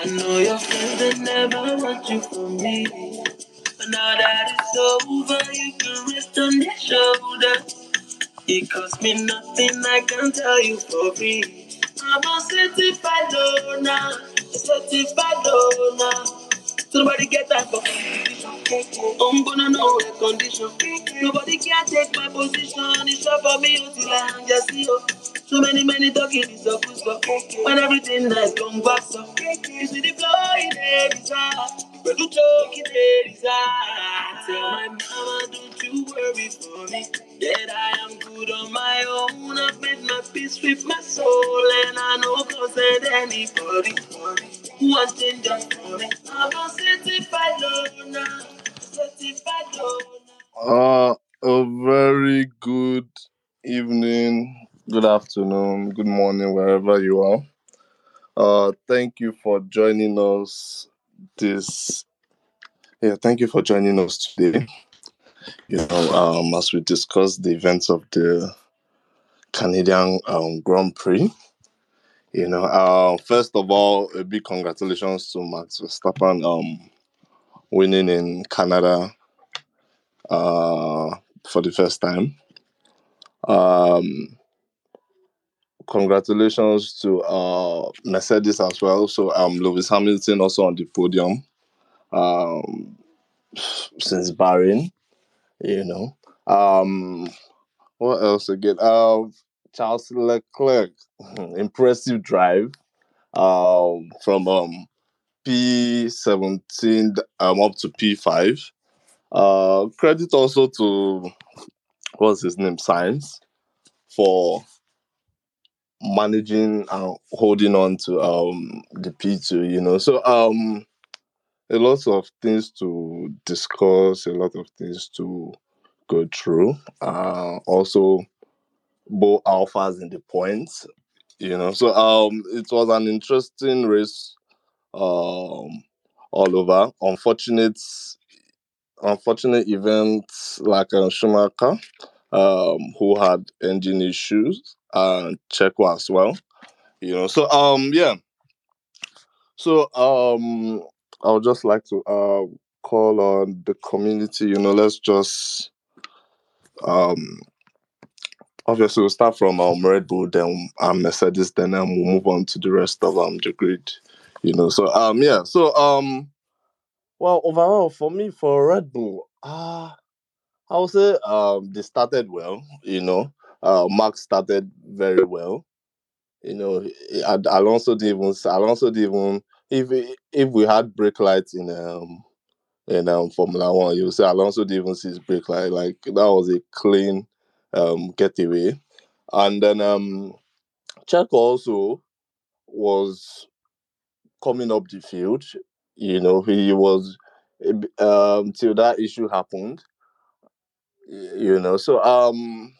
I know your friends that never want you for me. But now that it's over, you can rest on their shoulder. It cost me nothing, I can tell you for free. I'm a certified loner, a certified loner. Somebody get that for I'm gonna know the condition. Nobody can take my position. It's up for me until I just see. So many, many a good stuff. When everything nice come back, so you see the flow in the desire. You choke in the desire. Tell my mama, don't you worry for me. That I am good on my own. I've made my peace with my soul, and I know concern anybody. One thing just for me. I'm a certified. Certified. Uh, a very good evening, good afternoon, good morning, wherever you are. Uh, thank you for joining us this. Yeah, thank you for joining us today. You know, um, as we discuss the events of the Canadian um, Grand Prix. You know, uh, first of all, a big congratulations to Max Verstappen um, winning in Canada uh, for the first time. Um, congratulations to uh, Mercedes as well. So um, Lewis Hamilton also on the podium um, since Bahrain. You know, um, what else again? Uh, Charles Leclerc, impressive drive um, from um, P17 um, up to P5. Uh, credit also to what's his name, Sainz, for managing and holding on to um the P2, you know. So um a lot of things to discuss, a lot of things to go through. Uh also both alphas in the points, you know. So um it was an interesting race um all over. Unfortunate unfortunate events like uh, Schumacher, um, who had engine issues, and Checo as well. You know, so um, yeah. So um, I would just like to uh call on the community. You know, let's just um. Obviously, we'll start from um, Red Bull, then um, Mercedes, then um, we'll move on to the rest of um, the grid. You know, so um, yeah, so um, well, overall for me for Red Bull, ah, I would say um they started well. You know, uh, Max started very well. You know, Alonso didn't even Alonso didn't even if if we had brake lights in um in um Formula One, you say Alonso didn't even see his brake light. Like that was a clean um getaway. And then um Checo also was coming up the field. You know, he was um till that issue happened. You know, so um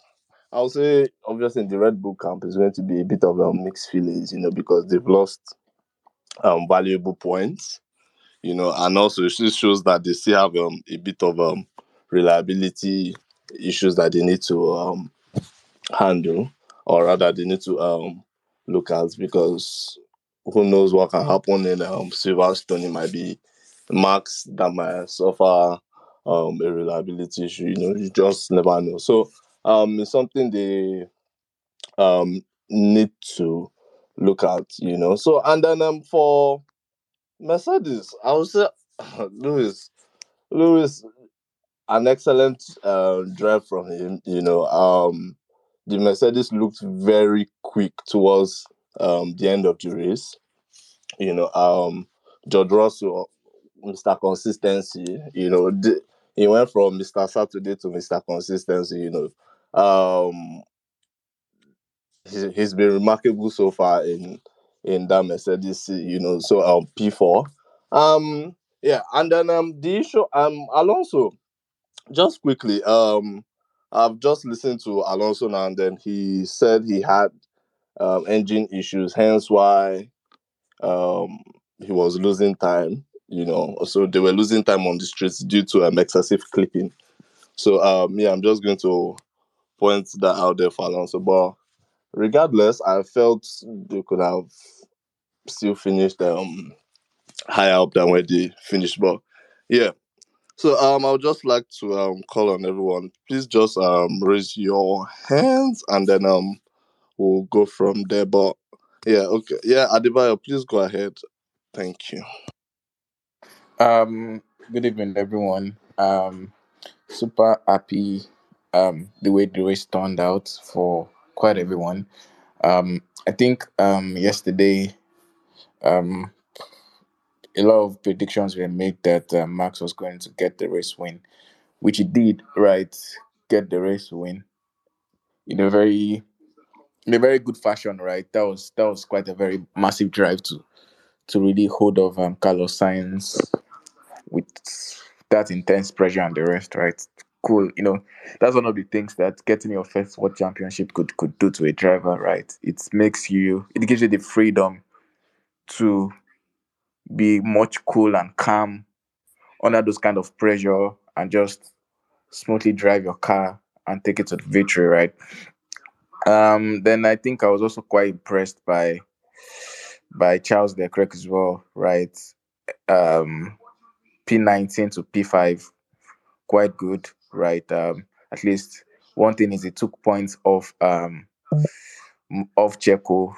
I would say obviously in the Red Bull camp is going to be a bit of a mixed feelings, you know, because they've lost um valuable points, you know, and also it just shows that they still have um a bit of um reliability issues that they need to um handle, or rather they need to um look at because who knows what can happen in um Silverstone. It might be Max that might suffer um a reliability issue, you know, you just never know. So um it's something they um need to look at, you know. So and then um for Mercedes, I would say Lewis Lewis an excellent uh, drive from him, you know. Um the Mercedes looked very quick towards um the end of the race. You know, um George Russell, Mr. Consistency, you know, the, he went from Mr. Saturday to Mr. Consistency, you know. Um he's, he's been remarkable so far in in that Mercedes, you know. So um P4. Um yeah, and then um the issue um Alonso, just quickly, um I've just listened to Alonso now and then he said he had um engine issues, hence why um he was losing time, you know. So they were losing time on the streets due to um excessive clipping. So um yeah, I'm just going to point that out there for Alonso. But regardless, I felt they could have still finished um higher up than where they finished. But yeah. So um I would just like to um call on everyone. Please just um raise your hands and then um we'll go from there. But yeah, okay. Yeah, Adebayo, please go ahead. Thank you. Um, good evening, everyone. Um, super happy um the way the race turned out for quite everyone. Um, I think um yesterday um a lot of predictions were made that uh, Max was going to get the race win, which he did. Right, get the race win in a very in a very good fashion. Right, that was that was quite a very massive drive to to really hold off um, Carlos Sainz with that intense pressure and the rest, right? Cool. You know, that's one of the things that getting your first world championship could could do to a driver, right? It makes you it gives you the freedom to be much cool and calm under those kind of pressure and just smoothly drive your car and take it to the victory, right? Um, then I think I was also quite impressed by by Charles Leclerc as well, right? Um, P19 to P5, quite good, right? Um, at least one thing is he took points off um off Checo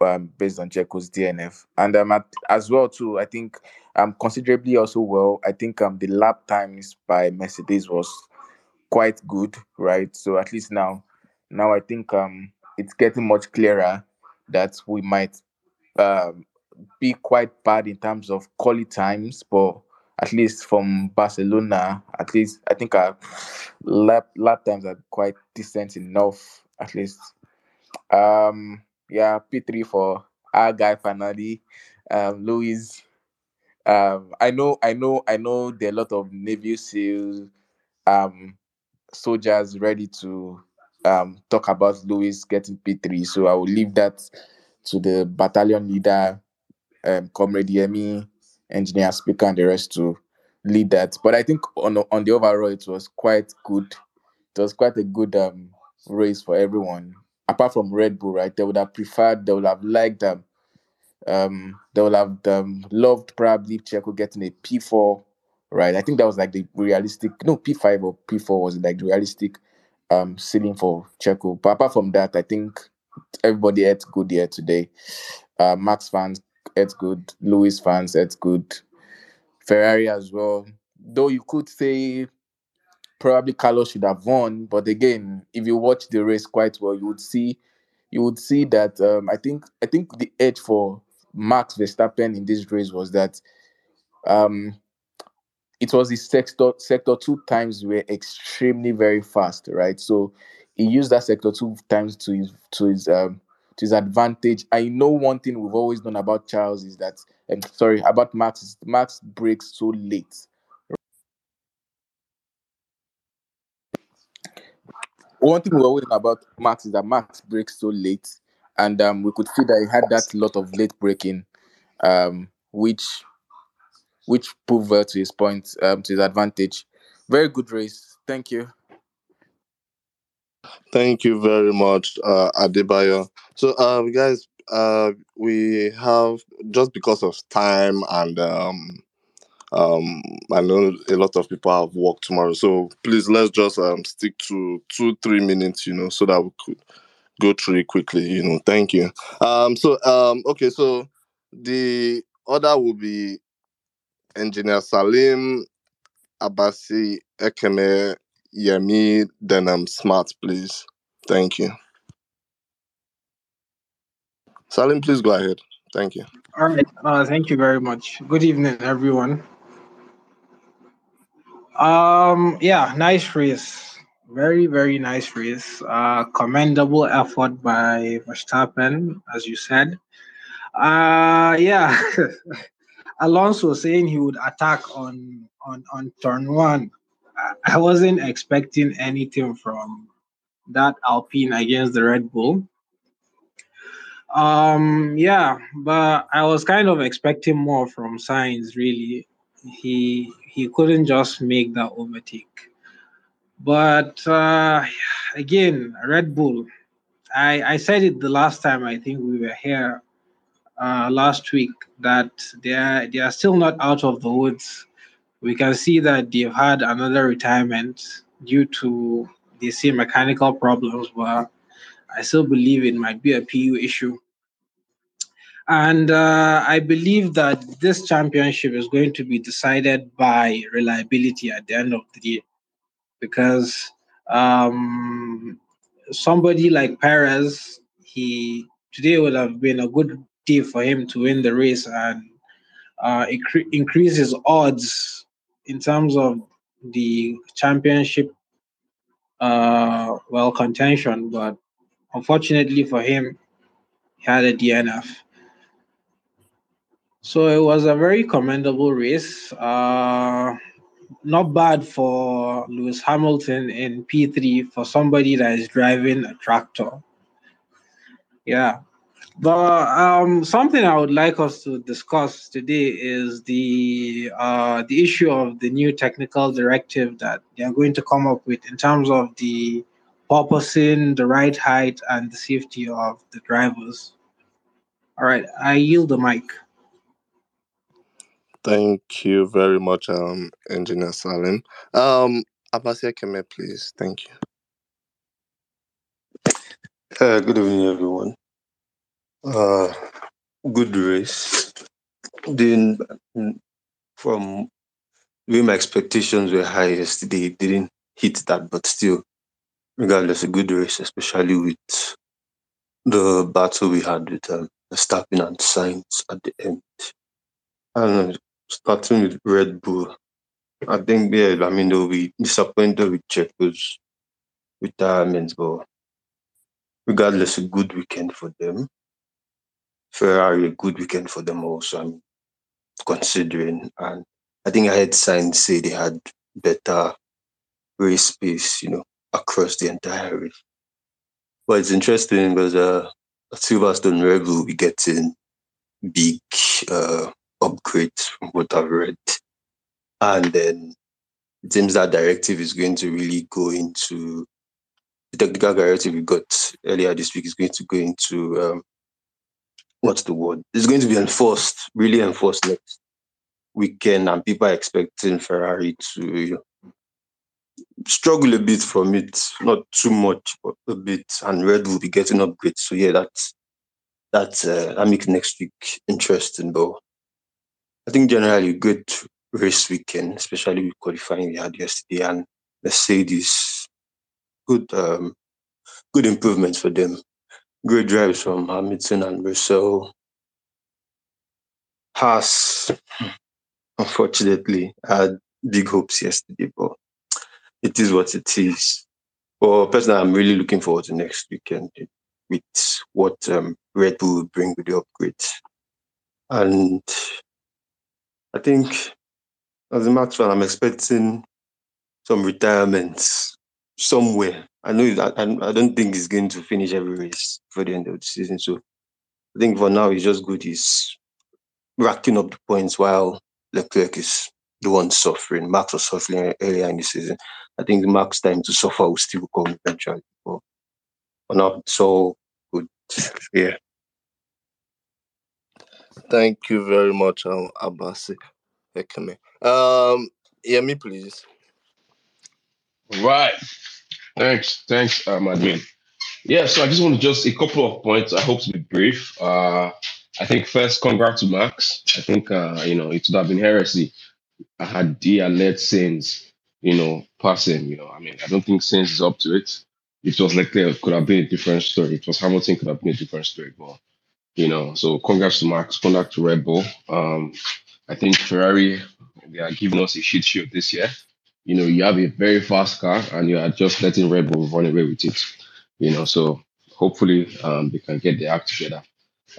um, based on Checo's DNF, and um, at, as well too. I think um considerably also well. I think um the lap times by Mercedes was quite good, right? So at least now, now I think um it's getting much clearer that we might um, be quite bad in terms of quality times, but at least from Barcelona, at least I think our lap lap times are quite decent enough. At least, um, yeah, P three for our guy Fanadi, um, Louis. Um, I know, I know, I know. There are a lot of Navy SEALs, um, soldiers ready to um talk about Louis getting P three. So I will leave that to the battalion leader, um, Comrade Yemi, engineer, speaker, and the rest to lead that. But I think on on the overall, it was quite good. It was quite a good um, race for everyone. Apart from Red Bull, right? They would have preferred, they would have liked them. Um, they would have um, loved probably Checo getting a P4, right? I think that was like the realistic, no P5 or P4 was like the realistic um ceiling for Checo. But apart from that, I think everybody ate good here today. Uh, Max fans ate good. Lewis fans it's good. Ferrari as well. Though you could say probably Carlos should have won, but again, if you watch the race quite well, you would see you would see that um, I think I think the edge for Max Verstappen in this race was that um, it was his sector sector two times were extremely very fast, right? So he used that sector two times to his to his um to his advantage. I know one thing we've always known about Charles is that um, sorry about Max Max brakes so late. One thing we always know about Max is that Max brakes so late, and um, we could see that he had that lot of late braking, um, which which proved to his point, um, to his advantage. Very good race. Thank you. Thank you very much, uh, Adebayo. So, um, guys, uh, we have just because of time and um, um, I know a lot of people have work tomorrow, so please let's just um stick to two three minutes, you know, so that we could go through it quickly, you know. Thank you. Um, so um, okay, so the order will be Engineer Salim, Abasi, Ekeme, Yemi, then um, Smart, please. Thank you. Salim, please go ahead. Thank you. All right. Uh, thank you very much. Good evening, everyone. Um, yeah, nice race. Very, very nice race. Uh, commendable effort by Verstappen, as you said. Uh, yeah. Alonso was saying he would attack on on on turn one. I wasn't expecting anything from that Alpine against the Red Bull. Um, yeah, but I was kind of expecting more from Sainz. Really, he he couldn't just make that overtake. But uh, again, Red Bull. I I said it the last time I think we were here. uh, last week that they are they are still not out of the woods. We can see that they've had another retirement due to they see mechanical problems, but I still believe it might be a PU issue. And uh, I believe that this championship is going to be decided by reliability at the end of the day, because um, somebody like Perez, he today would have been a good day for him to win the race and uh, incre- increase his odds in terms of the championship uh, well contention. But unfortunately for him, he had a DNF. So it was a very commendable race. Uh, not bad for Lewis Hamilton in P3 for somebody that is driving a tractor. Yeah. But um, something I would like us to discuss today is the uh, the issue of the new technical directive that they are going to come up with in terms of the porpoising, the ride height, and the safety of the drivers. All right, I yield the mic. Thank you very much, um, Engineer Salim. Um, Abasi Ekeme, please. Thank you. Uh, good evening, everyone. Uh, good race. Didn't from where my expectations were high yesterday, didn't hit that, but still, regardless, a good race, especially with the battle we had with um, and Sainz at the end. And starting with Red Bull, I think yeah, I mean they'll be disappointed with Checo's retirement, but regardless, a good weekend for them. Ferrari, a good weekend for them also. I'm considering, and I think I had Sainz say they had better race pace, you know, across the entire race. But it's interesting because uh, Silverstone Red will be getting big uh, upgrades from what I've read. And then it seems that directive is going to really go into the technical directive we got earlier this week is going to go into um, what's the word? It's going to be enforced, really enforced next weekend, and people are expecting Ferrari to struggle a bit from it, not too much, but a bit, and Red will be getting upgrades. So yeah, that's that's uh, that makes next week interesting. But I think generally good race weekend, especially with qualifying we had yesterday, and Mercedes, good um, good improvements for them. Great drives from Hamilton and Russell. Haas, unfortunately, had big hopes yesterday, but it is what it is. But personally, I'm really looking forward to next weekend with what um, Red Bull will bring with the upgrades. And I think, as a Max fan, I'm expecting some retirements somewhere. I know that I, I don't think he's going to finish every race for the end of the season. So I think for now, he's just good. He's racking up the points while Leclerc is the one suffering. Max was suffering earlier in the season. I think the Max time to suffer will still come eventually. But for now, it's all good. Yeah. Thank you very much, um, Abasi Ekeme. Um, Yemi, please. Right. Thanks. Thanks, um, admin. Yeah, so I just want to just a couple of points. I hope to be brief. Uh, I think first, congrats to Max. I think uh, you know it would have been heresy. I had the let Sainz, you know, pass him. You know, I mean, I don't think Sainz is up to it. It was like it could have been a different story. It was Hamilton could have been a different story, but you know, so congrats to Max, congrats to Red Bull. Um, I think Ferrari they are giving us a shit show this year you know, you have a very fast car and you are just letting Red Bull run away with it. You know, so hopefully um, they can get their act together.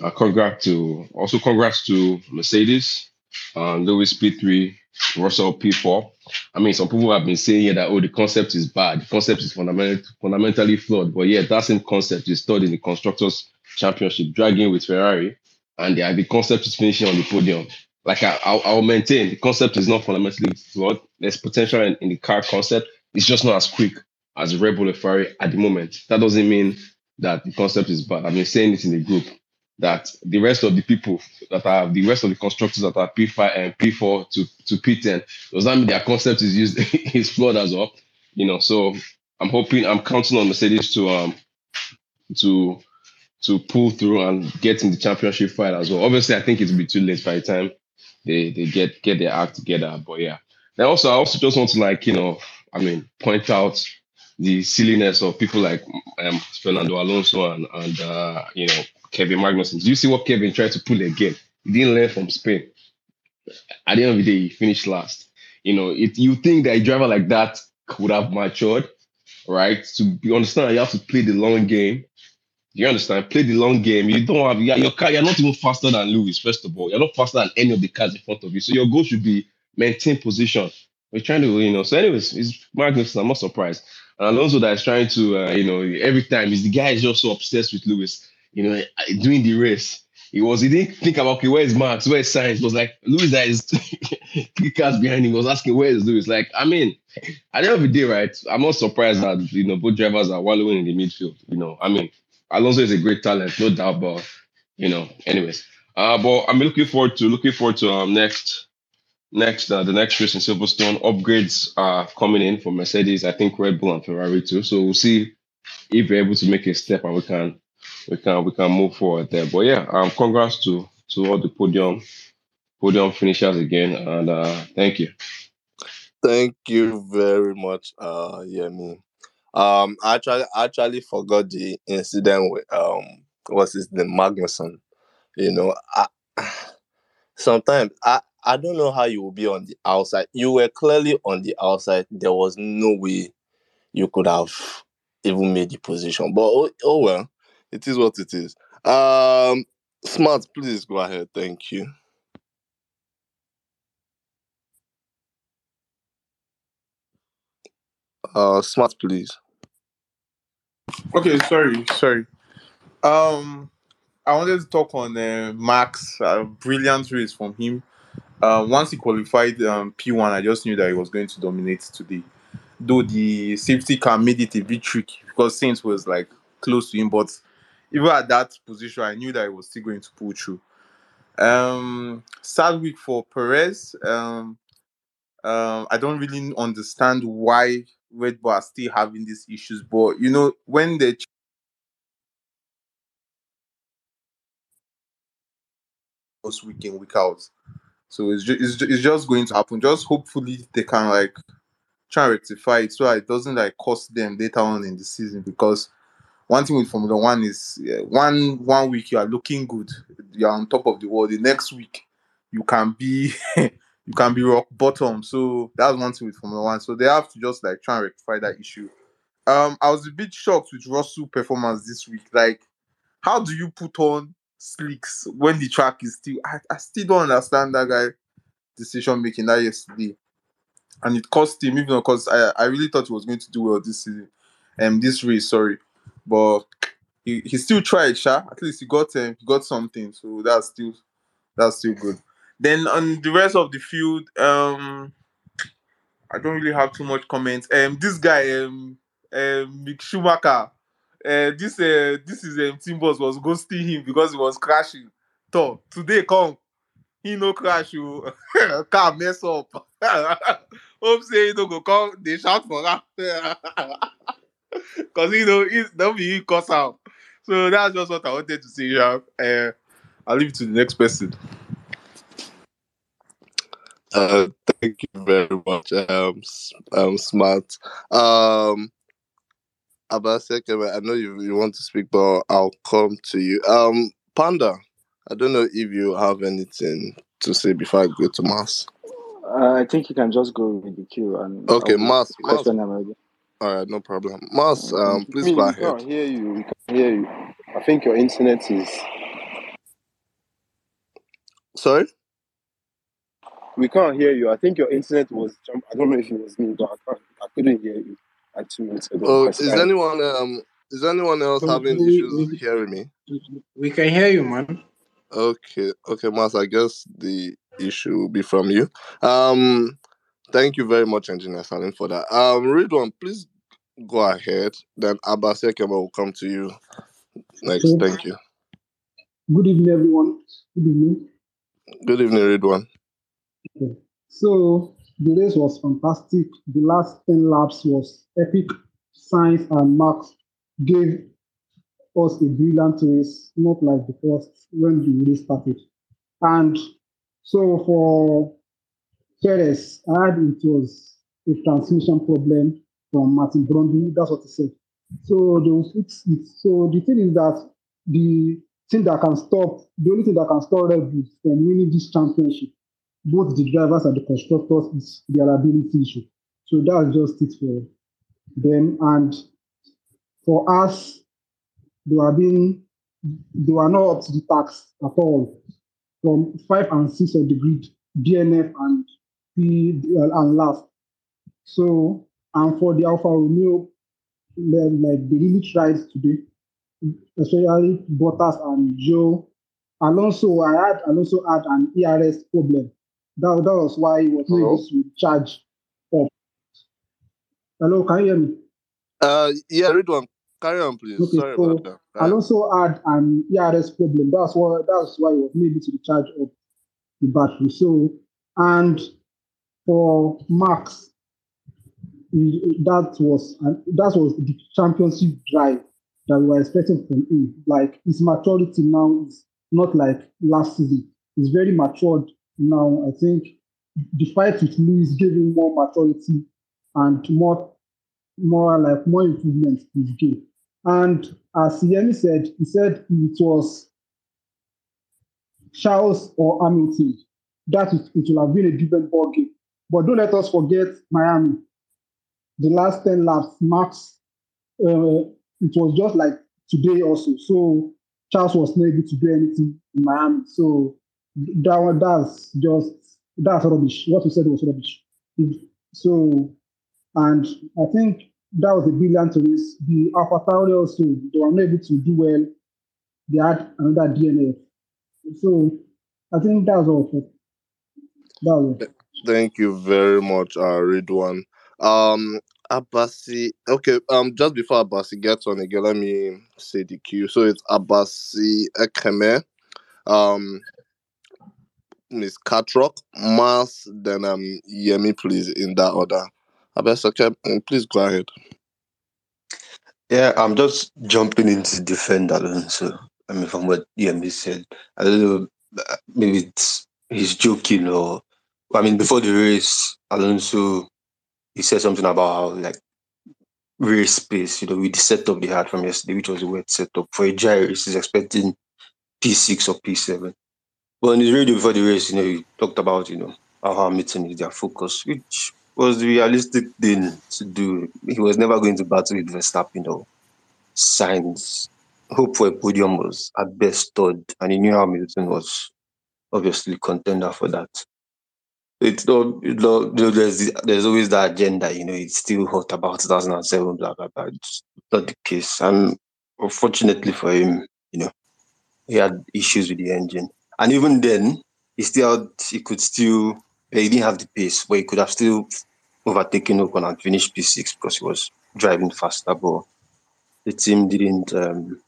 Uh, congrats to also congrats to Mercedes, uh, Lewis P3, Russell P4. I mean, some people have been saying here that oh, the concept is bad. The concept is fundamental, fundamentally flawed. But yeah, that same concept is stored in the constructors' championship, dragging with Ferrari, and yeah, the concept is finishing on the podium like I, I'll, I'll, maintain the concept is not fundamentally flawed. There's potential in, in, the car concept. It's just not as quick as Red Bull and Ferrari at the moment. That doesn't mean that the concept is bad. I've been saying this in the group. that the rest of the people that are the rest of the constructors that are P5 and P4 to, to P10, does that mean their concept is used is flawed as well? You know, so I'm hoping I'm counting on Mercedes to um to to pull through and get in the championship fight as well. Obviously, I think it's be too late by the time they they get get their act together. But yeah. Then also I also just want to like, you know, I mean, point out the silliness of people like um, Fernando Alonso and, and uh, you know Kevin Magnussen. Do you see what Kevin tried to pull again? He didn't learn from Spain. At the end of the day, he finished last. You know, if you think that a driver like that would have matured, right? To be understand, you have to play the long game. You understand? Play the long game. You don't have your car. You're not even faster than Lewis. First of all, you're not faster than any of the cars in front of you. So your goal should be maintain position. We're trying to, you know. So, anyways, it's Magnussen. I'm not surprised. And Alonso that is trying to, uh, you know, every time is the guy is just so obsessed with Lewis, you know, doing the race. He was, he didn't think about, okay, where's Max? Where's Sainz? Was like, Lewis that is three cars behind him was asking, where's Lewis? Like, I mean, at the end of the day, right, I'm not surprised that, you know, both drivers are wallowing in the midfield. You know, I mean, Alonso is a great talent, no doubt, but, you know, anyways. Uh, but I'm looking forward to, looking forward to um, next, Next, uh, the next race in Silverstone, upgrades are coming in for Mercedes. I think Red Bull and Ferrari too. So we'll see if we're able to make a step and we can, we can, we can move forward there. But yeah, um, congrats to to all the podium, podium finishers again, and uh, thank you. Thank you very much, uh, Yemi. Um, I actually actually forgot the incident with um, what's name, Magnussen. You know, I, sometimes I I don't know how you will be on the outside. You were clearly on the outside. There was no way you could have even made the position. But oh, oh well, it is what it is. Um, Smart, please go ahead. Thank you. Uh, Smart, please. Okay, sorry, sorry. Um, I wanted to talk on uh, Max. A brilliant race from him. Uh, once he qualified um, P1, I just knew that he was going to dominate today. Though the safety car made it a bit tricky because Sainz was like close to him, but even at that position, I knew that he was still going to pull through. Um, sad week for Perez. Um, um, I don't really understand why Red Bull are still having these issues, but you know when they week in week out. So it's just, it's, it's just going to happen. Just hopefully they can like try and rectify it so it doesn't like cost them later on in the season. Because one thing with Formula One is one one week you are looking good, you are on top of the world. The next week you can be you can be rock bottom. So that's one thing with Formula One. So they have to just like try and rectify that issue. Um, I was a bit shocked with Russell performance this week. Like, how do you put on slicks when the track is still I, I still don't understand that guy decision making that yesterday. And it cost him even because I, I really thought he was going to do well this season. Um this race, sorry. But he, he still tried, Sha. At least he got um, he got something. So that's still that's still good. Then on the rest of the field, um I don't really have too much comments. Um this guy, um, um Mick Schumacher, uh, this uh, this is um, Team Boss was ghosting him because he was crashing. So today come, he no crash you, car mess up. Hope say he no go come, they shout for that. Cause you know it don't be cause out. So that's just what I wanted to say. Yeah. Uh, I'll leave it to the next person. Uh, thank you very much, um, um, smart. Um, Abaseke, I know you, you want to speak, but I'll come to you. Um, Panda, I don't know if you have anything to say before I go to Mass. Uh, I think you can just go with the queue and okay, Mass. Mass. All right, no problem. Mass, um, please go ahead. We can't hear you. We can't hear you. I think your internet is. Sorry. We can't hear you. I think your internet was. I don't know if it was me, but I can't. I couldn't hear you like two minutes ago. Oh, is anyone um is anyone else having issues hearing me? We can hear you, man. Okay, okay, Mas. I guess the issue will be from you. Um, thank you very much, Engineer Salim, for that. Um, Ridwan, please go ahead. Then Abasi Ekeme will come to you next. Thank you. Good evening, everyone. Good evening. Good evening, Ridwan. Okay. So the race was fantastic. The last 10 laps was epic. Sainz and Max gave us a brilliant race, not like the first when the race started. And so for Perez, I had it was a transmission problem from Martin Brundle. That's what he said. So they fix it. So the thing is that the thing that can stop, the only thing that can stop Red Bull from winning this championship, both the drivers and the constructors, is their ability issue. So that's just it for them. And for Haas, they were being they were not up to the tax at all. From five and six of the grid, DNF and P and last. So and for the Alfa Romeo, like they really tried today, especially Bottas and Zhou. Alonso, I had Alonso had an ERS problem. That, that was why he was Hello? able to charge up. Hello, can you hear me? Uh, yeah, Ridwan, carry on, please. Okay, Sorry so about that. Uh, Alonso had an ERS problem. That's why that's why he was able to charge up the battery. So and for Max, that was that was the championship drive that we were expecting from him. Like his maturity now is not like last season. He's very matured now. I think the fight with gave him more maturity and more more like more improvement in his game. And as Yemi said, he said it was Charles or Hamilton. That it, it will have been a different ball game. But don't let us forget Miami. The last 10 laps, Max, uh, it was just like today also. So Charles was not able to do anything in Miami. So that that's just, that's rubbish. What you said was rubbish. So, and I think that was a brilliant race. The Alpha Tauri also, they were not able to do well. They had another DNF. So I think that's all. That was. Thank you very much, uh, Ridwan. Um, Abasi. Okay. Um, just before Abasi gets on again, let me say the queue. So it's Abasi Ekeme, um, Miss Katrok, Mars, then um Yemi, please, in that order. Okay, um, please go ahead. Yeah, I'm just jumping into defend Alonso. I mean, from what Yemi said, I don't know, uh, maybe it's he's joking or, I mean, before the race, Alonso, he said something about how, like, race pace, you know, with the setup they had from yesterday, which was a wet setup. For a dry he's expecting P6 or P7. But in his radio before the race, you know, he talked about, you know, how Hamilton is their focus, which was the realistic thing to do. He was never going to battle with Verstappen or Sainz. Hope for a podium was at best third, and he knew how Hamilton was obviously contender for that. It's not you know, there's there's always that agenda, you know, it's still hot about 2007, blah blah blah. It's not the case. And unfortunately for him, you know, he had issues with the engine. And even then, he still he could still he didn't have the pace, but he could have still overtaken Ocon and finished P6 because he was driving faster. But the team didn't um,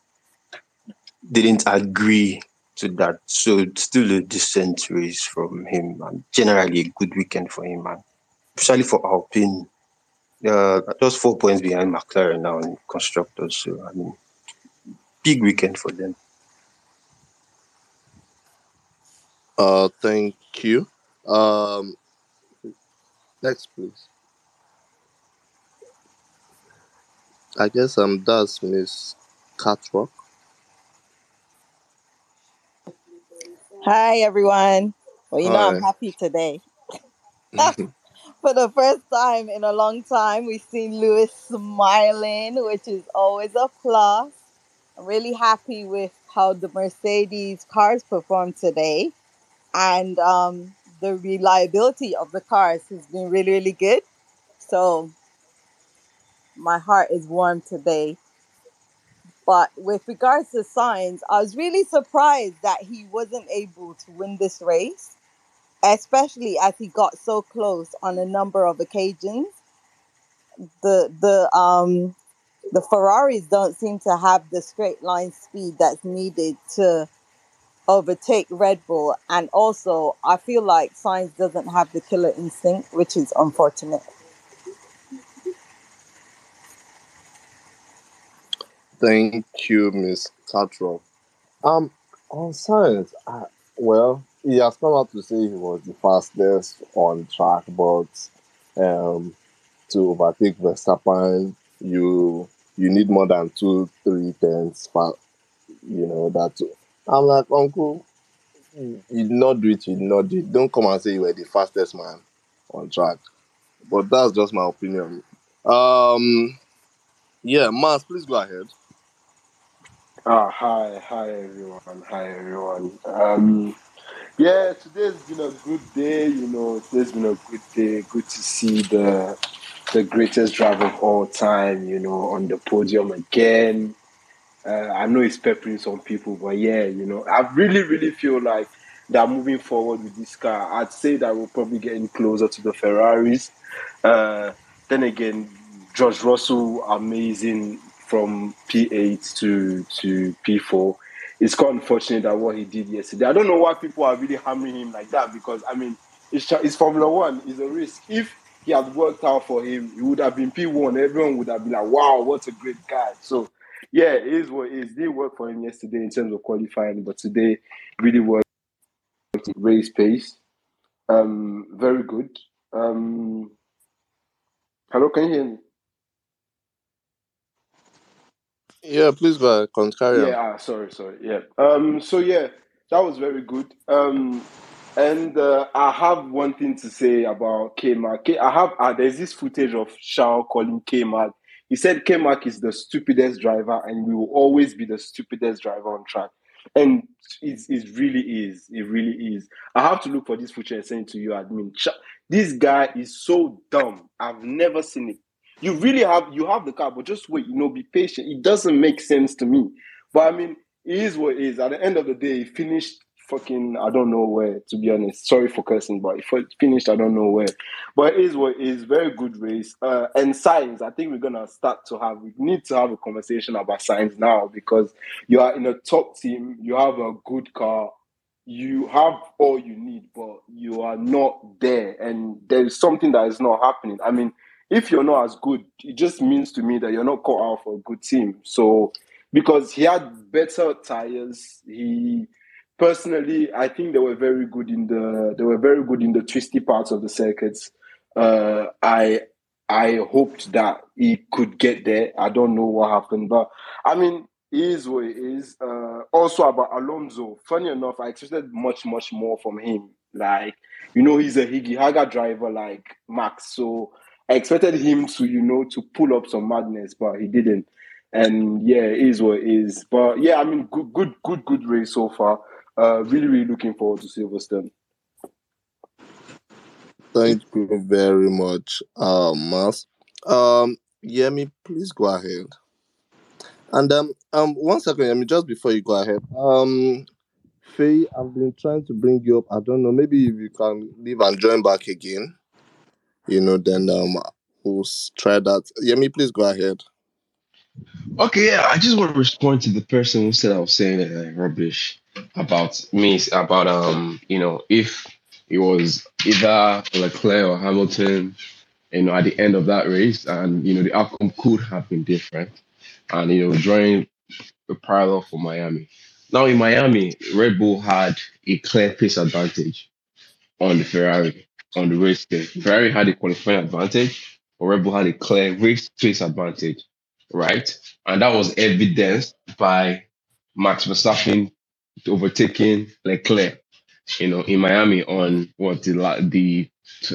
didn't agree to that. So still a decent race from him and generally a good weekend for him, and especially for Alpine. Uh, just four points behind McLaren now in constructors. So I mean, big weekend for them. Uh, thank you. Um, next, please. I guess um, that's Miss Catwalk. Hi, everyone. Well, you know, I'm happy today. For the first time in a long time, we've seen Lewis smiling, which is always a plus. I'm really happy with how the Mercedes cars performed today. And um, the reliability of the cars has been really, really good. So my heart is warm today. But with regards to Sainz, I was really surprised that he wasn't able to win this race, especially as he got so close on a number of occasions. The the um the Ferraris don't seem to have the straight line speed that's needed to overtake Red Bull. And also, I feel like Sainz doesn't have the killer instinct, which is unfortunate. Thank you, Miss Catra. Um, on Sainz, uh, well, he has come out to say he was the fastest on track, but um, to overtake Verstappen, you you need more than two, three tenths. You know that. I'm like, Uncle, you did not do it. You did not do it. Don't come and say you were the fastest man on track. But that's just my opinion. Um, yeah, Mars, please go ahead. Ah, hi, hi everyone, hi everyone. Um, yeah, today's been a good day. You know, today's been a good day. Good to see the the greatest driver of all time. You know, on the podium again. Uh, I know it's peppering some people, but yeah, you know, I really, really feel like that moving forward with this car, I'd say that we're probably getting closer to the Ferraris. Uh, then again, George Russell, amazing from P8 to to P4. It's quite unfortunate that what he did yesterday. I don't know why people are really hammering him like that because I mean, it's, it's Formula One. It's a risk. If he had worked out for him, he would have been P1. Everyone would have been like, "Wow, what a great guy!" So yeah, it is what it is. Did work for him yesterday in terms of qualifying, but today really worked race pace. Um, very good. Um, hello, can you hear me? Yeah, please go ahead. Carry on. Yeah, ah, sorry, sorry. Yeah. Um, so yeah, that was very good. Um, and uh, I have one thing to say about K-Mag. I have uh, there's this footage of Charles calling K-Mag. He said K-Mag is the stupidest driver, and we will always be the stupidest driver on track. And it, it really is. It really is. I have to look for this footage and send it to you, admin. This guy is so dumb. I've never seen it. You really have you have the car, but just wait. You know, be patient. It doesn't make sense to me. But I mean, it is what it is. At the end of the day, he finished fucking I don't know where. To be honest, sorry for cursing, but he finished I don't know where. But it is what it is. Very good race. Uh, and Sainz. I think we're gonna start to have. We need to have a conversation about Sainz now because you are in a top team. You have a good car. You have all you need, but you are not there, and there is something that is not happening. I mean, if you're not as good, it just means to me that you're not caught out for a good team. So because he had better tires, he personally I think they were very good in the they were very good in the twisty parts of the circuits. Uh, I I hoped that he could get there. I don't know what happened, but I mean, is what it is. Uh, also about Alonso, funny enough, I expected much much more from him. Like you know, he's a Higgy Haga driver like Max, so I expected him to, you know, to pull up some madness, but he didn't. And yeah, it is what it is. But yeah, I mean, good, good, good, good race so far. Uh, really, really looking forward to Silverstone. Thank you very much, um, Mas. Um, Yemi, please go ahead. And um, um, one second, Yemi, just before you go ahead, um, Faye, I've been trying to bring you up. I don't know, maybe if you can leave and join back again, you know, then um, we'll s- try that. Yemi, please go ahead. Okay, yeah, I just want to respond to the person who said I was saying uh, rubbish about me, about um, you know, if it was either Leclerc or Hamilton, you know, at the end of that race, and you know, the outcome could have been different, and you know, drawing a parallel for Miami. Now in Miami, Red Bull had a clear pace advantage on the Ferrari on the race day. Ferrari had a qualifying advantage, but Red Bull had a clear race pace advantage, right? And that was evidenced by Max Verstappen overtaking Leclerc, you know, in Miami on what the the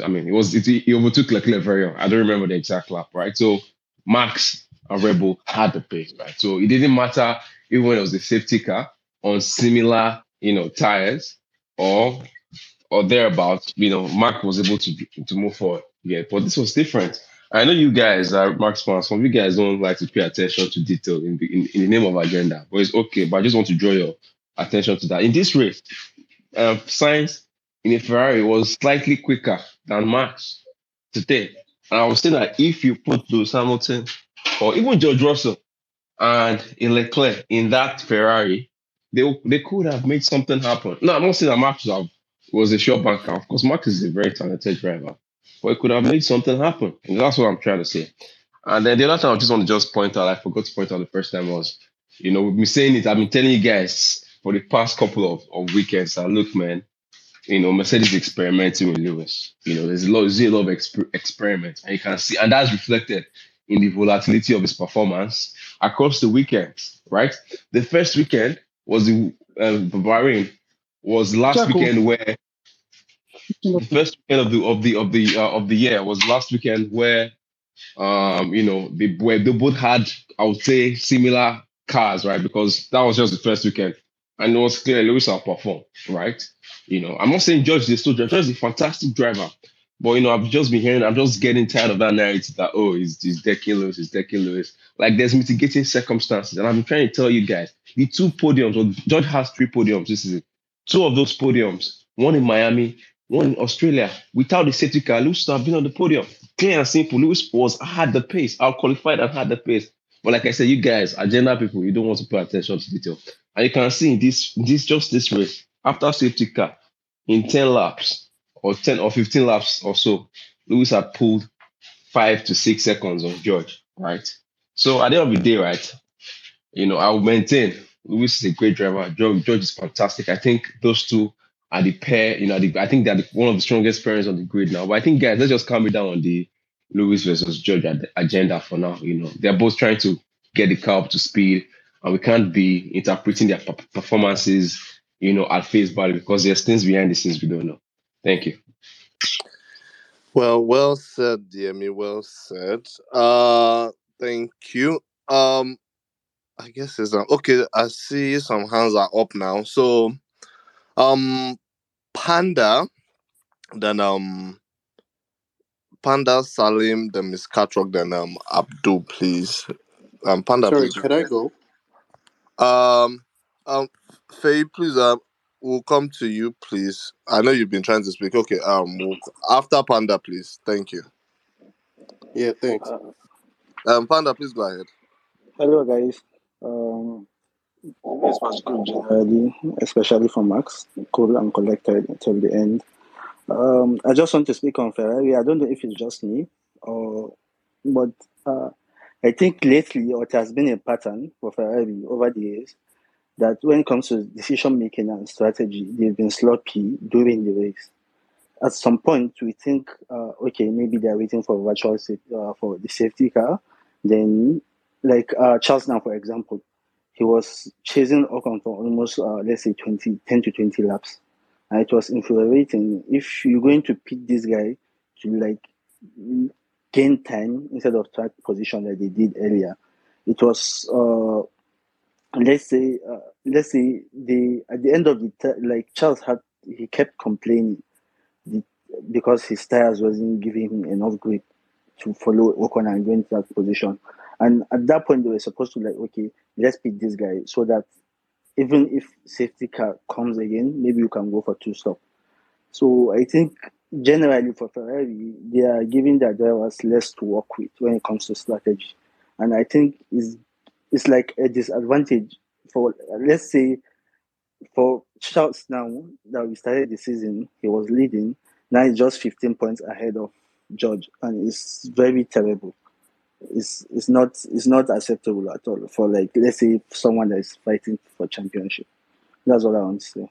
I mean, it was it, he overtook Leclerc very well. I don't remember the exact lap, right? So Max and Red Bull had the pace, right? So it didn't matter even when it was a safety car on similar, you know, tires or or thereabouts, you know, Max was able to to move forward. Yeah, but this was different. I know you guys are Mark's fans. Some of you guys don't like to pay attention to detail in the, in, in the name of agenda, but it's okay. But I just want to draw your attention to that. In this race, uh, Sainz in a Ferrari was slightly quicker than Max today. And I was saying that if you put Lewis Hamilton or even George Russell and in Leclerc in that Ferrari, they they could have made something happen. No, I'm not saying that Max was, a short banker. Of course, Max is a very talented driver, but it could have made something happen. And that's what I'm trying to say. And then the other thing I just want to just point out, I forgot to point out the first time was, you know, we've been saying it, I've been telling you guys for the past couple of, of weekends that look, man, you know, Mercedes experimenting with Lewis. You know, there's a lot, there's a lot of exper- experiments, and you can see, and that's reflected in the volatility of his performance across the weekends, right? The first weekend was the uh, Bahrain was last Checo. weekend where the first weekend of the of the of the uh, of the year was last weekend where um you know they where they both had I would say similar cars, right? Because that was just the first weekend. And it was clear Lewis outperformed, right? You know, I'm not saying George is still George is a fantastic driver. But you know, I've just been hearing, I'm just getting tired of that narrative that oh, he's, he's decking Lewis, he's decking Lewis. Like there's mitigating circumstances. And been trying to tell you guys, the two podiums, well, George has three podiums this season. Two of those podiums, one in Miami, one in Australia, without the safety car, Lewis would have been on the podium. Clear and simple. Lewis was had the pace, out qualified and had the pace. But like I said, you guys, agenda people, you don't want to pay attention to detail. And you can see in this, this just this race, after safety car, in 10 laps or 10 or 15 laps or so, Lewis had pulled five to six seconds on George, right? So at the end of the day, right, you know, I will maintain Lewis is a great driver. George, George is fantastic. I think those two are the pair, you know, the, I think they're the, one of the strongest pairs on the grid now. But I think, guys, let's just calm it down on the Lewis versus George agenda for now. You know, they're both trying to get the car up to speed, and we can't be interpreting their performances, you know, at face value because there's things behind the scenes we don't know. Thank you. Well, well said, Yemi. Well said. Uh, thank you. Um, I guess it's um, okay. I see some hands are up now. So, um, Panda, then um, Panda Salim, then Miss Katrok, then um, Abdul, please. Um, Panda, Sorry, please. can I go? Um, um, Faye, please. Um, we'll come to you, please. I know you've been trying to speak. Okay. Um, we'll, after Panda, please. Thank you. Yeah, thanks. Uh, Um, Panda, please go ahead. hello, guys. Um, this was good generally, especially for Max. Cool and collected until the end. Um, I just want to speak on Ferrari. I don't know if it's just me, or but uh, I think lately it has been a pattern for Ferrari over the years that when it comes to decision making and strategy, they've been sloppy during the race. At some point, we think, uh, okay, maybe they're waiting for virtual uh, for the safety car. Then, like uh, Charles now, for example, he was chasing Ocon for almost, uh, let's say, 20, 10 to 20 laps. And it was infuriating. If you're going to pick this guy to like gain time instead of track position like they did earlier, it was uh, let's say uh, let's say the at the end of the like Charles had he kept complaining because his tires wasn't giving him enough grip to follow Ocon and go into that position. And at that point, they were supposed to like, okay, let's pick this guy so that even if safety car comes again, maybe you can go for two stop. So I think generally for Ferrari, they are giving their drivers less to work with when it comes to strategy, and I think is it's like a disadvantage for let's say for Charles now that we started the season, he was leading. Now he's just 15 points ahead of George, and it's very terrible. It's it's not it's not acceptable at all for like let's say someone that is fighting for championship. That's what I want to say.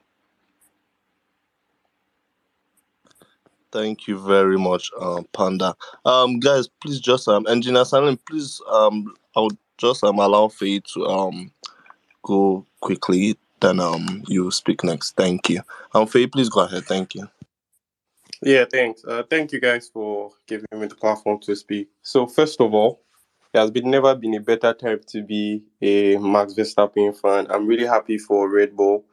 Thank you very much, um, Panda. Um, guys, please just um, Engineer Salim, please um, I'll just um allow Faye to um go quickly. Then um, you speak next. Thank you. Um, Faye, please go ahead. Thank you. Yeah, thanks. Uh, thank you guys for giving me the platform to speak. So first of all, it has been never been a better time to be a Max Verstappen fan. I'm really happy for Red Bull.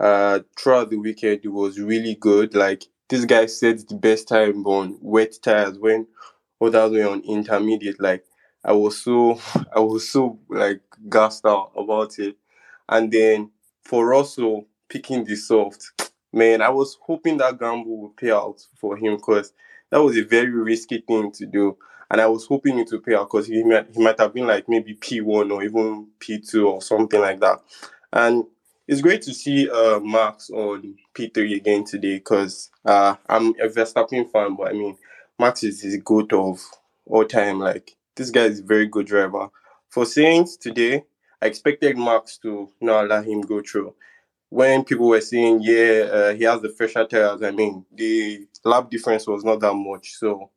Uh, throughout the weekend, it was really good. Like this guy said the best time on wet tires when others were on intermediate. Like I was so, I was so like gassed out about it. And then for Russell picking the soft, man, I was hoping that gamble would pay out for him because that was a very risky thing to do. And I was hoping it would pay out because he might, he might have been like maybe P1 or even P2 or something like that. And it's great to see uh, Max on P3 again today because uh, I'm a Verstappen fan, but I mean, Max is the goat of all time. Like, this guy is a very good driver. For Sainz today, I expected Max to not allow him go through. When people were saying, yeah, uh, he has the fresher tires, I mean, the lap difference was not that much. So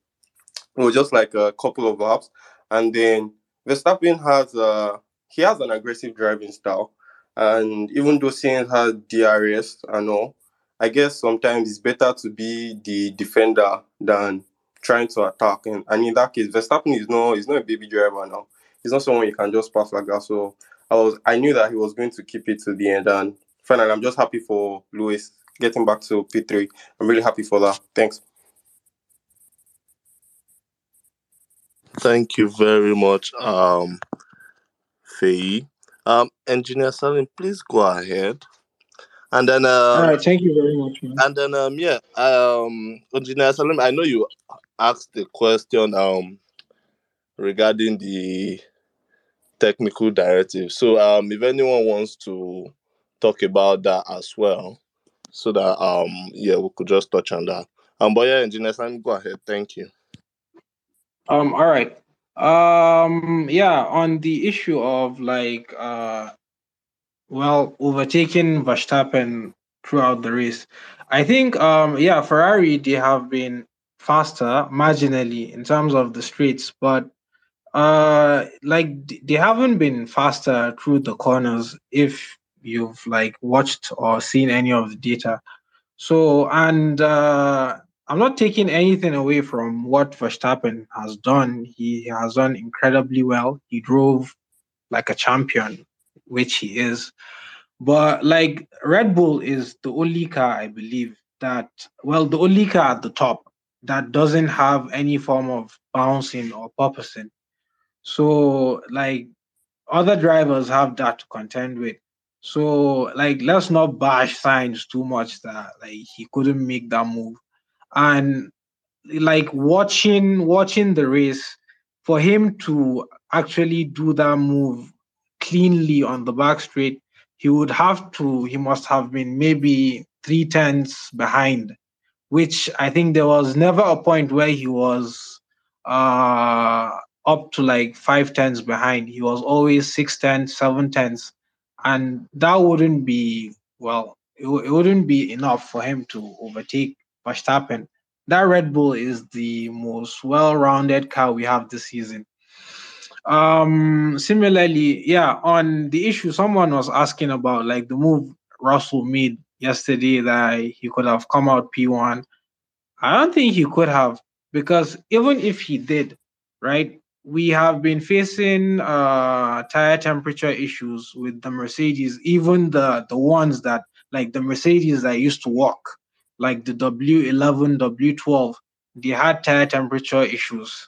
it was just like a couple of laps. And then Verstappen has uh, he has an aggressive driving style. And even though Sainz has DRS and all, I guess sometimes it's better to be the defender than trying to attack. And, and in that case, Verstappen is no he's not a baby driver now. He's not someone you can just pass like that. So I was I knew that he was going to keep it to the end. And finally, I'm just happy for Lewis getting back to P3. I'm really happy for that. Thanks. Thank you very much, um, Faye. Um, Engineer Salim, please go ahead. And then, All um, right, thank you very much, man. and then, um, yeah, um, Engineer Salim, I know you asked the question, um, regarding the technical directive. So, um, if anyone wants to talk about that as well, so that, um, yeah, we could just touch on that. Um, but yeah, Engineer Salim, go ahead. Thank you. Um, all right. Um, yeah, on the issue of like uh well overtaking Verstappen throughout the race. I think um yeah, Ferrari they have been faster marginally in terms of the streets, but uh like they haven't been faster through the corners if you've like watched or seen any of the data. So and uh I'm not taking anything away from what Verstappen has done. He has done incredibly well. He drove like a champion, which he is. But like Red Bull is the only car I believe that well, the only car at the top that doesn't have any form of bouncing or porpoising. So like other drivers have that to contend with. So like let's not bash Sainz too much that like he couldn't make that move. And like watching watching the race for him to actually do that move cleanly on the back straight he would have to he must have been maybe three tenths behind which i think there was never a point where he was uh up to like five tenths behind. He was always six tenths seven tenths and that wouldn't be well it, wou- it wouldn't be enough for him to overtake Verstappen that Red Bull is the most well-rounded car we have this season. Um, similarly, yeah, on the issue someone was asking about like the move Russell made yesterday that he could have come out P1. I don't think he could have because even if he did, right, we have been facing uh tire temperature issues with the Mercedes, even the the ones that like the Mercedes that used to walk, like the W11, W12, they had tire temperature issues.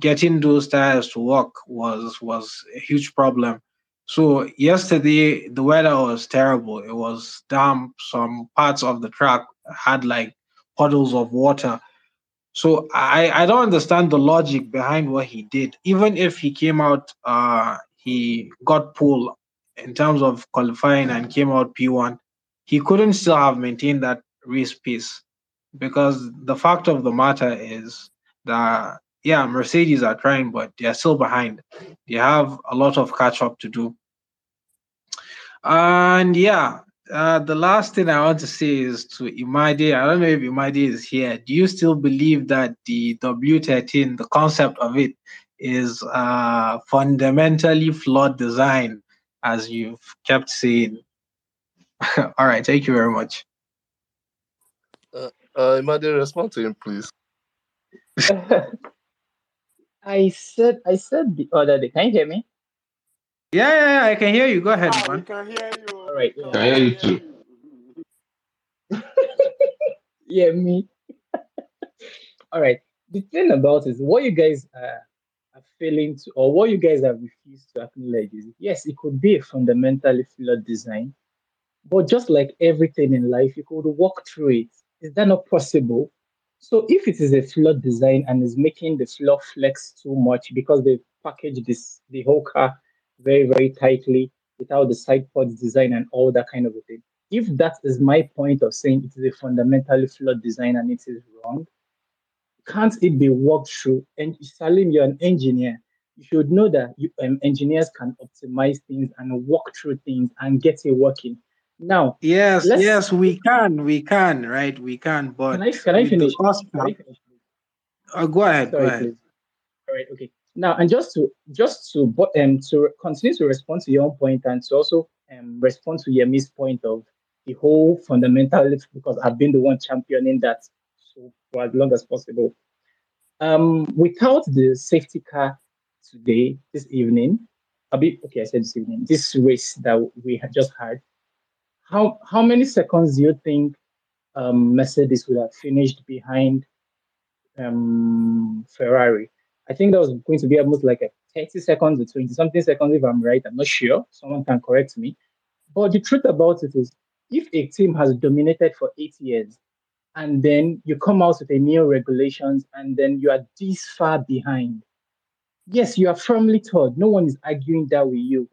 Getting those tires to work was was a huge problem. So yesterday the weather was terrible. It was damp. Some parts of the track had like puddles of water. So I, I don't understand the logic behind what he did. Even if he came out, uh, he got pulled in terms of qualifying and came out P1, he couldn't still have maintained that race pace because the fact of the matter is that yeah, Mercedes are trying, but they are still behind. They have a lot of catch up to do. And yeah, uh, the last thing I want to say is to Imade. I don't know if Imade is here. Do you still believe that the W13, the concept of it, is uh, fundamentally flawed design, as you've kept saying? All right, thank you very much. Uh, Imade, respond to him, please. I said I said the other day. Can you hear me? Yeah, yeah, yeah I can hear you. Go ahead, Ah, we man. can hear you. All right. We Yeah, I can hear you hear too. you. yeah me. All right. The thing about is what you guys uh, are failing to, or what you guys have refused to acknowledge is yes, it could be a fundamentally flawed design, but just like everything in life, you could walk through it. Is that not possible? So if it is a flawed design and is making the floor flex too much because they've packaged this the whole car very very tightly, without the side pod design and all that kind of a thing. If that is my point of saying it is a fundamentally flawed design and it is wrong, can't it be worked through? And Salim, you're an engineer. You should know that you, um, engineers can optimize things and work through things and get it working. Now, yes, yes, we can, we can, right? We can. But can I can I finish? Can I finish? Uh, go ahead. Sorry, go ahead. Please. All right. Okay. Now, and just to just to um to continue to respond to your own point and to also um respond to Yemi's point of the whole fundamental because I've been the one championing that so for as long as possible. Um, without the safety car today, this evening, a bit okay, I said this evening, this race that we had just had, how how many seconds do you think um, Mercedes would have finished behind um, Ferrari? I think that was going to be almost like a 30 seconds or 20 something seconds, if I'm right. I'm not sure. Someone can correct me. But the truth about it is, if a team has dominated for eight years and then you come out with a new regulations and then you are this far behind, yes, you are firmly told. No one is arguing that with you.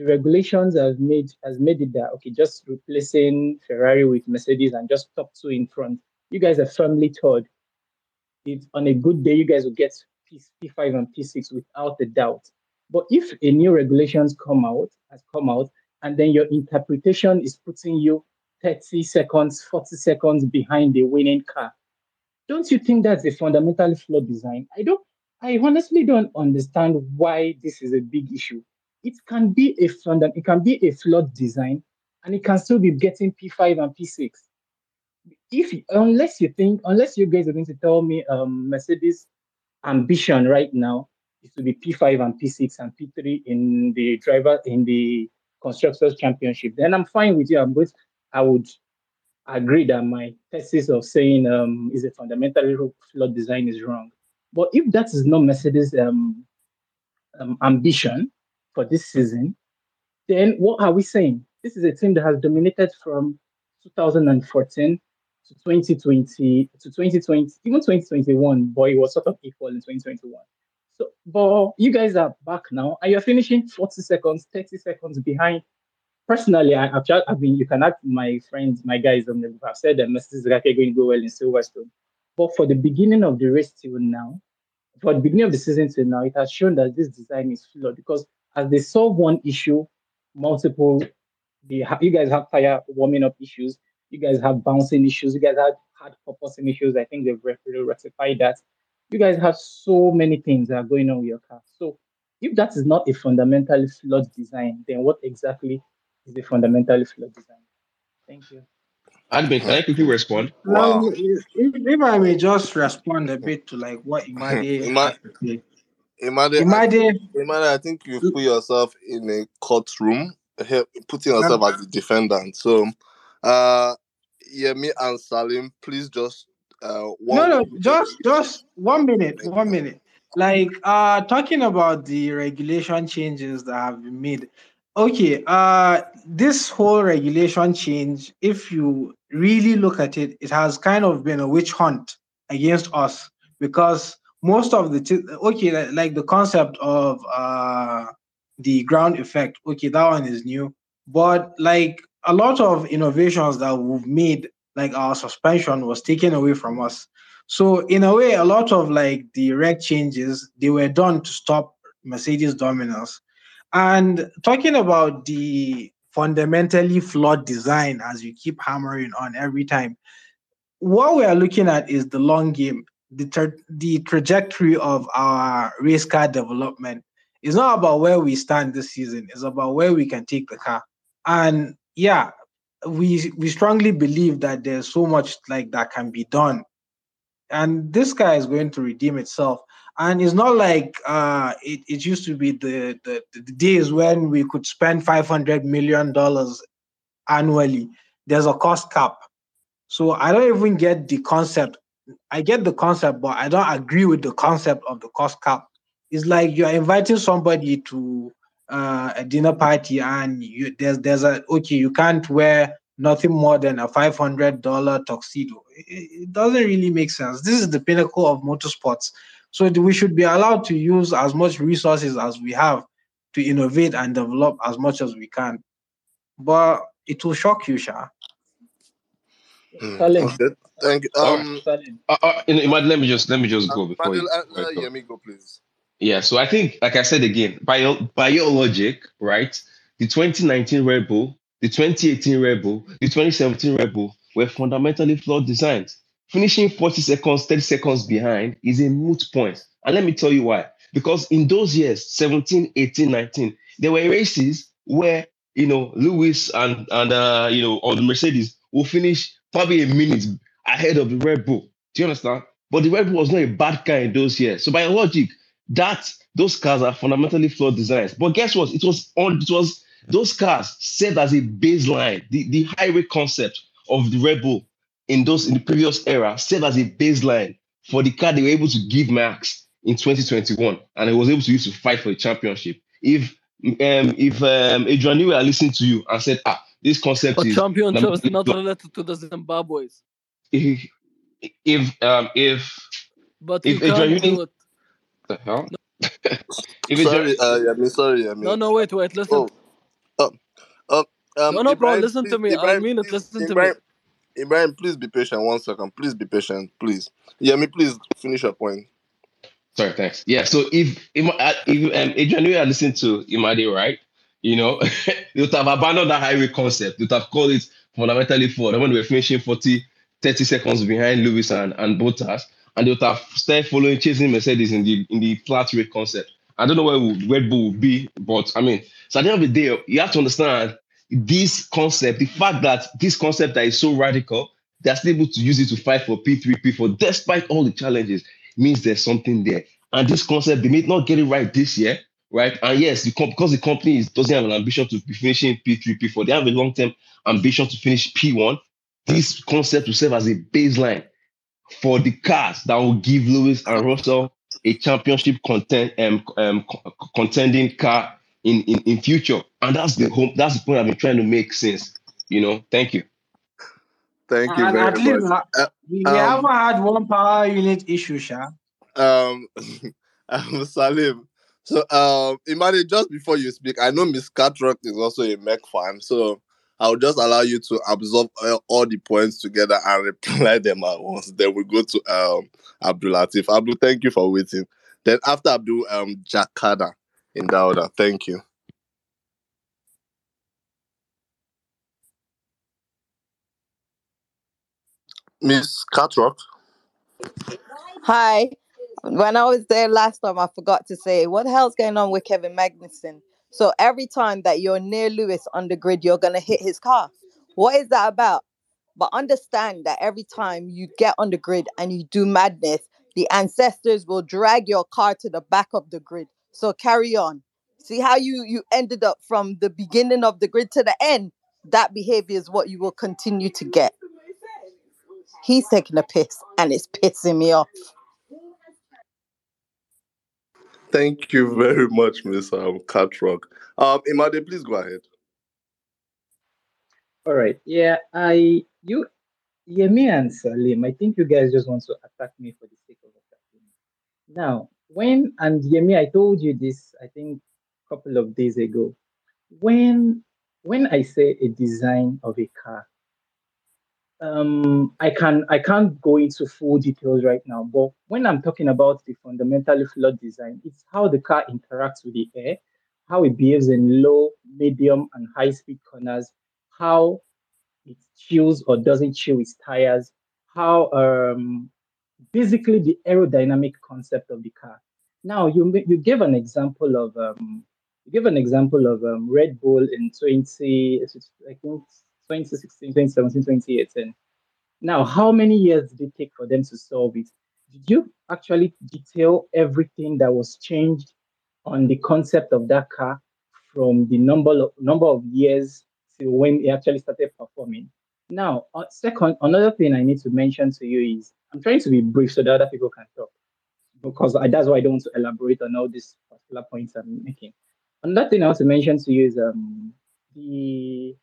The regulations have made has made it that okay, just replacing Ferrari with Mercedes and just top two in front. You guys are firmly told. It's on a good day, you guys will get P, P5 and P6 without a doubt. But if a new regulations come out, has come out, and then your interpretation is putting you 30 seconds, 40 seconds behind the winning car, don't you think that's a fundamental flaw design? I don't I honestly don't understand why this is a big issue. It can be a funda- it can be a flawed design and it can still be getting P5 and P6. If unless you think, unless you guys are going to tell me um, Mercedes ambition right now is to be P5 and P6 and P3 in the driver in the constructors championship, then I'm fine with you. I'm with I would agree that my thesis of saying um, is a fundamentally flawed design is wrong. But if that is not Mercedes' um, um, ambition for this season, then what are we saying? This is a team that has dominated from 2014 to 2020 to 2020, even 2021, but it was sort of equal in 2021. So, but you guys are back now, and you're finishing 40 seconds, 30 seconds behind. Personally, I, have mean, you can ask my friends, my guys um, on the group. I've said that Mercedes is going to go well in Silverstone. But for the beginning of the race till now, for the beginning of the season till now, it has shown that this design is flawed because as they solve one issue, multiple, they ha- you guys have tire warming up issues, you guys have bouncing issues, you guys have hard porpoising issues. I think they've really rectified that. You guys have so many things that are going on with your car. So if that is not a fundamentally flawed design, then what exactly is a fundamentally flawed design? Thank you. Admin, can I quickly respond? Wow. If, if, I may just respond a bit to like what Imade hmm, Ima- Imade, Imade, Imade, I think you put yourself in a courtroom, here, putting yourself as the defendant. So, uh, Yemi and Salim, please just uh, one no, no, just just one minute, one minute. Like uh, talking about the regulation changes that have been made. Okay, uh, this whole regulation change, if you really look at it, it has kind of been a witch hunt against us because most of the t- okay, like the concept of uh the ground effect. Okay, that one is new, but like a lot of innovations that we've made, like our suspension, was taken away from us. So in a way, a lot of like reg changes they were done to stop Mercedes dominance. And talking about the fundamentally flawed design, as you keep hammering on every time, what we are looking at is the long game, the tra- the trajectory of our race car development. is not about where we stand this season; it's about where we can take the car. And yeah, we we strongly believe that there's so much like that can be done, and this car is going to redeem itself. And it's not like uh, it, it used to be the, the, the days when we could spend 500 million dollars annually. There's a cost cap. So i don't even get the concept i get the concept but i don't agree with the concept of the cost cap it's like you're inviting somebody to uh, a dinner party and you, there's there's a okay you can't wear nothing more than a $500 tuxedo it, it doesn't really make sense this is the pinnacle of motorsports so we should be allowed to use as much resources as we have. to innovate and develop as much as we can. But it will shock you, Sha. Salim. Okay, thank you. Um, Salim. Uh, uh, you know, Imad, let me just let me just go before you. Uh, uh, yeah, me go, please. Yeah, so I think, like I said again, by your by your logic, right? The 2019 Red Bull, the 2018 Red Bull, the 2017 Red Bull were fundamentally flawed designs. Finishing 40 seconds, 30 seconds behind is a moot point. And let me tell you why. Because in those years, 17, 18, 19, there were races where you know Lewis and and uh, you know or the Mercedes will finish probably a minute ahead of the Red Bull. Do you understand? But the Red Bull was not a bad car in those years. So by logic, that those cars are fundamentally flawed designs. But guess what? It was on it was those cars served as a baseline. The, the high rake concept of the Red Bull in those in the previous era served as a baseline for the car they were able to give Max in 2021, and it was able to use to fight for the championship. If um if um Adrian Newey listened to you and said, ah, this concept But is championship is not flawed," related to the Zimbabweans. If if um if But if you Adrian can't do it. the hell if Adrian Sorry, uh, yeah, me sorry, I mean. No, no, wait, wait, listen. Oh, um, um, no, no, bro, Ibrahim, listen to please, me. I Ibrahim, mean it. please, Listen to me. Ibrahim, Ibrahim, please be patient. One second, please be patient, please. Yeah, me, please finish your point. Sorry, thanks. Yeah, so if if, uh, if um, Adrian Newey had listened to Imade, right, you know, they would have abandoned that high rake concept. They would have called it fundamentally flawed. When they were finishing 40, 30 seconds behind Lewis and, and Bottas, and they would have started following, chasing Mercedes in the in the flat rake concept. I don't know where Red Bull would be, but I mean, so at the end of the day, you have to understand this concept, the fact that this concept that is so radical, they're still able to use it to fight for P3, P4, despite all the challenges, means there's something there. And this concept, they may not get it right this year, right? And yes, because the company is, doesn't have an ambition to be finishing P3, P4, they have a long-term ambition to finish P1. This concept will serve as a baseline for the cars that will give Lewis and Russell a championship content um, um contending car in, in in future. And that's the home that's the point I've been trying to make since. You know, thank you. Thank you And very at least much. uh, we, we um, haven't had one power unit issue, Sha. um, um, Salim. So, um, Imani, just before you speak, I know Miss Catrock is also a Merc fan, so I'll just allow you to absorb all, all the points together and reply them at once. Then we go to um Abdul Latif. Abdul, thank you for waiting. Then after Abdul, um, Jakada in that order. Thank you. Miss Catrock. Hi. When I was there last time, I forgot to say, what the hell's going on with Kevin Magnussen? So every time that you're near Lewis on the grid, you're going to hit his car. What is that about? But understand that every time you get on the grid and you do madness, the ancestors will drag your car to the back of the grid. So carry on. See how you you ended up from the beginning of the grid to the end? That behavior is what you will continue to get. He's taking a piss and it's pissing me off. Thank you very much, Miss um, Catrock. Um, Imade, please go ahead. All right. Yeah, I you Yemi and Salim, I think you guys just want to attack me for the sake of attacking me. Now, when and Yemi, I told you this, I think a couple of days ago. When when I say a design of a car, um, I can I can't go into full details right now, but when I'm talking about the fundamentally flawed design, it's how the car interacts with the air, how it behaves in low, medium, and high speed corners, how it chills or doesn't chill its tires, how um basically the aerodynamic concept of the car. Now you you gave an example of um you gave an example of um, Red Bull in 20 I think 2016, 2017, 2018. Now, how many years did it take for them to solve it? Did you actually detail everything that was changed on the concept of that car from the number of number of years to when it actually started performing? Now, uh, second, another thing I need to mention to you is I'm trying to be brief so that other people can talk because I, that's why I don't want to elaborate on all these particular points I'm making. Another thing I want to mention to you is um, the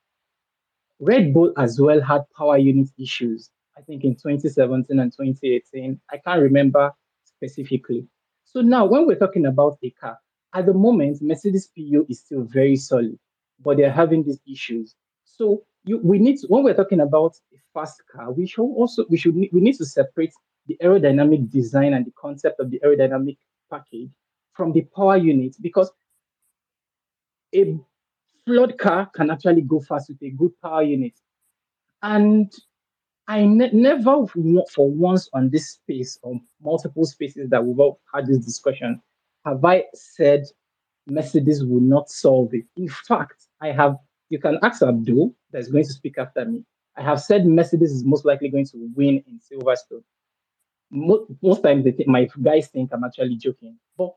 Red Bull as well had power unit issues, I think in 2017 and 2018. I can't remember specifically. So now, when we're talking about a car, at the moment, Mercedes PU is still very solid, but they're having these issues. So you, we need to, when we're talking about a fast car, we should also we should we need to separate the aerodynamic design and the concept of the aerodynamic package from the power unit because a flood car can actually go fast with a good power unit. And I ne- never for once on this space or multiple spaces that we've all had this discussion have I said Mercedes will not solve it. In fact, I have. You can ask Abdul that's going to speak after me. I have said Mercedes is most likely going to win in Silverstone. Most, most times, my guys think I'm actually joking. But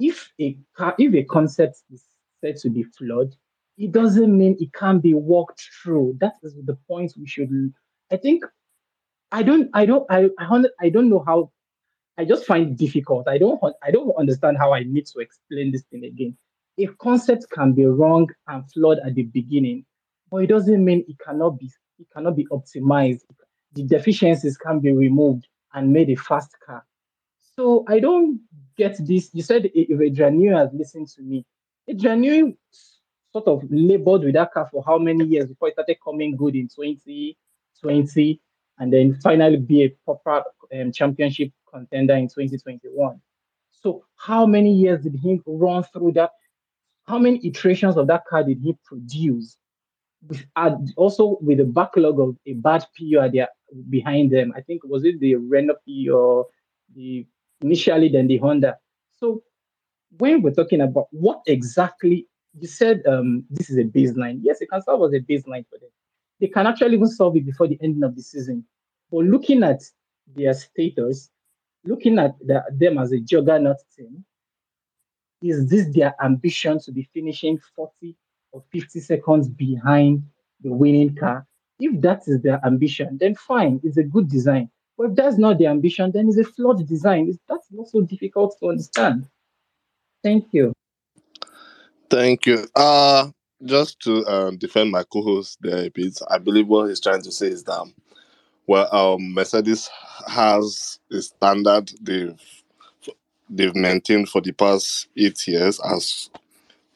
if a car, if a concept is said to be flawed, it doesn't mean it can't be walked through. That is the point we should. I think. I don't. I don't. I. I, don't know how. I just find it difficult. I don't. I don't understand how I need to explain this thing again. If concept can be wrong and flawed at the beginning, but it doesn't mean it cannot be. It cannot be optimized. The deficiencies can be removed and made a fast car. So I don't get this. You said if Adrian Newey has listened to me, Newey sort of labored with that car for how many years before it started coming good in 2020 and then finally be a proper um, championship contender in 2021. So how many years did he run through that? How many iterations of that car did he produce? Uh, also with the backlog of a bad PU there behind them. I think was it the Renault PU or the initially then the Honda. So when we're talking about what exactly you said um, this is a baseline. Yes, it can serve as a baseline for them. They can actually even solve it before the ending of the season. But looking at their status, looking at the, them as a juggernaut team, is this their ambition to be finishing 40 or 50 seconds behind the winning car? If that is their ambition, then fine, it's a good design. But if that's not the ambition, then it's a flawed design. That's not so difficult to understand. Thank you. Thank you. Uh just to um, defend my co-host there a bit, I believe what he's trying to say is that well, um, Mercedes has a standard they've they've maintained for the past eight years as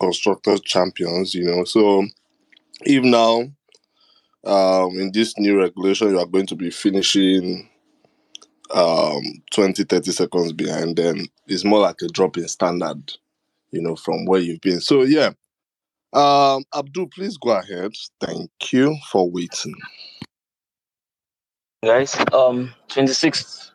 constructors champions. You know, so if now um, in this new regulation you are going to be finishing um 20 30 seconds behind then it's more like a drop in standard you know from where you've been so yeah um abdul please go ahead thank you for waiting guys. Um, 26th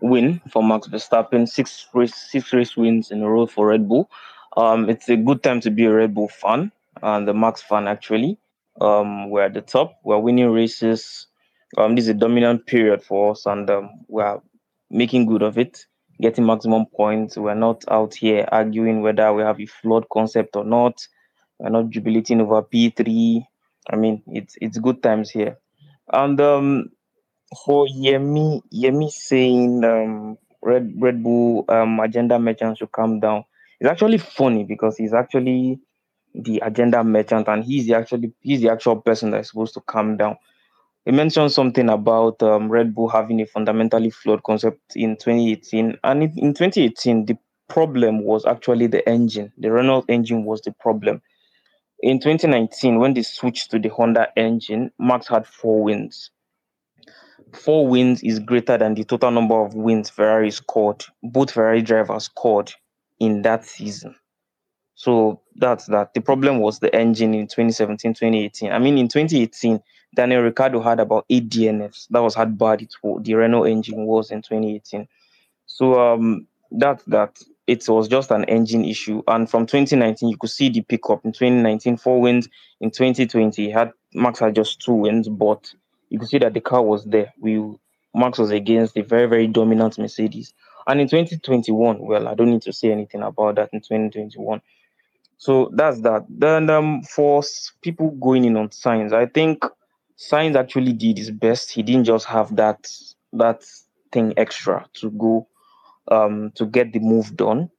win for Max Verstappen, six race, six race wins in a row for Red Bull. Um, it's a good time to be a Red Bull fan and the Max fan actually. Um, we're at the top. We're winning races. Um, this is a dominant period for us, and um, we're making good of it, getting maximum points. We're not out here arguing whether we have a flawed concept or not. We're not jubilating over P3. I mean, it's it's good times here. And um, for Yemi, Yemi saying um, Red Red Bull um, agenda merchant should calm down. It's actually funny because he's actually the agenda merchant and he's the actually he's the actual person that's supposed to calm down. He mentioned something about um, Red Bull having a fundamentally flawed concept in 2018, and in, in 2018 the problem was actually the engine. The Renault engine was the problem. In 2019, when they switched to the Honda engine, Max had four wins four wins is greater than the total number of wins Ferrari scored, both Ferrari drivers scored in that season. So that's that. The problem was the engine in 2017, 2018. I mean, in 2018, Daniel Ricciardo had about eight DNFs. That was how bad it was, the Renault engine was in 2018. So um, that's that. It was just an engine issue. And from 2019, you could see the pickup. In 2019, four wins. In 2020, had Max had just two wins, but you could see that the car was there. We Max was against a very, very dominant Mercedes. And in 2021, well, I don't need to say anything about that in 2021. So that's that. Then um, for people going in on Sainz, I think Sainz actually did his best. He didn't just have that that thing extra to go um, to get the move done.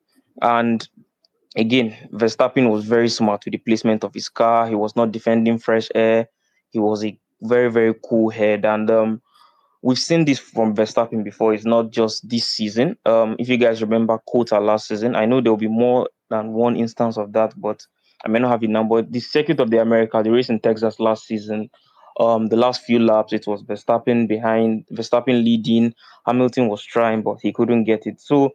And again, Verstappen was very smart with the placement of his car. He was not defending fresh air. He was a very very cool head and um we've seen this from Verstappen before. It's not just this season. Um, if you guys remember COTA last season, I know there'll be more than one instance of that, but I may not have it now. But the circuit of the America, the race in Texas last season, um, the last few laps, it was Verstappen behind, Verstappen leading. Hamilton was trying, but he couldn't get it. So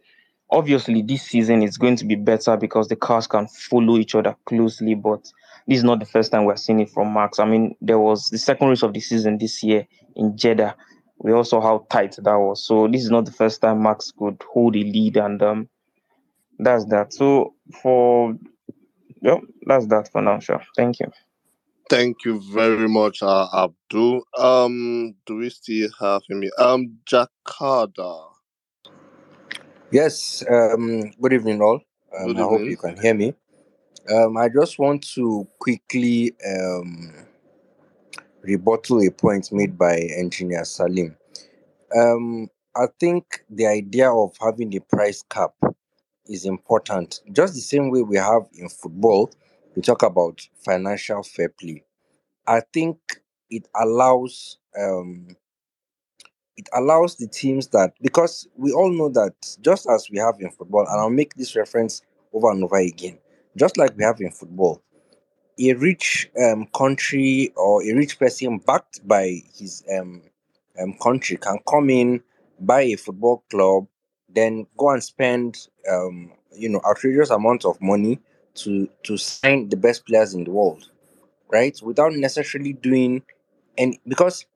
obviously, this season is going to be better because the cars can follow each other closely. But this is not the first time we're seeing it from Max. I mean, there was the second race of the season this year in Jeddah. We also how tight that was. So this is not the first time Max could hold a lead, and um, that's that. So for yeah, that's that for now. Sure. Thank you. Thank you very much, uh, Abdul. Um, do we still have him? Um, Jakarta. Yes, um, good evening, all. Um, Good I hope you can hear me. Um, I just want to quickly um, rebuttal a point made by Engineer Salim. Um, I think the idea of having a price cap is important. Just the same way we have in football, we talk about financial fair play. I think it allows um, it allows the teams that because we all know that just as we have in football, and I'll make this reference over and over again, just like we have in football, a rich um, country or a rich person backed by his um, um, country can come in, buy a football club, then go and spend um, you know outrageous amount of money to to sign the best players in the world, right? Without necessarily doing and because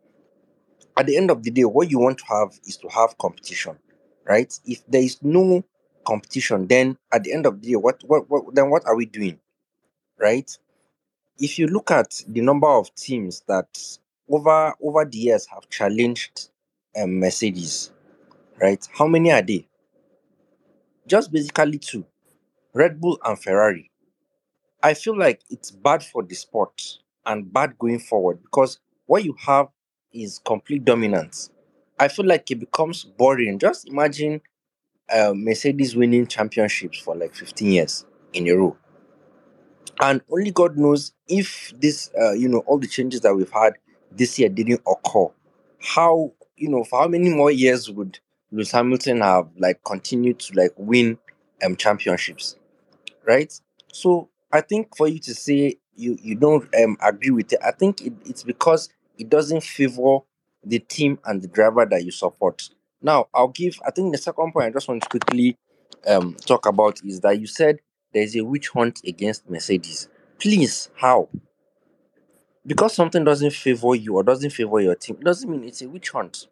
at the end of the day, what you want to have is to have competition, right? If there is no competition, then at the end of the day, what what, what then what are we doing, right? If you look at the number of teams that over over the years have challenged um, Mercedes, right? How many are they? Just basically two: Red Bull and Ferrari. I feel like it's bad for the sport and bad going forward because what you have is complete dominance. I feel like it becomes boring. Just imagine uh, Mercedes winning championships for like 15 years in a row. And only God knows if this, uh, you know, all the changes that we've had this year didn't occur. How, you know, for how many more years would Lewis Hamilton have like continued to like win um championships? Right? So I think for you to say you you don't um, agree with it, I think it, it's because it doesn't favor the team and the driver that you support. Now I'll give. I think the second point I just want to quickly um talk about is that you said there's a witch hunt against Mercedes. Please, how? Because something doesn't favor you or doesn't favor your team, doesn't mean it's a witch hunt,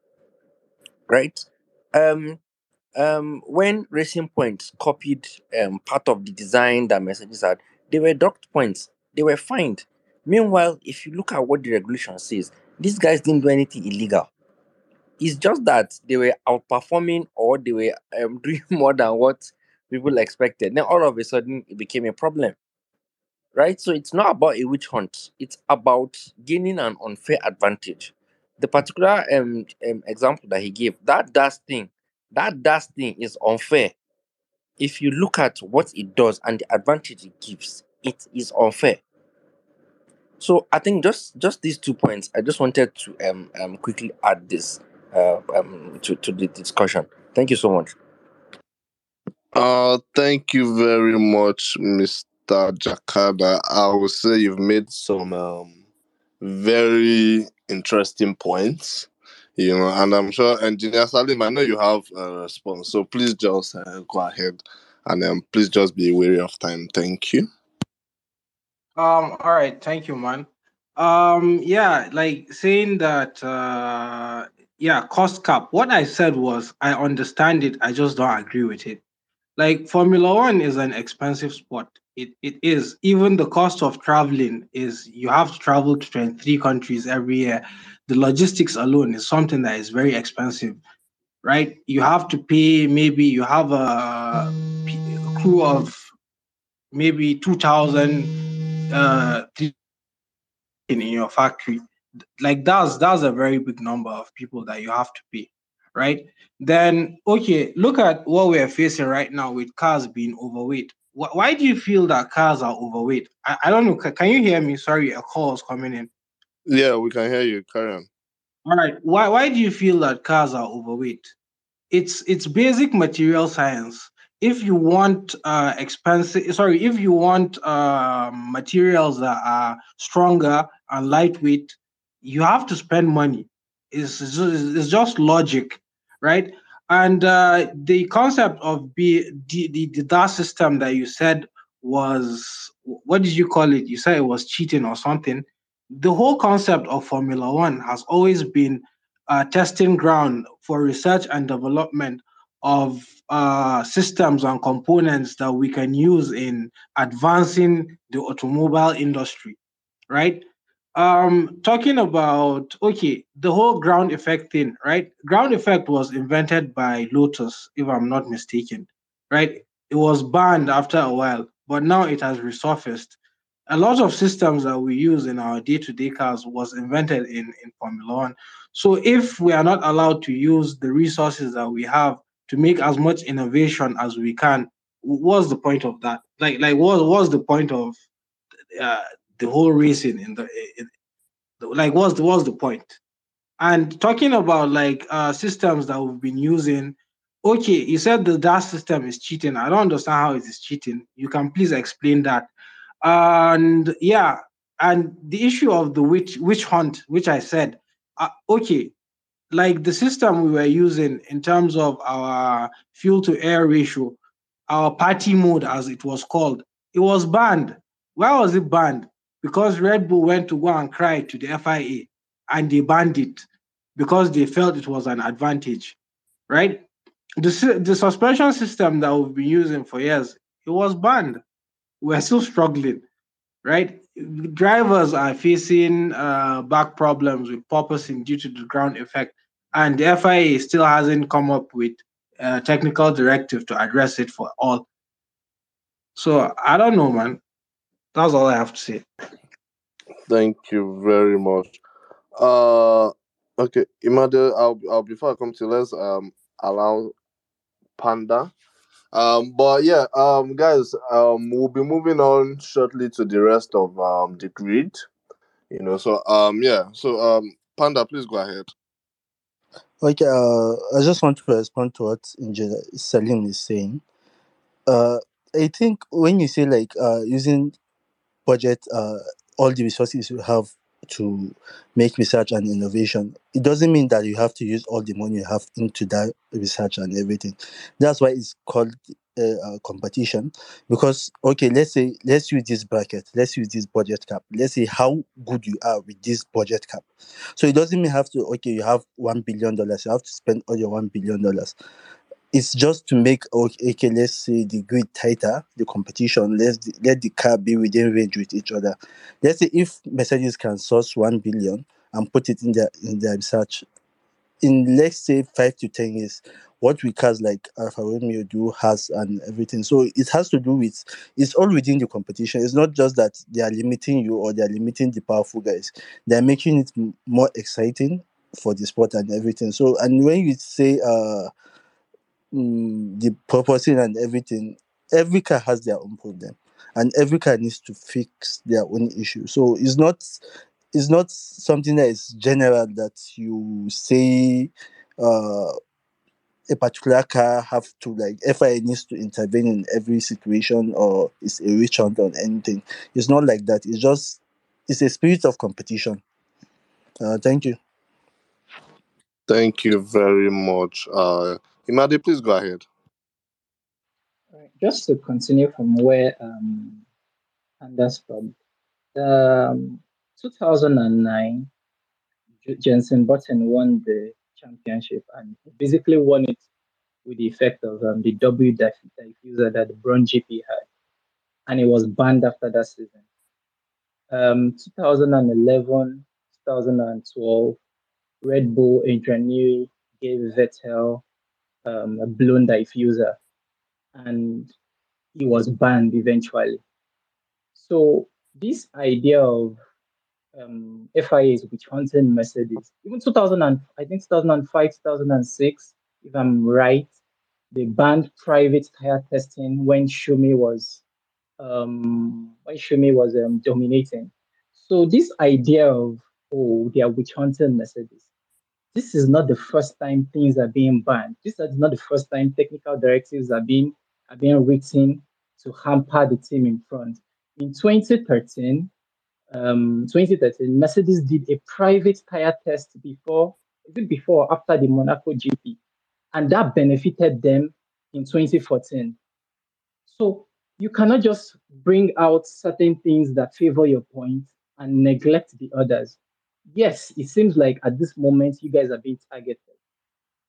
right? Um, um when Racing Point copied um part of the design that Mercedes had, they were docked points. They were fined. Meanwhile, if you look at what the regulation says, these guys didn't do anything illegal. It's just that they were outperforming or they were um, doing more than what people expected. Then all of a sudden it became a problem. Right? So it's not about a witch hunt. It's about gaining an unfair advantage. The particular um, um example that he gave, that DAS thing, that DAS thing is unfair. If you look at what it does and the advantage it gives, it is unfair. So I think just just these two points, I just wanted to um, um quickly add this uh, um to, to the discussion. Thank you so much. Uh, thank you very much, Mr. Jakarta. I would say you've made some um, very interesting points, you know, and I'm sure Engineer Salim, I know you have a response, so please just uh, go ahead and um, please just be wary of time. Thank you. Um, all right, thank you, man. Um, yeah, like saying that uh yeah, cost cap. What I said was I understand it, I just don't agree with it. Like Formula One is an expensive sport. It it is. Even the cost of traveling is you have to travel to 23 countries every year. The logistics alone is something that is very expensive, right? You have to pay maybe you have a crew of maybe 2000 uh in in your factory like that's that's a very big number of people that you have to pay right then okay look at what we're facing right now with cars being overweight Wh- why do you feel that cars are overweight i, I don't know ca- can you hear me sorry a call is coming in Yeah, we can hear you. Carry on. all right why why do you feel that cars are overweight it's it's basic material science if you want uh, expensive, sorry, if you want uh, materials that are stronger and lightweight, you have to spend money. It's, it's just logic, right? And uh, the concept of be, the, the, the DAS system that you said was, what did you call it? You said it was cheating or something. The whole concept of Formula One has always been a testing ground for research and development of uh, systems and components that we can use in advancing the automobile industry, right? Um, talking about okay, the whole ground effect thing, right? Ground effect was invented by Lotus, if I'm not mistaken, right? It was banned after a while, but now it has resurfaced. A lot of systems that we use in our day-to-day cars was invented in, in Formula One. So if we are not allowed to use the resources that we have to make as much innovation as we can, what's the point of that? Like, like what was the point of uh, the whole racing in the like what's the what's the point? And talking about like uh, systems that we've been using, okay, you said the DAS system is cheating. I don't understand how it is cheating. You can please explain that. And yeah, and the issue of the witch witch hunt, which I said, uh, okay, like the system we were using in terms of our fuel to air ratio, our party mode as it was called, it was banned. Why was it banned? Because Red Bull went to go and cry to the FIA and they banned it because they felt it was an advantage, right? The, the suspension system that we've been using for years, it was banned. We're still struggling, right? Drivers are facing uh, back problems with porpoising due to the ground effect and the FIA still hasn't come up with a technical directive to address it for all. So I don't know, man. That's all I have to say. Thank you very much. Uh, okay, Imade, I'll, I'll before I come to let's um allow Panda. Um, but yeah, um, guys, um, we'll be moving on shortly to the rest of um the grid. You know, so um, yeah, so um, Panda, please go ahead. Okay, uh, I just want to respond to what Engineer Salim is saying. Uh, I think when you say like uh, using budget, uh, all the resources you have to make research and innovation, it doesn't mean that you have to use all the money you have into that research and everything. That's why it's called uh, uh, competition. Because okay, let's say let's use this bracket, let's use this budget cap. Let's say how good you are with this budget cap. So it doesn't mean have to okay, you have one billion dollars, you have to spend all your one billion dollars. It's just to make okay, let's say the grid tighter, the competition. Let's let the car be within range with each other. Let's say if Mercedes can source one billion and put it in their in their research, in let's say five to ten years, what we cars like Alfa Romeo do has and everything. So it has to do with it's all within the competition. It's not just that they are limiting you or they are limiting the powerful guys. They are making it more exciting for the sport and everything. So and when you say uh mm, the porpoising and everything, every car has their own problem, and every car needs to fix their own issue. So it's not it's not something that is general that you say uh a particular car have to like FIA needs to intervene in every situation or it's a hunt on anything. It's not like that. It's just it's a spirit of competition. Uh, thank you. Thank you very much. Uh, Imade, please go ahead. Just to continue from where um, Anders from, um, 2009, Jensen Button won the championship and basically won it with the effect of um, the double diffuser that the Brawn GP had. And it was banned after that season. Um, 2011, 2012, Red Bull Newey gave Vettel um, a blown diffuser and he was banned eventually. So this idea of um, FIAs witch hunting Mercedes, even 2000 and I think 2005, 2006, if I'm right, they banned private tire testing when Schumi was um, when Schumi was um, dominating. So this idea of oh they are witch hunting Mercedes, this is not the first time things are being banned. This is not the first time technical directives are being are being written to hamper the team in front. In 2013, um, 2013, Mercedes did a private tire test before, it before after the Monaco GP? And that benefited them in 2014. So you cannot just bring out certain things that favor your point and neglect the others. Yes, it seems like at this moment you guys are being targeted.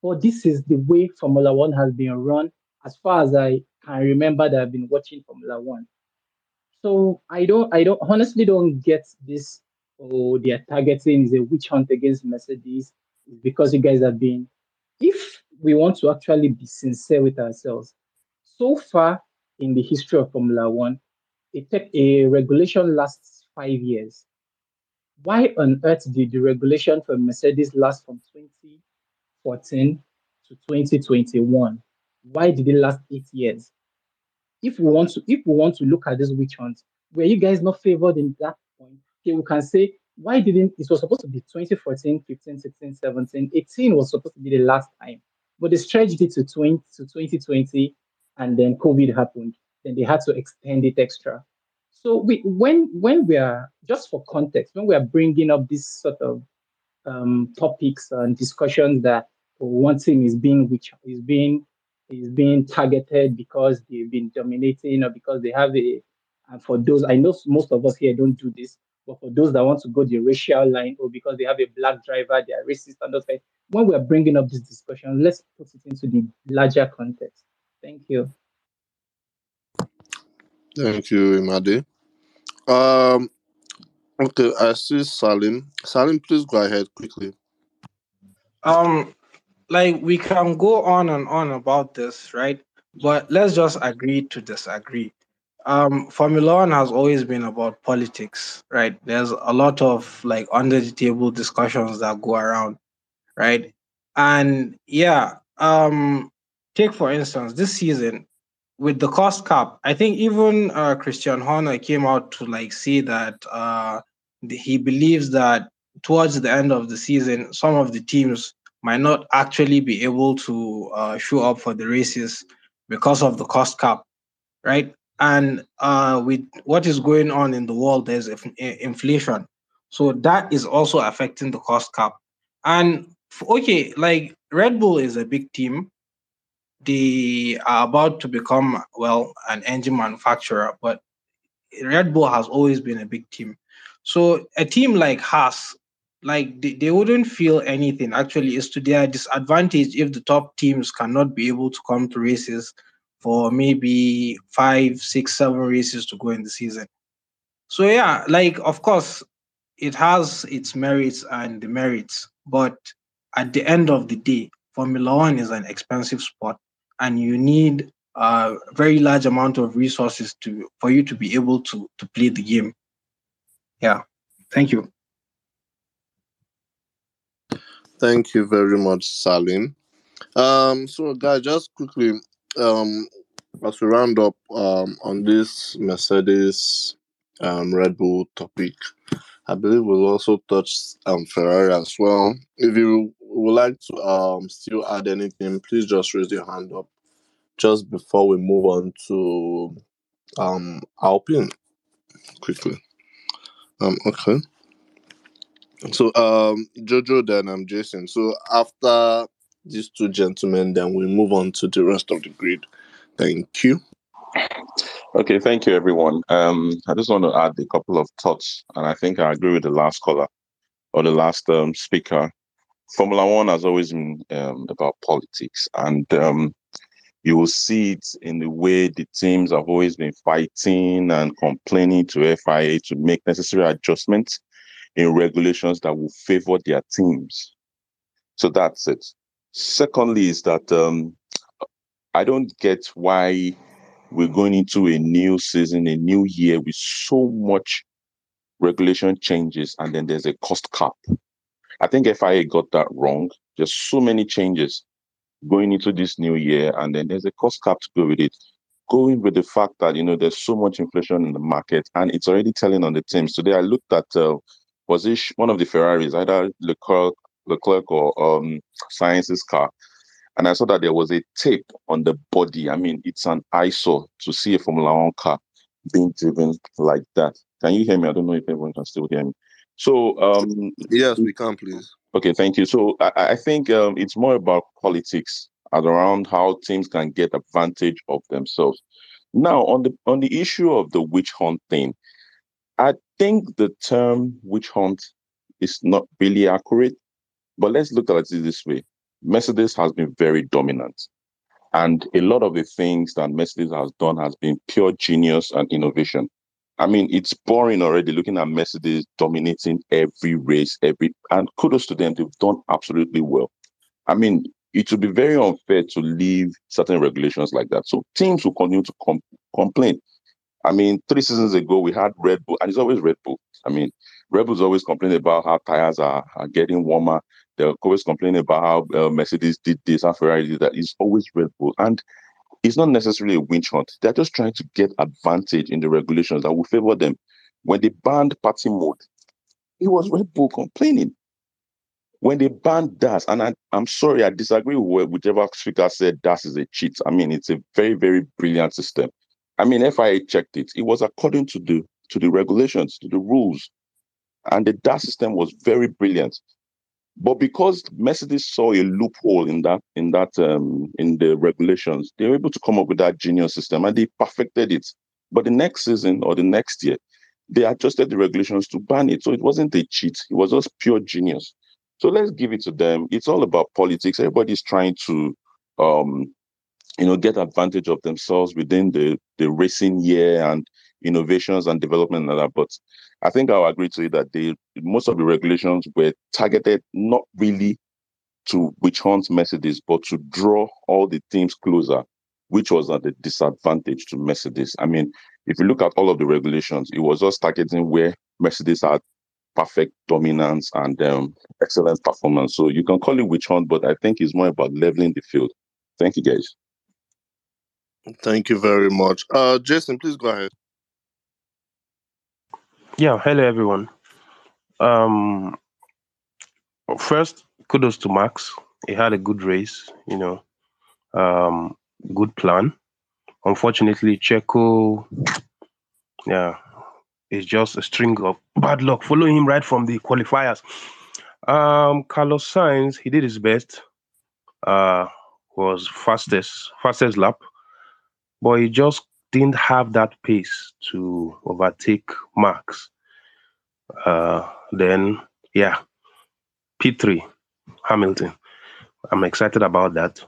But this is the way Formula One has been run as far as I can remember that I've been watching Formula One. So I don't I don't honestly don't get this oh they are targeting is a witch hunt against Mercedes because you guys have been if we want to actually be sincere with ourselves, so far in the history of Formula One, a, regulation lasts five years. Why on earth did the regulation for Mercedes last from 2014 to 2021? Why did it last eight years? If we want to, if we want to look at this witch hunt, were you guys not favored in that point? Okay, we can say why didn't it was supposed to be 2014, 15, 16, 17, 18 was supposed to be the last time, but they stretched it to 20 to 2020 and then COVID happened. Then they had to extend it extra. So we, when when we are just for context, when we are bringing up this sort of um, topics and discussions that one team is being which is being is being targeted because they've been dominating or because they have a and for those I know most of us here don't do this, but for those that want to go the racial line or because they have a black driver, they are racist and those things. When we are bringing up this discussion, let's put it into the larger context. Thank you. Thank you, Imade. Um, okay, I see Salim. Salim, please go ahead quickly. Um, like we can go on and on about this, right? But let's just agree to disagree. Um, Formula One has always been about politics, right? There's a lot of like under the table discussions that go around, right? And yeah, um, take for instance this season with the cost cap i think even uh, christian horner came out to like say that uh, he believes that towards the end of the season some of the teams might not actually be able to uh, show up for the races because of the cost cap right? And uh, with what is going on in the world there's inflation. So that is also affecting the cost cap. And okay like red bull is a big team they are about to become well an engine manufacturer, but Red Bull has always been a big team. So a team like Haas, like they, they wouldn't feel anything. Actually, it's to their disadvantage if the top teams cannot be able to come to races for maybe five, six, seven races to go in the season. So yeah, like of course, it has its merits and demerits, but at the end of the day, Formula One is an expensive sport and you need a very large amount of resources to for you to be able to to play the game. Yeah. Thank you. Thank you very much, Salim. Um, so guys, just quickly, um, as we round up um on this Mercedes um Red Bull topic, I believe we'll also touch um Ferrari as well. If you would like to um still add anything, please just raise your hand up just before we move on to um Alpine quickly. Um okay. So um Jojo then I'm Jason. So after these two gentlemen, then we move on to the rest of the grid. Thank you. Okay, thank you, everyone. Um, I just want to add a couple of thoughts, and I think I agree with the last caller or the last um, speaker. Formula One has always been um, about politics, and um, you will see it in the way the teams have always been fighting and complaining to FIA to make necessary adjustments in regulations that will favor their teams. So that's it. Secondly, is that um, I don't get why we're going into a new season, a new year with so much regulation changes, and then there's a cost cap. I think FIA got that wrong. There's so many changes going into this new year, and then there's a cost cap to go with it. Going with the fact that you know there's so much inflation in the market, and it's already telling on the teams. Today, I looked at uh, was it one of the Ferraris, either Leclerc, Leclerc or um, Sainz's car, and I saw that there was a tape on the body. I mean, it's an eyesore to see a Formula One car being driven like that. Can you hear me? I don't know if everyone can still hear me. So, um, yes, we can, please. Okay, thank you. So, I, I think um, it's more about politics around how teams can get advantage of themselves. Now, on the on the issue of the witch hunt thing, I think the term witch hunt is not really accurate. But let's look at it this way: Mercedes has been very dominant. And a lot of the things that Mercedes has done has been pure genius and innovation. I mean, it's boring already looking at Mercedes dominating every race, every and kudos to them, they've done absolutely well. I mean, it would be very unfair to leave certain regulations like that. So teams will continue to com- complain. I mean, three seasons ago we had Red Bull, and it's always Red Bull. I mean, Red Bull's always complaining about how tires are, are getting warmer. They're always complaining about how uh, Mercedes did this, and Ferrari did that. It's always Red Bull, and it's not necessarily a winch hunt. They're just trying to get advantage in the regulations that will favor them. When they banned party mode, it was Red Bull complaining. When they banned DAS, and I, am sorry, I disagree with whichever speaker said DAS is a cheat. I mean, it's a very, very brilliant system. I mean, FIA checked it. It was according to the to the regulations, to the rules. And the DAS system was very brilliant. But because Mercedes saw a loophole in that in that um, in the regulations, they were able to come up with that genius system and they perfected it. But the next season or the next year, they adjusted the regulations to ban it. So it wasn't a cheat; it was just pure genius. So let's give it to them. It's all about politics. Everybody's trying to, um, you know, get advantage of themselves within the the racing year and innovations and development and that. But I think I'll agree to it that they most of the regulations were targeted not really to witch hunt Mercedes, but to draw all the teams closer, which was at a disadvantage to Mercedes. I mean, if you look at all of the regulations, it was just targeting where Mercedes had perfect dominance and um, excellent performance. So you can call it witch hunt, but I think it's more about leveling the field. Thank you, guys. Thank you very much. Uh, Jason, please go ahead. Yeah, hello everyone. Um, first, kudos to Max. He had a good race, you know, um, good plan. Unfortunately, Checo, yeah, is just a string of bad luck following him right from the qualifiers. Um, Carlos Sainz, he did his best. Uh, was fastest, fastest lap, but he just didn't have that pace to overtake Max. Uh, then, yeah, P3, Hamilton. I'm excited about that.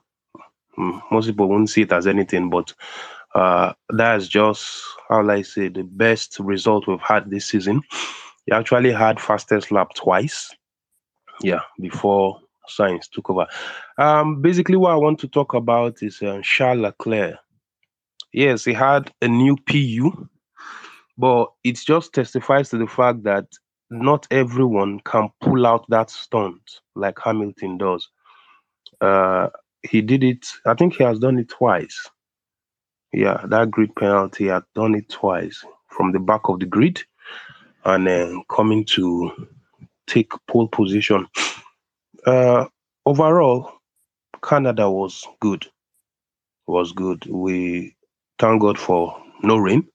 Most people won't see it as anything, but uh, that's just, how I say, the best result we've had this season. He actually had fastest lap twice. Yeah, before Sainz took over. Um, basically, what I want to talk about is uh, Charles Leclerc. Yes, he had a new PU, but it just testifies to the fact that not everyone can pull out that stunt like Hamilton does. Uh, he did it, I think he has done it twice. Yeah, that grid penalty, he had done it twice from the back of the grid and then coming to take pole position. Uh, overall, Canada was good. Was good. We thank God for no rain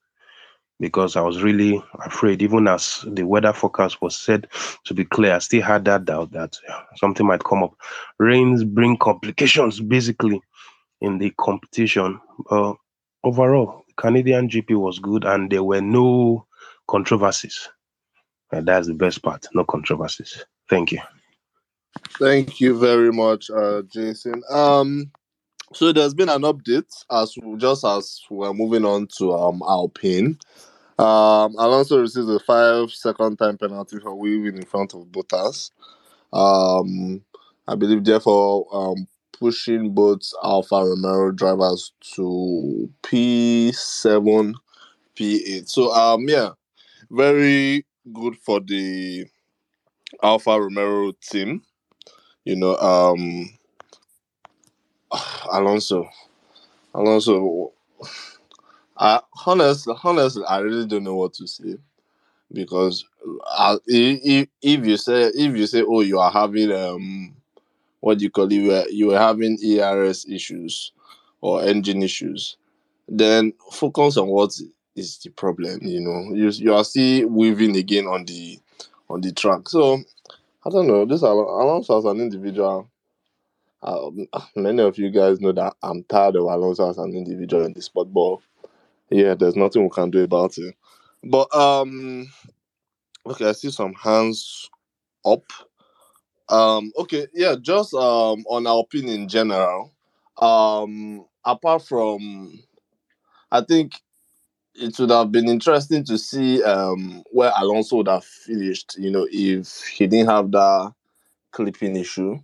because I was really afraid. Even as the weather forecast was said to be clear, I still had that doubt that something might come up. Rains bring complications basically in the competition. Uh, overall, Canadian GP was good and there were no controversies. And that's the best part no controversies. Thank you. Thank you very much, uh, Jason. Um, so there's been an update as just as we're moving on to um Alpine. Um, Alonso receives a five second time penalty for weaving in front of Bottas. Um, I believe therefore um pushing both Alfa Romeo drivers to P seven, P eight. So um yeah, very good for the Alfa Romeo team. You know, um Alonso. Alonso I honestly honestly I really don't know what to say because uh, if, if you say if you say oh you are having um what do you call it? You were, you were having ERS issues or engine issues, then focus on what is the problem. You know, you you are still weaving again on the on the track. So I don't know. This Alonso as an individual. Um, many of you guys know that I'm tired of Alonso as an individual in the sport, but yeah, there's nothing we can do about it. But um, okay, I see some hands up. Um, okay, yeah, just um on our opinion in general. Um, apart from, I think it would have been interesting to see um where Alonso would have finished. You know, if he didn't have that clipping issue.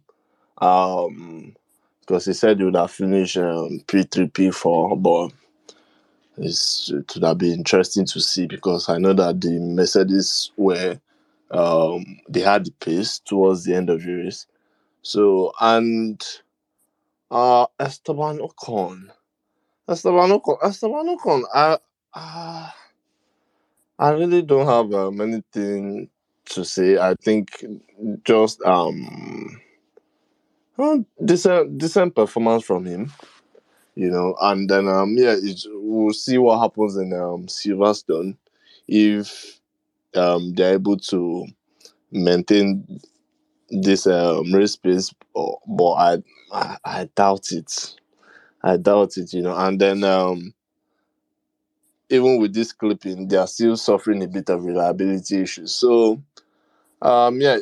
Um, because he said he would have finished um, P3, P4, but it's, it would have been interesting to see because I know that the Mercedes were um, they had the pace towards the end of the race. So and uh Esteban Ocon. Esteban Ocon Esteban Ocon, I uh, I really don't have um, anything to say. I think just um uh, decent decent performance from him you know and then um yeah we'll see what happens in um silverstone if um they're able to maintain this um race pace but I, I i doubt it. I doubt it you know and then um even with this clipping they are still suffering a bit of reliability issues. So um yeah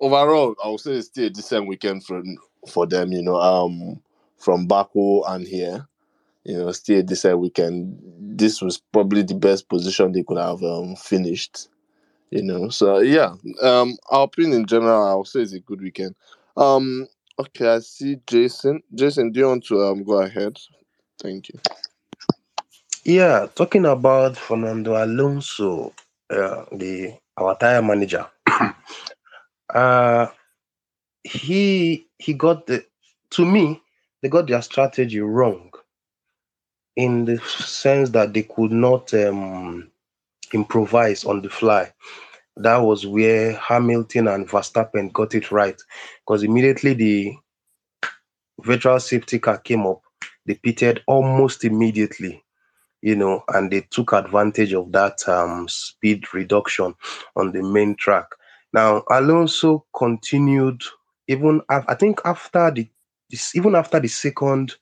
overall i would say it's still a decent weekend for for them you know um from Baku and here. You know, still this weekend. This was probably the best position they could have um, finished. You know, so yeah. Um, our opinion in general, I'll say it's a good weekend. Um, okay, I see Jason. Jason, do you want to um go ahead? Thank you. Yeah, talking about Fernando Alonso, uh, the our tire manager. uh he he got the to me they got their strategy wrong in the sense that they could not um, improvise on the fly. That was where Hamilton and Verstappen got it right because immediately the virtual safety car came up, they pitted almost immediately, you know, and they took advantage of that um, speed reduction on the main track. Now, Alonso continued even, I think, after the even after the second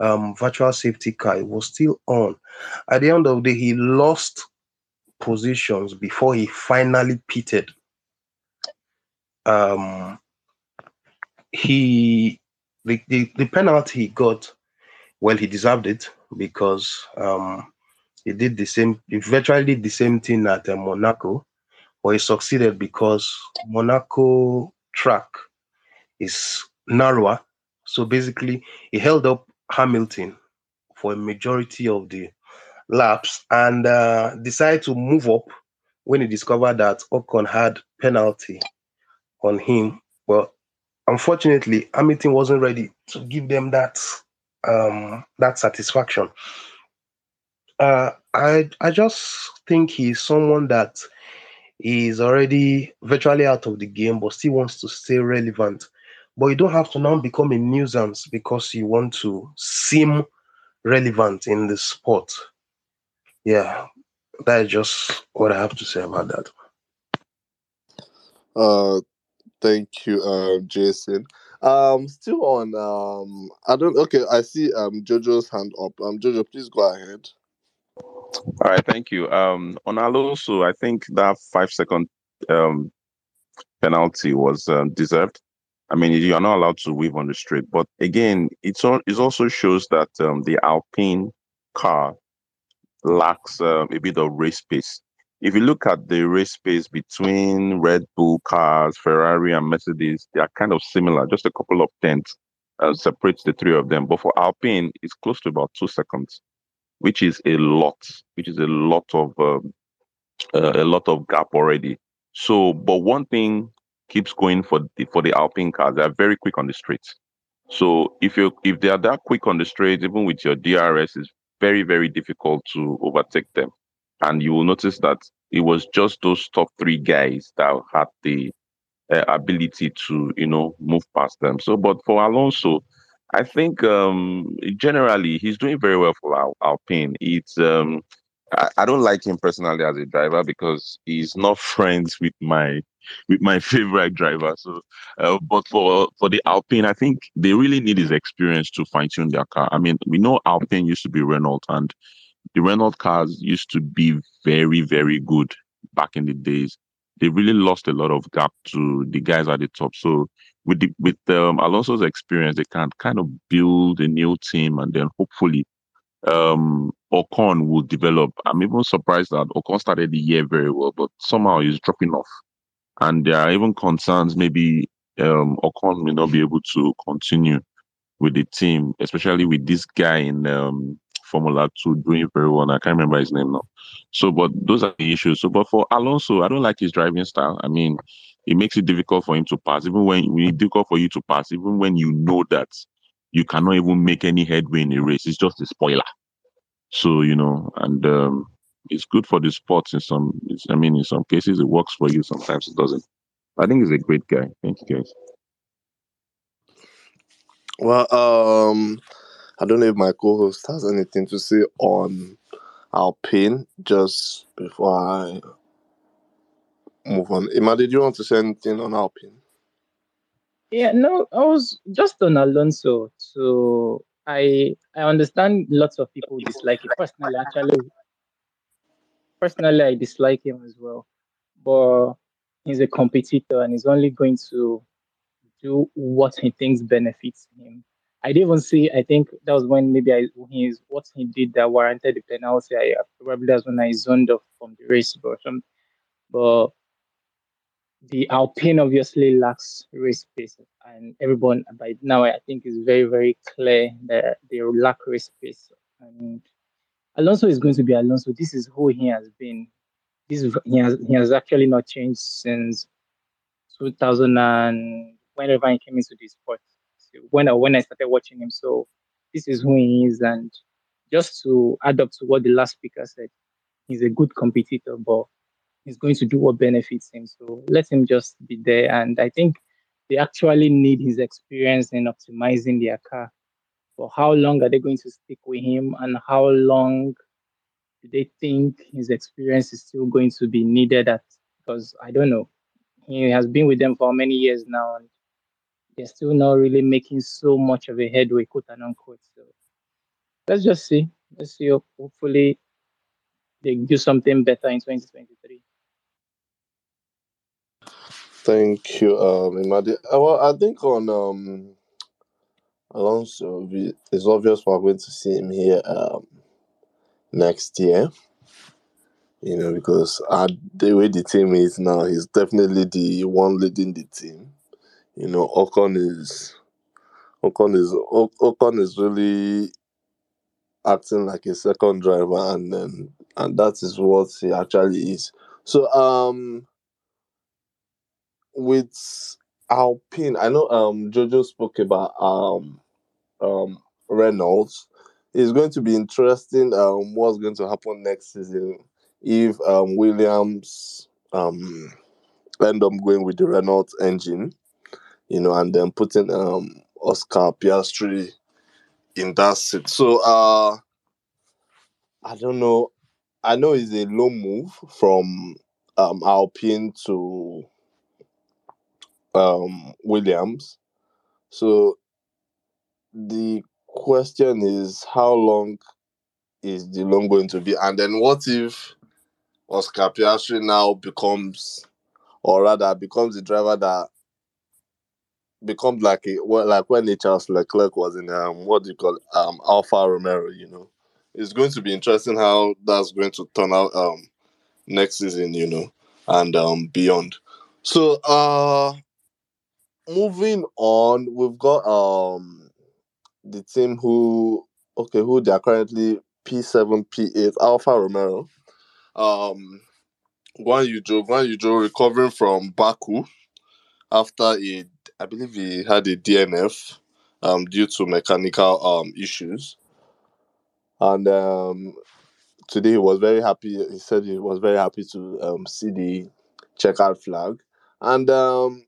um, virtual safety car, it was still on. At the end of the day, he lost positions before he finally pitted. Um, he the, the, the penalty he got, well, he deserved it because um, he did the same, he virtually did the same thing at uh, Monaco, but he succeeded because Monaco track is narrower so basically, he held up Hamilton for a majority of the laps and uh, decided to move up when he discovered that Ocon had penalty on him. Well, unfortunately, Hamilton wasn't ready to give them that um, that satisfaction. Uh, I I just think he's someone that is already virtually out of the game, but still wants to stay relevant but you don't have to now become a nuisance because you want to seem relevant in the sport. Yeah, that is just what I have to say about that. Uh, thank you, uh, Jason. Um, still on. Um, I don't. Okay, I see. Um, Jojo's hand up. Um, Jojo, please go ahead. All right, thank you. Um, on Alonso, I think that five second um penalty was um, deserved. I mean, you are not allowed to weave on the straight. But again, it's all, it also shows that um, the Alpine car lacks um, a bit of race pace. If you look at the race pace between Red Bull cars, Ferrari, and Mercedes, they are kind of similar, just a couple of tenths uh, separates the three of them. But for Alpine, it's close to about two seconds, which is a lot, which is a lot of um, uh, a lot of gap already. So, but one thing keeps going for the for the Alpine cars. They're very quick on the streets. So if you if they are that quick on the streets, even with your DRS, it's very very difficult to overtake them. And you will notice that it was just those top three guys that had the uh, ability to you know move past them. So, but for Alonso, I think um, generally he's doing very well for Al- Alpine. It's um, I, I don't like him personally as a driver because he's not friends with my with my favorite driver. So, uh, but for for the Alpine, I think they really need his experience to fine tune their car. I mean, we know Alpine used to be Renault, and the Renault cars used to be very very good back in the days. They really lost a lot of gap to the guys at the top. So with the, with um, Alonso's experience, they can kind of build a new team, and then hopefully um Ocon will develop. I'm even surprised that Ocon started the year very well, but somehow he's dropping off. And there are even concerns maybe um Ocon may not be able to continue with the team, especially with this guy in um Formula Two doing very well. I can't remember his name now. So, but those are the issues. So, but for Alonso, I don't like his driving style. I mean, it makes it difficult for him to pass, even when it's difficult for you to pass, even when you know that you cannot even make any headway in a race. It's just a spoiler. So you know, and um, it's good for the sports in some. I mean, in some cases it works for you. Sometimes it doesn't. I think he's a great guy. Thank you, guys. Well, um, I don't know if my co-host has anything to say on Alpine just before I move on. Ima, did you want to say anything on Alpine? Yeah, no, I was just on Alonso. So I I understand lots of people dislike it. Personally, actually, personally, I dislike him as well. But he's a competitor and he's only going to do what he thinks benefits him. I didn't even see. I think that was when maybe I his what he did that warranted the penalty. I probably that's when I zoned off from the race, but some, but the Alpine obviously lacks race pace, and everyone by now I think is very very clear that they lack race pace. And Alonso is going to be Alonso. This is who he has been. This he has he has actually not changed since 2000 and whenever he came into the sport. When I, when I started watching him, so this is who he is, and just to add up to what the last speaker said, he's a good competitor, but he's going to do what benefits him. So let him just be there. And I think they actually need his experience in optimizing their car. For how long are they going to stick with him, and how long do they think his experience is still going to be needed at? Because I don't know. He has been with them for many years now, and they're still not really making so much of a headway, quote and unquote. So let's just see. Let's see. Hopefully, they do something better in 2023. Thank you, um, Imadi. Uh, Well, I think on um, Alonso, it's obvious we're going to see him here um, next year. You know, because uh, the way the team is now, he's definitely the one leading the team. You know, Ocon is Ocon is O- Ocon is really acting like a second driver, and then and that is what he actually is. So, um, with Alpine, I know um Jojo spoke about um um Reynolds. It's going to be interesting um what's going to happen next season if um Williams um end up going with the Reynolds engine, you know, and then putting um Oscar Piastri in that seat. So uh I don't know. I know it's a low move from um Alpine to um Williams. So the question is how long is the loan going to be? And then what if Oscar Piastri now becomes or rather becomes the driver that becomes like a like when a Charles Leclerc was in um what do you call it? um Alfa Romeo, you know. It's going to be interesting how that's going to turn out um next season, you know, and um beyond. So uh moving on, we've got um the team who okay, who they are currently P7, P8, Alfa Romeo. Um Guanyu Zhou, Guanyu Zhou recovering from Baku after a I believe he had a DNF um due to mechanical um issues. And um today he was very happy. He said he was very happy to um see the checkered flag. And um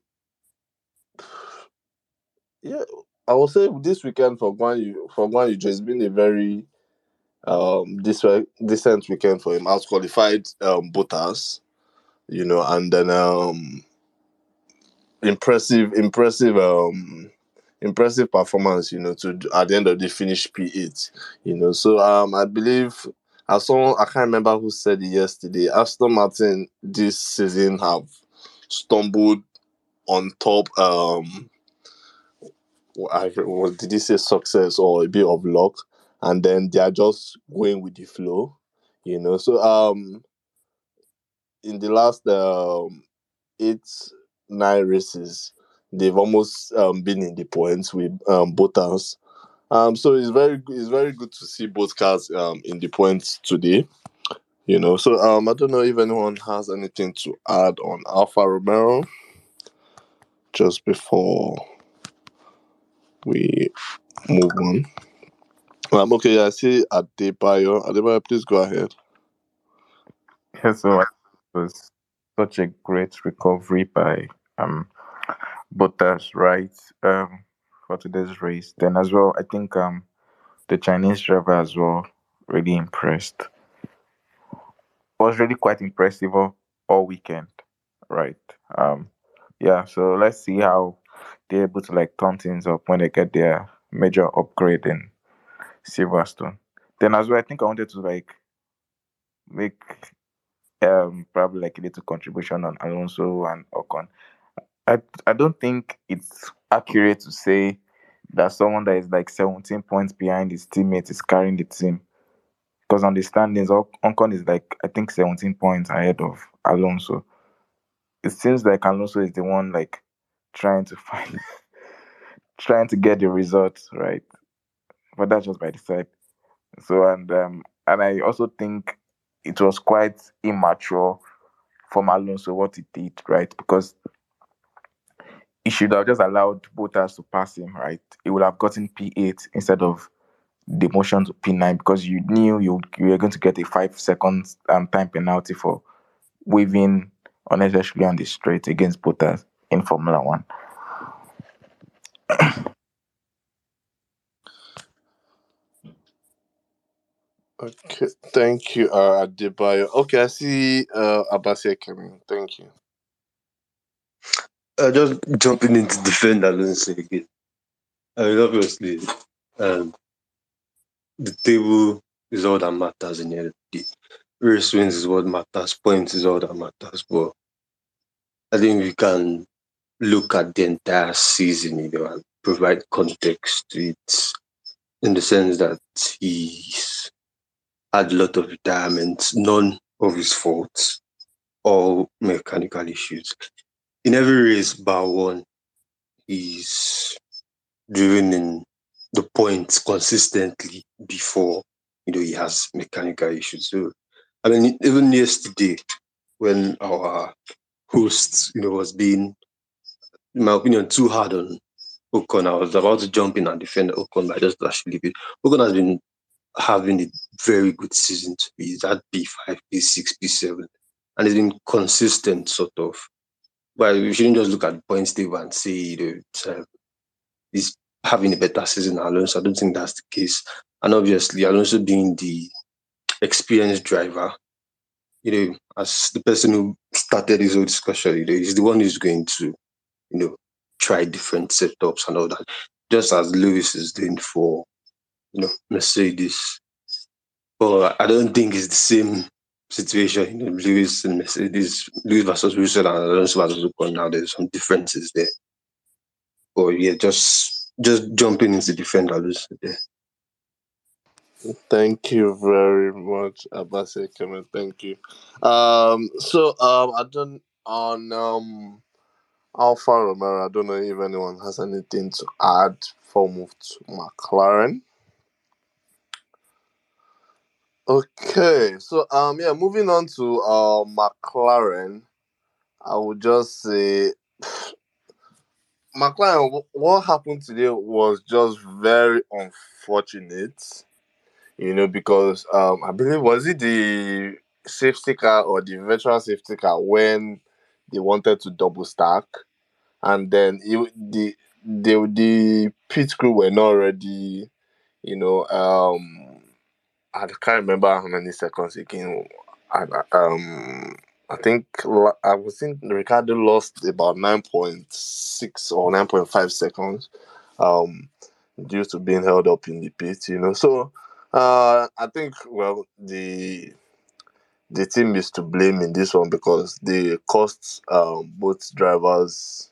yeah, I will say this weekend for Guan for Guan has been a very um decent weekend for him. Out qualified um Bottas, you know, and then um impressive impressive um impressive performance, you know, to at the end of the finish P8, you know. So um I believe as someone I can't remember who said it yesterday, Aston Martin this season have stumbled on top um I, did he say success or a bit of luck and then they are just going with the flow you know so um in the last um eight nine races they've almost um been in the points with um Bottas um so it's very it's very good to see both cars um in the points today you know. So um i don't know if anyone has anything to add on alpha romero just before we move on. Um okay i see adebayo. Adebayo please go ahead. Yeah, so it was such a great recovery by um Bottas, right? Um for today's race. Then as well, I think um the Chinese driver as well really impressed. Was really quite impressive all, all weekend, right? Um yeah, so let's see how they're able to like turn things up when they get their major upgrade in Silverstone. Then as well, I think I wanted to like make um probably like a little contribution on Alonso and Ocon. I I don't think it's accurate to say that someone that is like 17 points behind his teammate is carrying the team. Because on the standings, Ocon is like I think 17 points ahead of Alonso. It seems like Alonso is the one like trying to find trying to get the results right. But that's just by the side. So and um and I also think it was quite immature from Alonso what he did, right? Because he should have just allowed Bottas to pass him, right? He would have gotten P8 instead of demotion to P9 because you knew you, you were going to get a five second um, time penalty for waving unnecessarily on the straight against Bottas in Formula One. okay thank you uh adebayo okay i see uh Abasi Ekeme thank you Uh, just jumping into defend Alonso again. I mean, obviously, um, the table is all that matters in the end of the day. Race wins is what matters. Points is all that matters. But I think we can look at the entire season, you know, and provide context to it in the sense that he's had a lot of retirements, none of his faults, all mechanical issues. In every race bar one, he's driven in the points consistently before you know he has mechanical issues. So I mean even yesterday when our host, you know, was being in my opinion too hard on Ocon. I was about to jump in and defend Ocon, but I just actually leave it. Ocon has been having a very good season to be. He's at P5, P6, P7, and he's been consistent, sort of. Well, we shouldn't just look at points table and say, you know, it's, uh, he's having a better season Alonso. I don't think that's the case. And obviously, Alonso being the experienced driver, you know, as the person who started this whole discussion, you know, he's the one who's going to, you know, try different setups and all that. Just as Lewis is doing for, you know, Mercedes. But I don't think it's the same situation. You know, Lewis and Mercedes, Lewis versus Russell and Alonso versus Ocon. Now there's some differences there. But yeah, just just jumping into defend Alonso there. Thank you very much, Abasi Ekeme. Thank you. Um, so um, I don't on um Alfa Romero. I don't know if anyone has anything to add for move to McLaren. Okay, so um, yeah, moving on to uh McLaren. I would just say McLaren. wh- What happened today was just very unfortunate. you know, because um, I believe was it the safety car or the virtual safety car when they wanted to double stack, and then it, the the the pit crew were not ready. You know, um, I can't remember how many seconds again. I, um, I think I was think Ricciardo lost about nine point six or nine point five seconds, um, due to being held up in the pit. You know, so uh, I think well the the team is to blame in this one because they cost um, both drivers.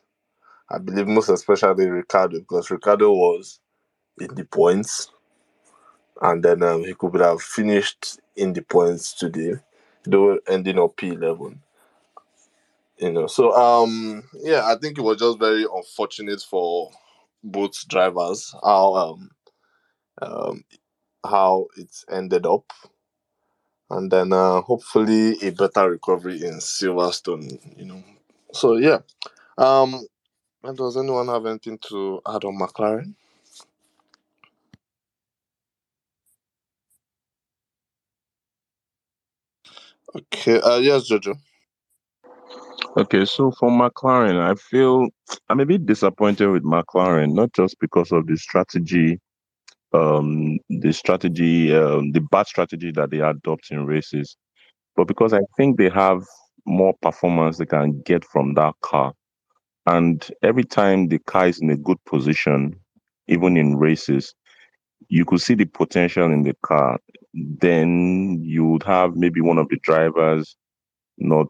I believe most especially Ricciardo because Ricciardo was in the points, and then um, he could have finished in the points today, though ending up P eleven. You know, so um, yeah, I think it was just very unfortunate for both drivers how um, um how it ended up, and then uh, hopefully a better recovery in Silverstone. You know, so yeah, um, does anyone have anything to add on McLaren? Okay, uh, yes, Jojo. Okay, so for McLaren, I feel I'm a bit disappointed with McLaren, not just because of the strategy, um, the strategy, um, the bad strategy that they adopt in races, but because I think they have more performance they can get from that car. And every time the car is in a good position, even in races, you could see the potential in the car. Then you would have maybe one of the drivers not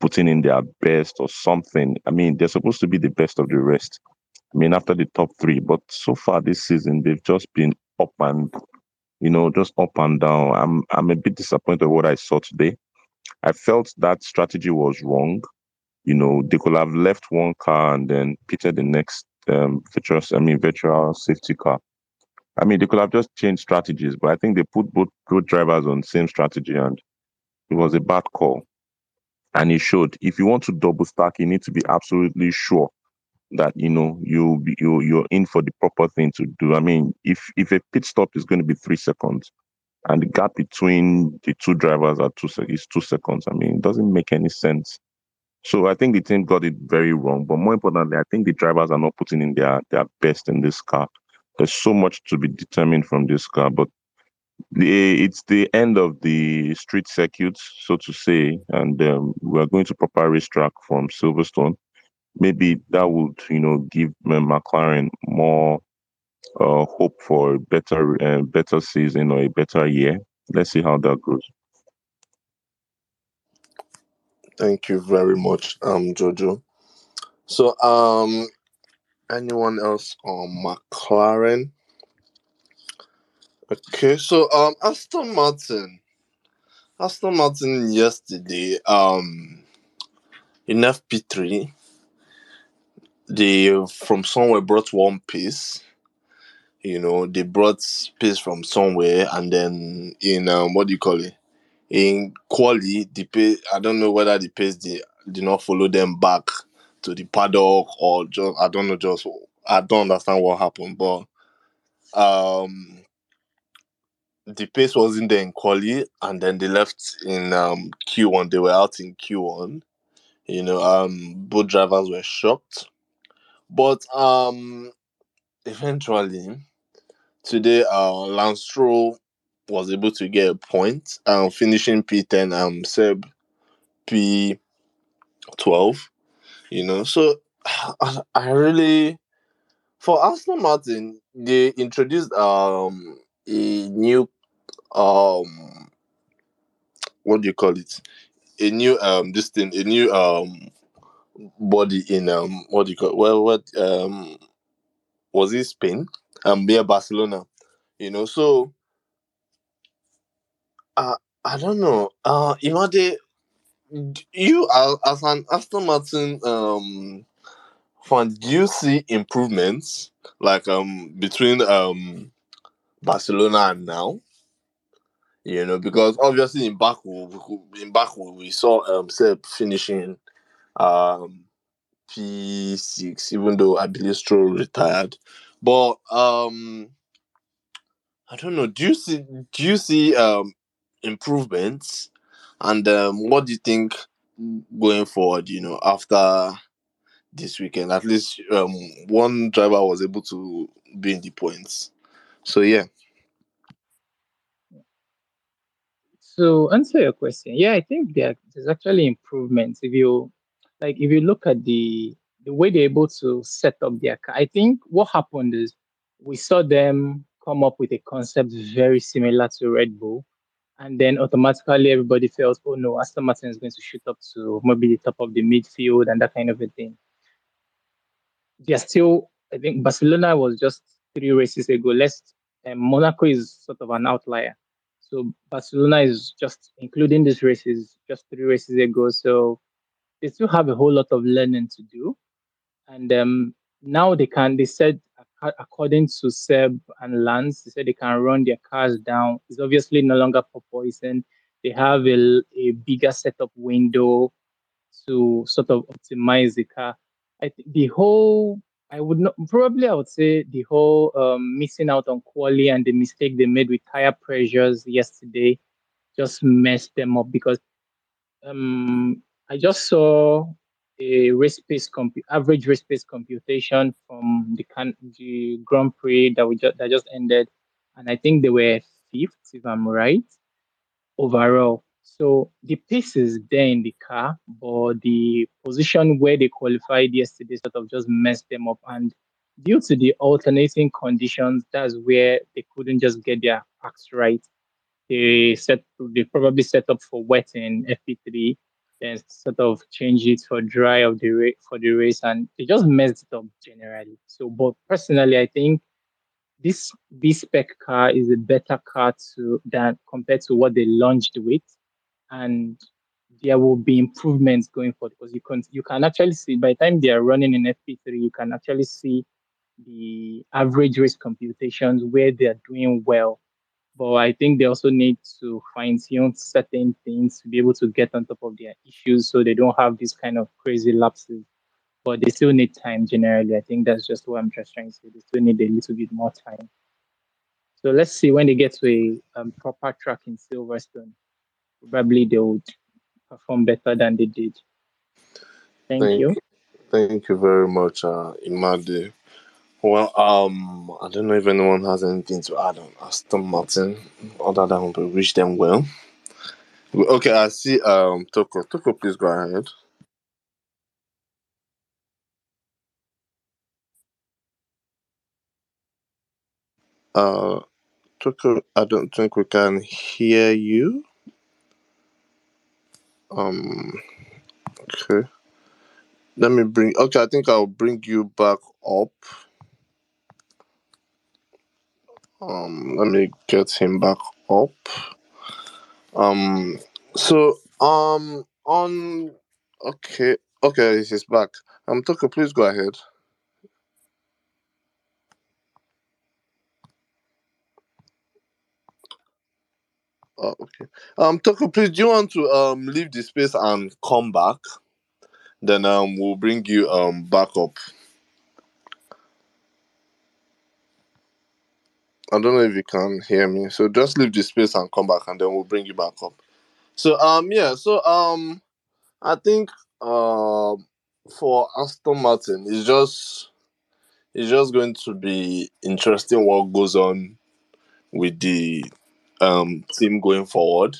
putting in their best or something. I mean, they're supposed to be the best of the rest. I mean, after the top three, but so far this season they've just been up and you know just up and down. I'm I'm a bit disappointed with what I saw today. I felt that strategy was wrong. You know, they could have left one car and then pitted the next um virtual I mean virtual safety car. I mean, they could have just changed strategies, but I think they put both both drivers on same strategy and it was a bad call and it showed. If you want to double stack, you need to be absolutely sure that you know you you you're in for the proper thing to do. I mean, if if a pit stop is going to be three seconds, and the gap between the two drivers are two is two seconds, I mean, it doesn't make any sense. So I think the team got it very wrong. But more importantly, I think the drivers are not putting in their their best in this car. There's so much to be determined from this car, but the it's the end of the street circuit, so to say, and um, we are going to proper racetrack from Silverstone. Maybe that would, you know, give McLaren more uh, hope for a better, uh, better season or a better year. Let's see how that goes. Thank you very much, um, Jojo. So, um, anyone else on McLaren? Okay, so um, Aston Martin. Aston Martin yesterday, um, in FP3, they from somewhere brought one piece. You know, they brought pace from somewhere, and then in um, what do you call it? In quali, the pace. I don't know whether the pace did, did not follow them back to the paddock or just I don't know. Just I don't understand what happened, but um, the pace wasn't there in quali, and then they left in um Q1. They were out in Q1. You know, um, both drivers were shocked, but um, eventually today, uh, Lance Stroll was able to get a point, um, finishing P10, um, Seb P12. You know, so I, really for Aston Martin, they introduced um a new um what do you call it? A new um this thing, a new um body in um what do you call it? well what um was it Spain? Um near Barcelona. You know, so uh, I don't know. Uh Imade, you as an Aston Martin um fan, do you see improvements like um between um Barcelona and now? You know, because obviously in Baku, in Baku we saw um Seb finishing um P6, even though I believe Stroll retired. But um I don't know. Do you see do you see um improvements? And um what do you think going forward, you know, after this weekend. At least um, one driver was able to be in the points. So yeah. So answer your question. Yeah, I think there, there's actually improvements. If you like, if you look at the the way they're able to set up their car, I think what happened is we saw them come up with a concept very similar to Red Bull, and then automatically everybody feels, oh no, Aston Martin is going to shoot up to maybe the top of the midfield and that kind of a thing. They're still, I think Barcelona was just three races ago. Less, and Monaco is sort of an outlier. So Barcelona is just including these races just three races ago. So they still have a whole lot of learning to do. And um, now they can, they said, according to Seb and Lance, they said they can run their cars down. It's obviously no longer porpoising. They have a, a bigger setup window to sort of optimize the car. I think the whole I would not probably I would say the whole um, missing out on quali and the mistake they made with tire pressures yesterday just messed them up because um, I just saw a race pace compu- average race pace computation from the, can- the Grand Prix that we just that just ended, and I think they were fifth if I'm right overall. So the pace is there in the car, but the position where they qualified yesterday sort of just messed them up. And due to the alternating conditions, that's where they couldn't just get their acts right. They set they probably set up for wet in FP3, then sort of change it for dry of the for the race, and they just messed it up generally. So, but personally, I think this B spec car is a better car to than compared to what they launched with and there will be improvements going forward because you can you can actually see by the time they are running in FP3, you can actually see the average risk computations where they are doing well. But I think they also need to fine tune certain things to be able to get on top of their issues so they don't have these kind of crazy lapses. But they still need time generally. I think that's just what I'm just trying to say. They still need a little bit more time. So let's see when they get to a um, proper track in Silverstone probably they would perform better than they did. Thank, Thank you. Thank you very much, uh, Imade. Well, um, I don't know if anyone has anything to add on Aston Martin, other than we wish them well. Okay, I see. Um, Toko, Toko, please go ahead. Uh, Toko, I don't think we can hear you. Um, okay. Let me bring. Okay, I think I'll bring you back up. Um, let me get him back up. Um, so um, on. Okay, okay, he's back. Um, Toko, please go ahead. Oh, okay. Um, Toko, please, do you want to um leave the space and come back? Then um, we'll bring you um back up. I don't know if you can hear me. So just leave the space and come back, and then we'll bring you back up. So um, yeah. So um, I think um for Aston Martin, it's just it's just going to be interesting what goes on with the um team going forward,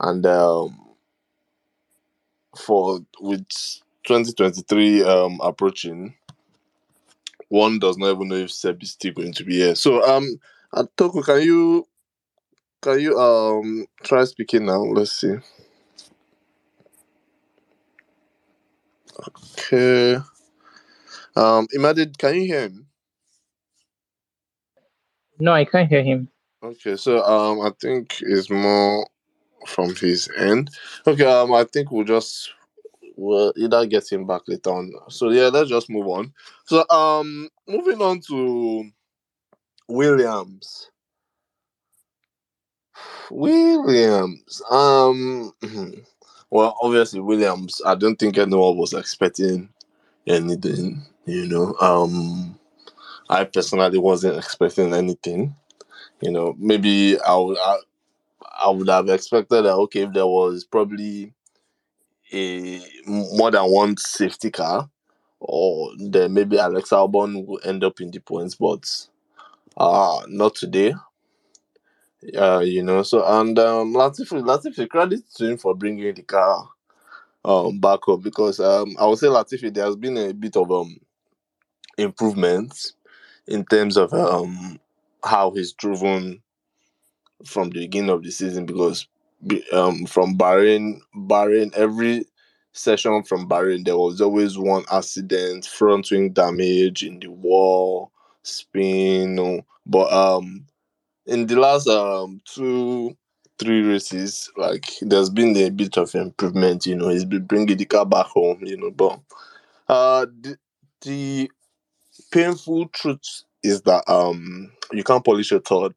and um for with 2023 um approaching, one does not even know if Seb is still going to be here. So um, uh, Toko, can you can you um try speaking now? Let's see. Okay. Um, Imade, can you hear him? No, I can't hear him. Okay, so um, I think it's more from his end. Okay, um, I think we'll just we'll either get him back later on. So yeah, let's just move on. So um, moving on to Williams. Williams. Um, well, obviously Williams. I don't think anyone was expecting anything. You know, um, I personally wasn't expecting anything. You know, maybe I would I, I would have expected that okay if there was probably a more than one safety car, or then maybe Alex Albon will end up in the points, but uh not today. Uh, you know, so and um Latifi, Latifi, credit to him for bringing the car um back up because um I would say Latifi there has been a bit of um improvement in terms of um how he's driven from the beginning of the season because be- um from Bahrain Bahrain every session from Bahrain there was always one accident front wing damage in the wall spin but um in the last um two three races like there's been a bit of improvement you know he's been bringing the car back home you know but uh the, the painful truth is that um you can't polish a third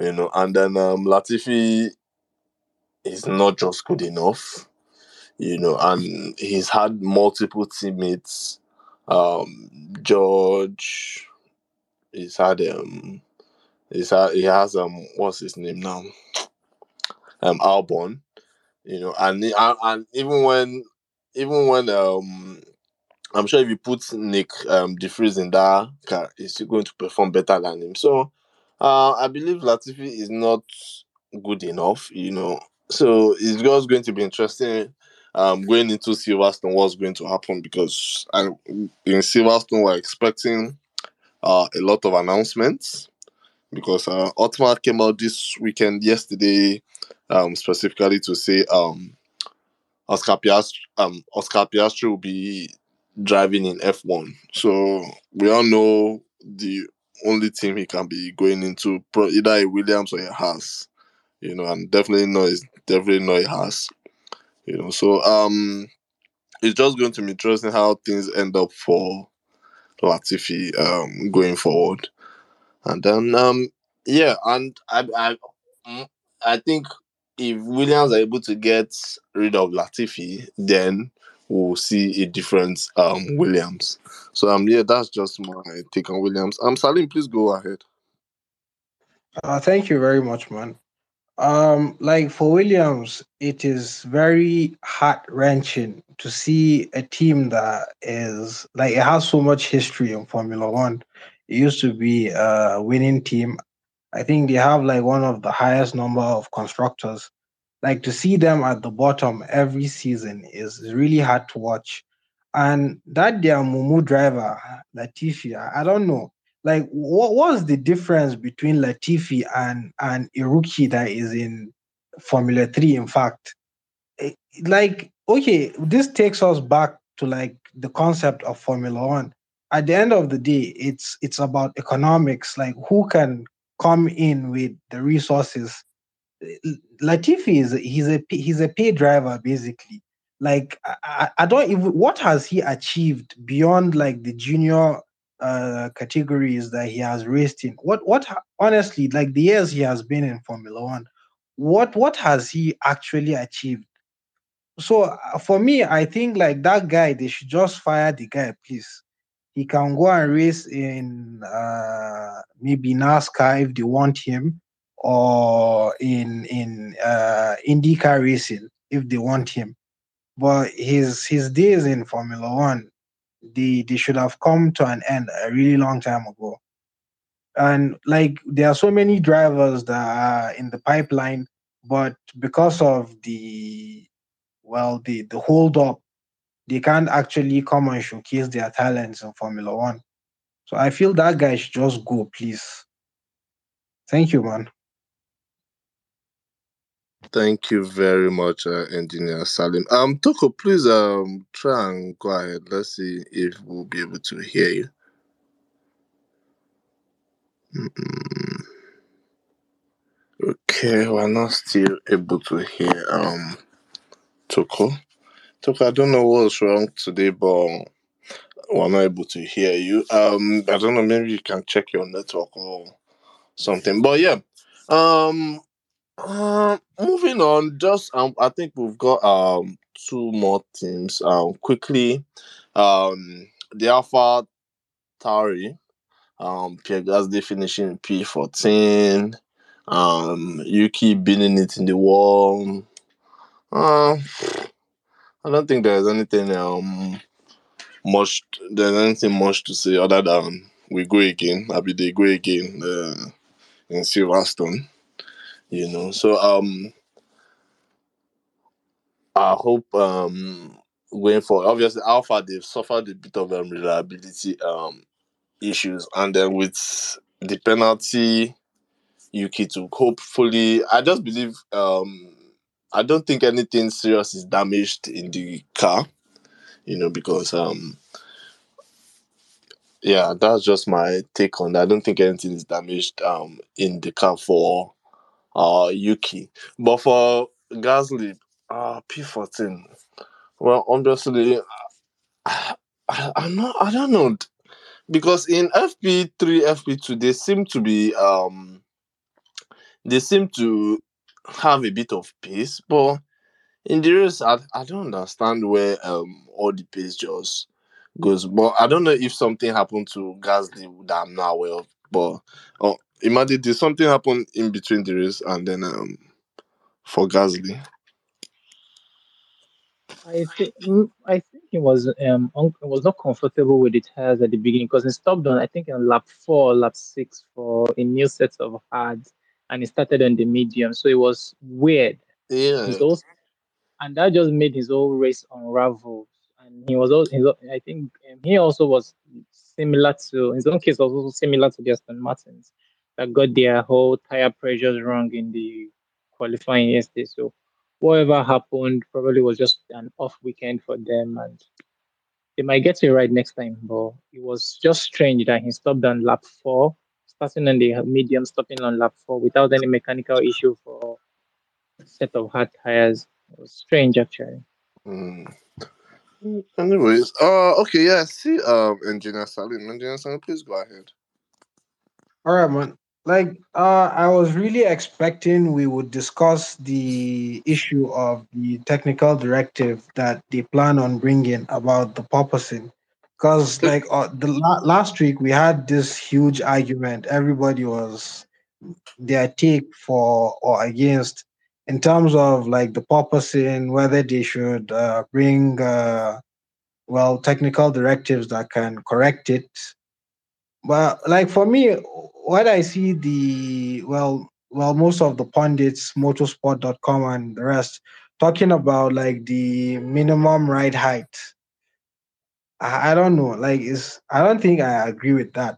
you know and then um latifi is not just good enough you know and he's had multiple teammates um george he's had um he's had he has um what's his name now um albon you know and and, even when even when um I'm sure if you put Nyck um De Vries in that car, he's still going to perform better than him. So uh I believe Latifi is not good enough, you know. So it's just going to be interesting um going into Silverstone what's going to happen because I, in Silverstone we're expecting uh a lot of announcements because uh Otmar came out this weekend yesterday um specifically to say um Oscar Piastri um Oscar Piastri will be driving in F1. So we all know the only team he can be going into either a Williams or a Haas. You know, and definitely no is definitely not a Haas, You know, so um it's just going to be interesting how things end up for Latifi um going forward. And then um yeah, and I I mm, I think if Williams are able to get rid of Latifi, then we'll see a different um Williams. So um yeah, that's just my take on Williams. Um Salim, please go ahead. Uh, thank you very much, man. Um, like for Williams, it is very heart wrenching to see a team that is like it has so much history in Formula One. It used to be a winning team. I think they have like one of the highest number of constructors. Like to see them at the bottom every season is really hard to watch. And that their Mumu driver, Latifi, I don't know. Like what was the difference between Latifi and and rookie that is in Formula 3, in fact? Eh, Like, okay, this takes us back to like the concept of Formula One. At the end of the day, it's it's about economics, like who can come in with the resources Latifi is he's a he's a pay driver basically. Like I I don't even what has he achieved beyond like the junior uh categories that he has raced in? What what honestly like the years he has been in Formula One, what what has he actually achieved? So uh, for me, I think like that guy, they should just fire the guy, please. He can go and race in uh, maybe NASCAR if they want him, or in in uh, IndyCar racing if they want him. But his his days in Formula One, they they should have come to an end a really long time ago. And like there are so many drivers that are in the pipeline, but because of the well the the hold up they can't actually come and showcase their talents in Formula One. So I feel that guy should just go, please. Thank you, man. Thank you very much, uh, Engineer Salim. Um, Toko, please um try and go ahead. Let's see if we'll be able to hear you. Mm, Okay, we're not still able to hear um Toko. Toko, I don't know what's wrong today, but we're not able to hear you. Um, I don't know, maybe you can check your network or something. But yeah, um, uh, moving on. Just um, I think we've got um two more teams. Um, quickly, um, the Alpha Tauri, um, Pierre Gasly finishing P fourteen. Um, Yuki beating it in the wall. Uh, I don't think there's anything um much there's anything much to say other than we go again. I'll be they go again uh, in Silverstone. You know, so um, I hope um going forward. Obviously, Alpha they've suffered a bit of um, reliability um issues, and then with the penalty, Yuki to hopefully. I just believe um I don't think anything serious is damaged in the car. You know, because um yeah, that's just my take on that. I don't think anything is damaged um in the car for uh Yuki. But for Gasly, uh P14. Well, obviously I, I'm not I don't know because in FP3, FP2 they seem to be um they seem to have a bit of pace, but in the race I, I don't understand where um all the pace just goes. But I don't know if something happened to Gasly that I'm not aware of. But oh, imagine did something happen in between the race and then um for Gasly. I think mm, I think he was um un- was not comfortable with the tires at the beginning because he stopped on I think on lap four, lap six for a new set of hards, and he started on the medium, so it was weird. Yeah. Whole, and that just made his whole race unravel. And he was also, I think um, he also was similar to his own case was also similar to the Aston Martins that got their whole tire pressures wrong in the qualifying yesterday. So whatever happened probably was just an off weekend for them and they might get it right next time. But it was just strange that he stopped on lap four, starting on the medium, stopping on lap four without any mechanical issue for a set of hard tires. It was strange actually. Mm. Anyways, uh okay, yeah, see um engineer Salim. Engineer Salim, please go ahead. All right, man. Like, uh, I was really expecting we would discuss the issue of the technical directive that they plan on bringing about the porpoising. Because, like, uh, the la- last week we had this huge argument. Everybody was their take for or against in terms of like the porpoising, whether they should uh, bring, uh, well, technical directives that can correct it well, like for me, what I see the well, well, most of the pundits, motorsport.com and the rest, talking about like the minimum ride height. I, I don't know. Like, is I don't think I agree with that.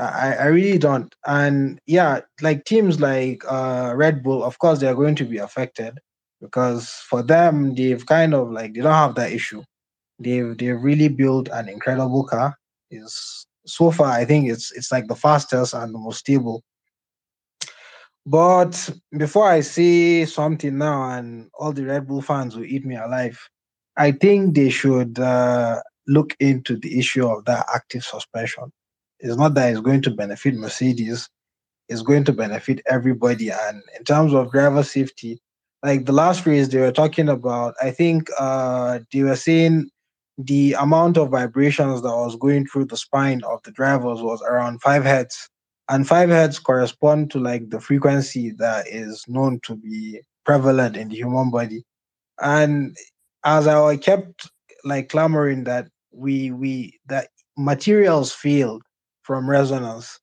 I, I really don't. And yeah, like teams like uh, Red Bull, of course, they're going to be affected because for them, they've kind of like they don't have that issue. They've they've really built an incredible car. Is so far, I think it's it's like the fastest and the most stable. But before I say something now, and all the Red Bull fans will eat me alive, I think they should uh, look into the issue of that active suspension. It's not that it's going to benefit Mercedes; it's going to benefit everybody. And in terms of driver safety, like the last race they were talking about, I think uh, they were saying the amount of vibrations that was going through the spine of the drivers was around five hertz. And five hertz correspond to like the frequency that is known to be prevalent in the human body. And as I kept like clamoring that we we that materials failed from resonance.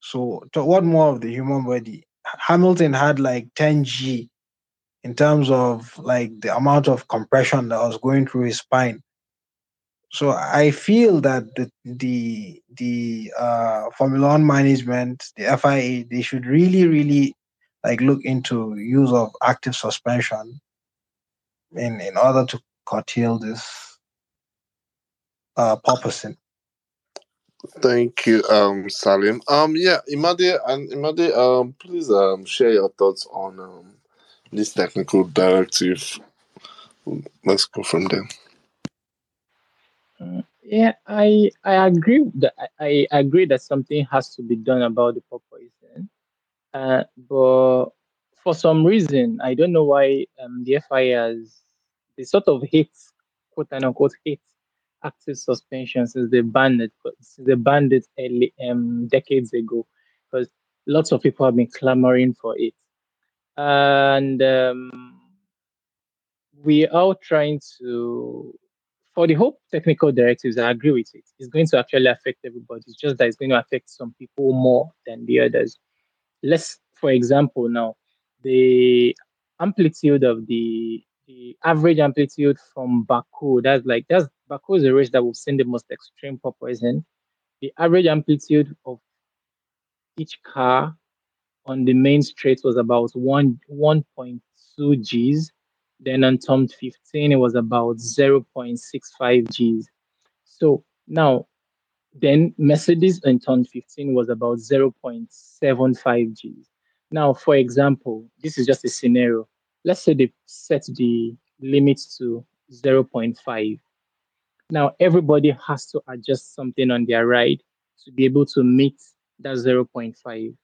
So to what more of the human body? Hamilton had like 10 G in terms of like the amount of compression that was going through his spine. So I feel that the the the uh, Formula One management, the FIA, they should really really like look into use of active suspension in in order to curtail this uh, porpoising. Thank you, um, Salim. Um, yeah, Imade and Imade, um, please um share your thoughts on um this technical directive. Let's go from there. Yeah, I I agree that I I agree that something has to be done about the population. Uh, but for some reason, I don't know why um, the FI has they sort of hate quote unquote hate active suspension since they banned it since they banned it early um decades ago because lots of people have been clamoring for it and um, we are trying to for the whole technical directives, I agree with it. It's going to actually affect everybody. It's just that it's going to affect some people more than the others. Let's, for example, now the amplitude of the the average amplitude from Baku. That's like that's Baku is a race that we've seen the most extreme porpoising. The average amplitude of each car on the main straight was about one 1.2 Gs. Then on turn 15, it was about 0.65 Gs. So now, then Mercedes on turn 15 was about 0.75 Gs. Now, for example, this is just a scenario. Let's say they set the limit to 0.5. Now, everybody has to adjust something on their ride to be able to meet that 0.5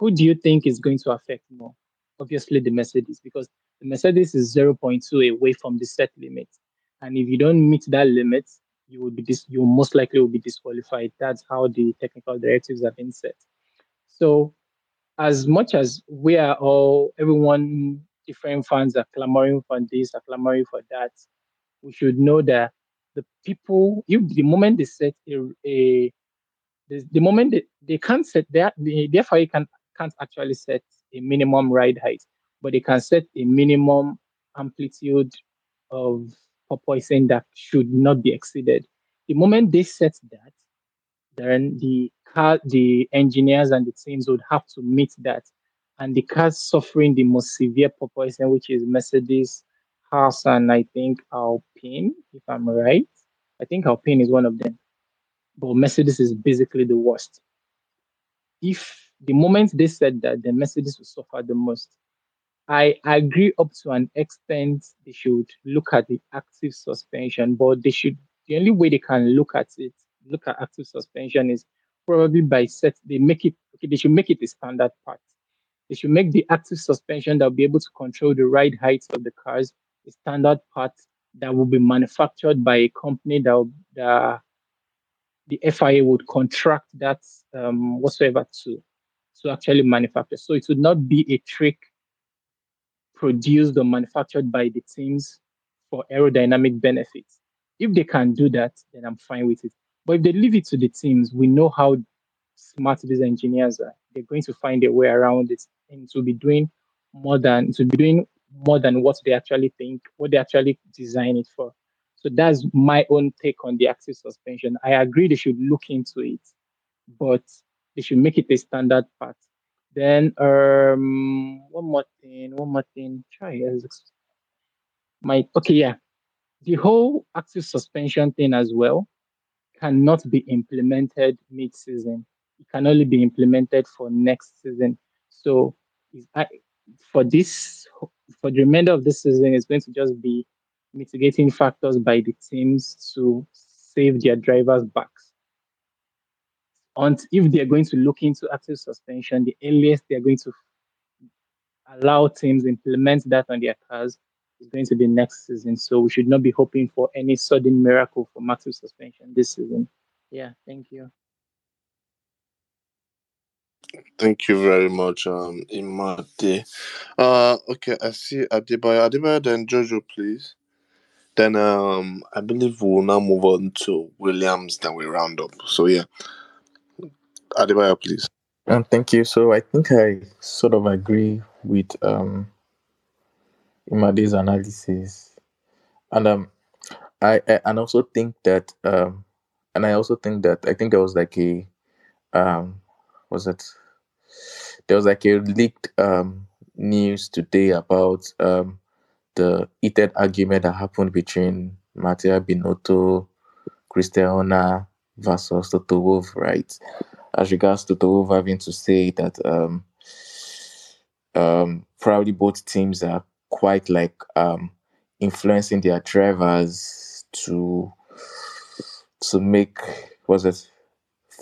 who do you think is going to affect more? Obviously, the Mercedes, because the Mercedes is 0.2 away from the set limit. And if you don't meet that limit, you will be dis- you most likely will be disqualified. That's how the technical directives have been set. So, as much as we are all everyone different fans are clamoring for this, are clamoring for that, we should know that the people, if the moment they set a, a the, the moment they, they can't set that, therefore you can can't actually set a minimum ride height, but they can set a minimum amplitude of porpoising that should not be exceeded. The moment they set that, then the car, the engineers and the teams would have to meet that. And the cars suffering the most severe porpoising, which is Mercedes, Haas, and I think Alpine, if I'm right. I think Alpine is one of them. But Mercedes is basically the worst. If the moment they said that, the Mercedes will suffer the most. I agree up to an extent they should look at the active suspension, but they should the only way they can look at it, look at active suspension is probably by set they make it okay, they should make it a standard part. They should make the active suspension that will be able to control the ride heights of the cars a standard part that will be manufactured by a company that, that the FIA would contract that um, whatsoever to to actually manufacture. So it would not be a trick produced or manufactured by the teams for aerodynamic benefits. If they can do that, then I'm fine with it. But if they leave it to the teams, we know how smart these engineers are. They're going to find a way around it and to be doing more than to be doing more than what they actually think, what they actually design it for. So that's my own take on the active suspension. I agree they should look into it, but they should make it a standard part. Then um one more thing, one more thing. Try my okay, yeah. The whole active suspension thing as well cannot be implemented mid-season. It can only be implemented for next season. So for this for the remainder of this season, it's going to just be mitigating factors by the teams to save their drivers' backs and if they're going to look into active suspension, the earliest they're going to allow teams implement that on their cars is going to be next season. So we should not be hoping for any sudden miracle for active suspension this season. Yeah, thank you. Thank you very much, um, Imade. Uh, okay, I see Adebayo. Adebayo, then Jojo, please. Then um, I believe we'll now move on to Williams. Then we round up. So yeah, Adebayo, please. Um, thank you. So I think I sort of agree with um Imade's analysis, and um, I, I and also think that um, and I also think that I think there was like a um, was it? There was like a leaked um news today about um the heated argument that happened between Mattia Binotto, Christian Horner versus Toto Wolff, right? As regards to Tove having to say that um, um, probably both teams are quite like um, influencing their drivers to to make was it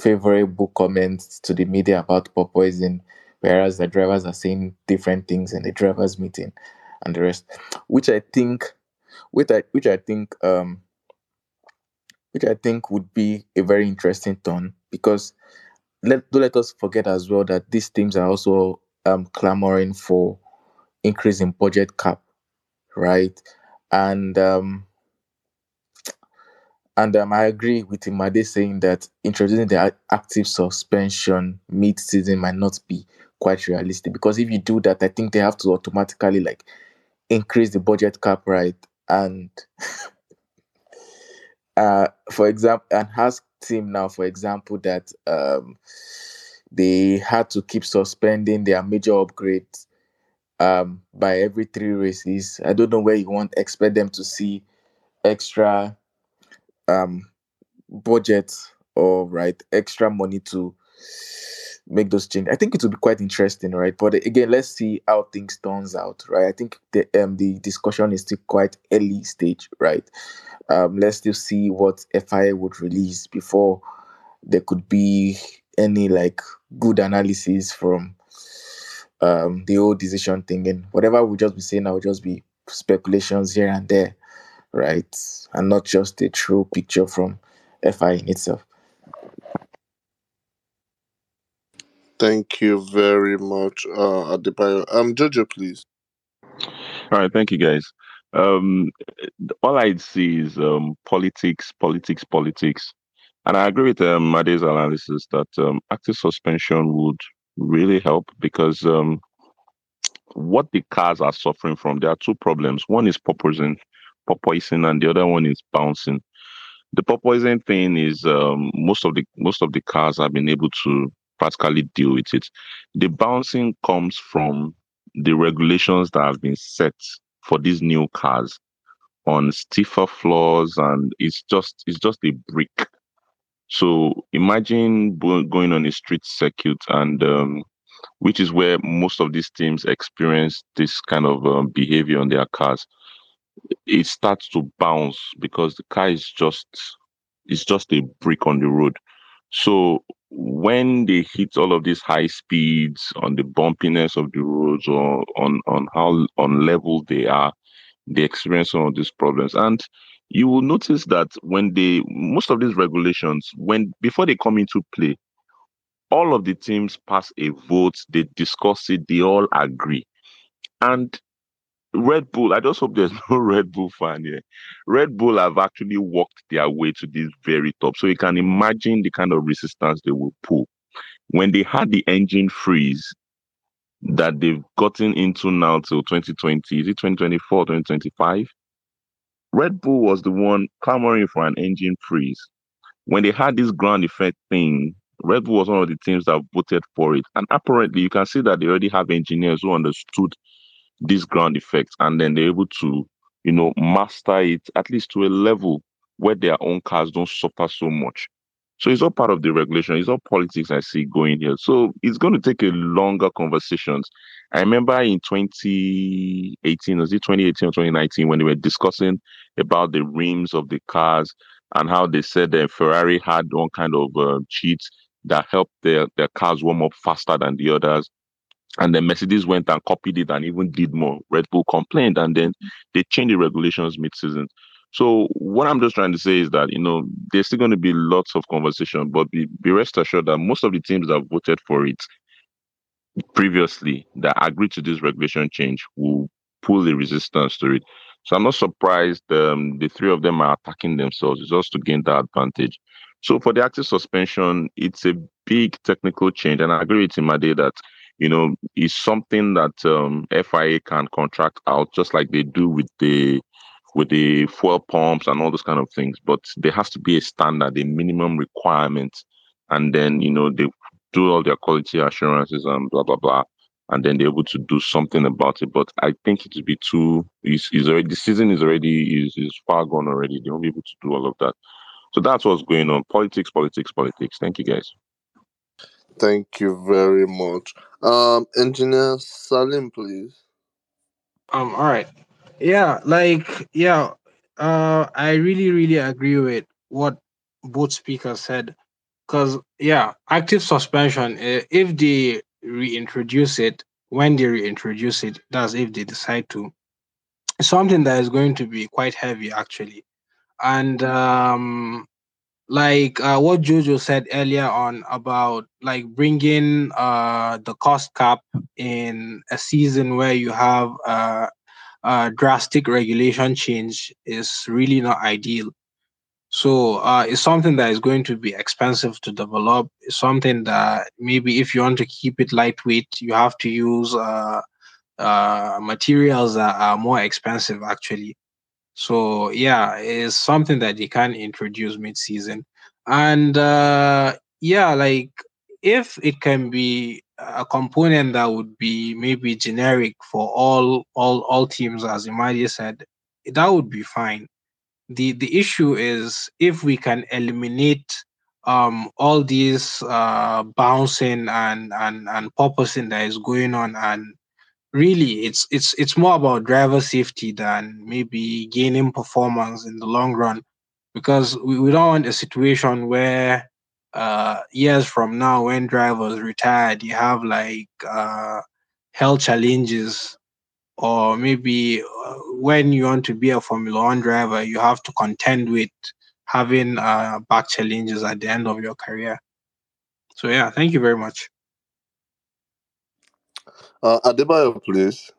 favorable comments to the media about poison, whereas the drivers are saying different things in the drivers meeting and the rest, which I think, which I which I think um, which I think would be a very interesting turn because let do let us forget as well that these teams are also um clamoring for increase in budget cap, right? And um And um, I agree with Imade saying that introducing the active suspension mid-season might not be quite realistic because if you do that, I think they have to automatically like increase the budget cap right and uh for example and Haas team now for example that um they had to keep suspending their major upgrades um by every three races. I don't know where you want expect them to see extra um budget or right extra money to make those changes. I think it will be quite interesting, right? But again, let's see how things turns out, right? I think the um the discussion is still quite early stage, right? Um, let's still see what FIA would release before there could be any like good analysis from um the old decision thing and whatever we'll just be saying now will just be speculations here and there, right? And not just a true picture from FI in itself. Thank you very much, uh, Adebayo. Um, Jojo, please. All right, thank you guys. Um, all I'd see is um, politics, politics, politics, and I agree with um, Made's analysis that um, active suspension would really help because um, what the cars are suffering from, there are two problems. One is porpoising, porpoising, and the other one is bouncing. The porpoising thing is um, most of the most of the cars have been able to practically deal with it. The bouncing comes from the regulations that have been set for these new cars on stiffer floors, and it's just it's just a brick. So imagine going on a street circuit, and um, which is where most of these teams experience this kind of um, behavior on their cars. It starts to bounce because the car is just it's just a brick on the road. So when they hit all of these high speeds on the bumpiness of the roads or on on how on level they are, they experience some of these problems. And you will notice that when they most of these regulations, when before they come into play, all of the teams pass a vote, they discuss it, they all agree. And Red Bull, I just hope there's no Red Bull fan here. Red Bull have actually walked their way to this very top. So you can imagine the kind of resistance they will pull. When they had the engine freeze that they've gotten into now till 2020, is it 2024, 2025? Red Bull was the one clamoring for an engine freeze. When they had this ground effect thing, Red Bull was one of the teams that voted for it. And apparently, you can see that they already have engineers who understood these ground effects and then they're able to, you know, master it at least to a level where their own cars don't suffer so much. So it's all part of the regulation. It's all politics I see going here. So it's going to take a longer conversations. I remember in 2018, was it 2018 or 2019, when they were discussing about the rims of the cars and how they said that Ferrari had one kind of uh, cheat that helped their, their cars warm up faster than the others. And then Mercedes went and copied it and even did more. Red Bull complained and then they changed the regulations mid-season. So what I'm just trying to say is that you know there's still going to be lots of conversation, but be, be rest assured that most of the teams that voted for it previously that agreed to this regulation change will pull the resistance to it. So I'm not surprised um, the three of them are attacking themselves just to gain that advantage. So for the active suspension, it's a big technical change, and I agree with Imade that you know is something that um, FIA can contract out, just like they do with the with the fuel pumps and all those kind of things. But there has to be a standard, a minimum requirement, and then you know they do all their quality assurances and blah blah blah, and then they're able to do something about it. But I think it would be too. Is is already the season is already is is far gone already. They won't be able to do all of that. So that's what's going on. Politics, politics, politics. Thank you guys. Thank you very much. Um, Engineer Salim, please. Um, all right. Yeah, like yeah, uh I really, really agree with what both speakers said. Cause yeah, active suspension, uh, if they reintroduce it, when they reintroduce it, that's if they decide to, something that is going to be quite heavy actually. And um like uh, what Jojo said earlier on about like bringing uh the cost cap in a season where you have uh, uh drastic regulation change is really not ideal. So uh, it's something that is going to be expensive to develop. It's something that maybe if you want to keep it lightweight, you have to use uh, uh, materials that are more expensive actually. So yeah, it's something that they can introduce mid-season, and uh, yeah, like if it can be a component that would be maybe generic for all all all teams, as Imade said, that would be fine. The the issue is if we can eliminate um all these uh bouncing and and and porpoising that is going on and really it's it's it's more about driver safety than maybe gaining performance in the long run. Because we, we don't want a situation where uh years from now when drivers retired you have like uh health challenges or maybe uh, when you want to be a formula one driver you have to contend with having uh back challenges at the end of your career. So yeah thank you very much Uh, Adebayo, please.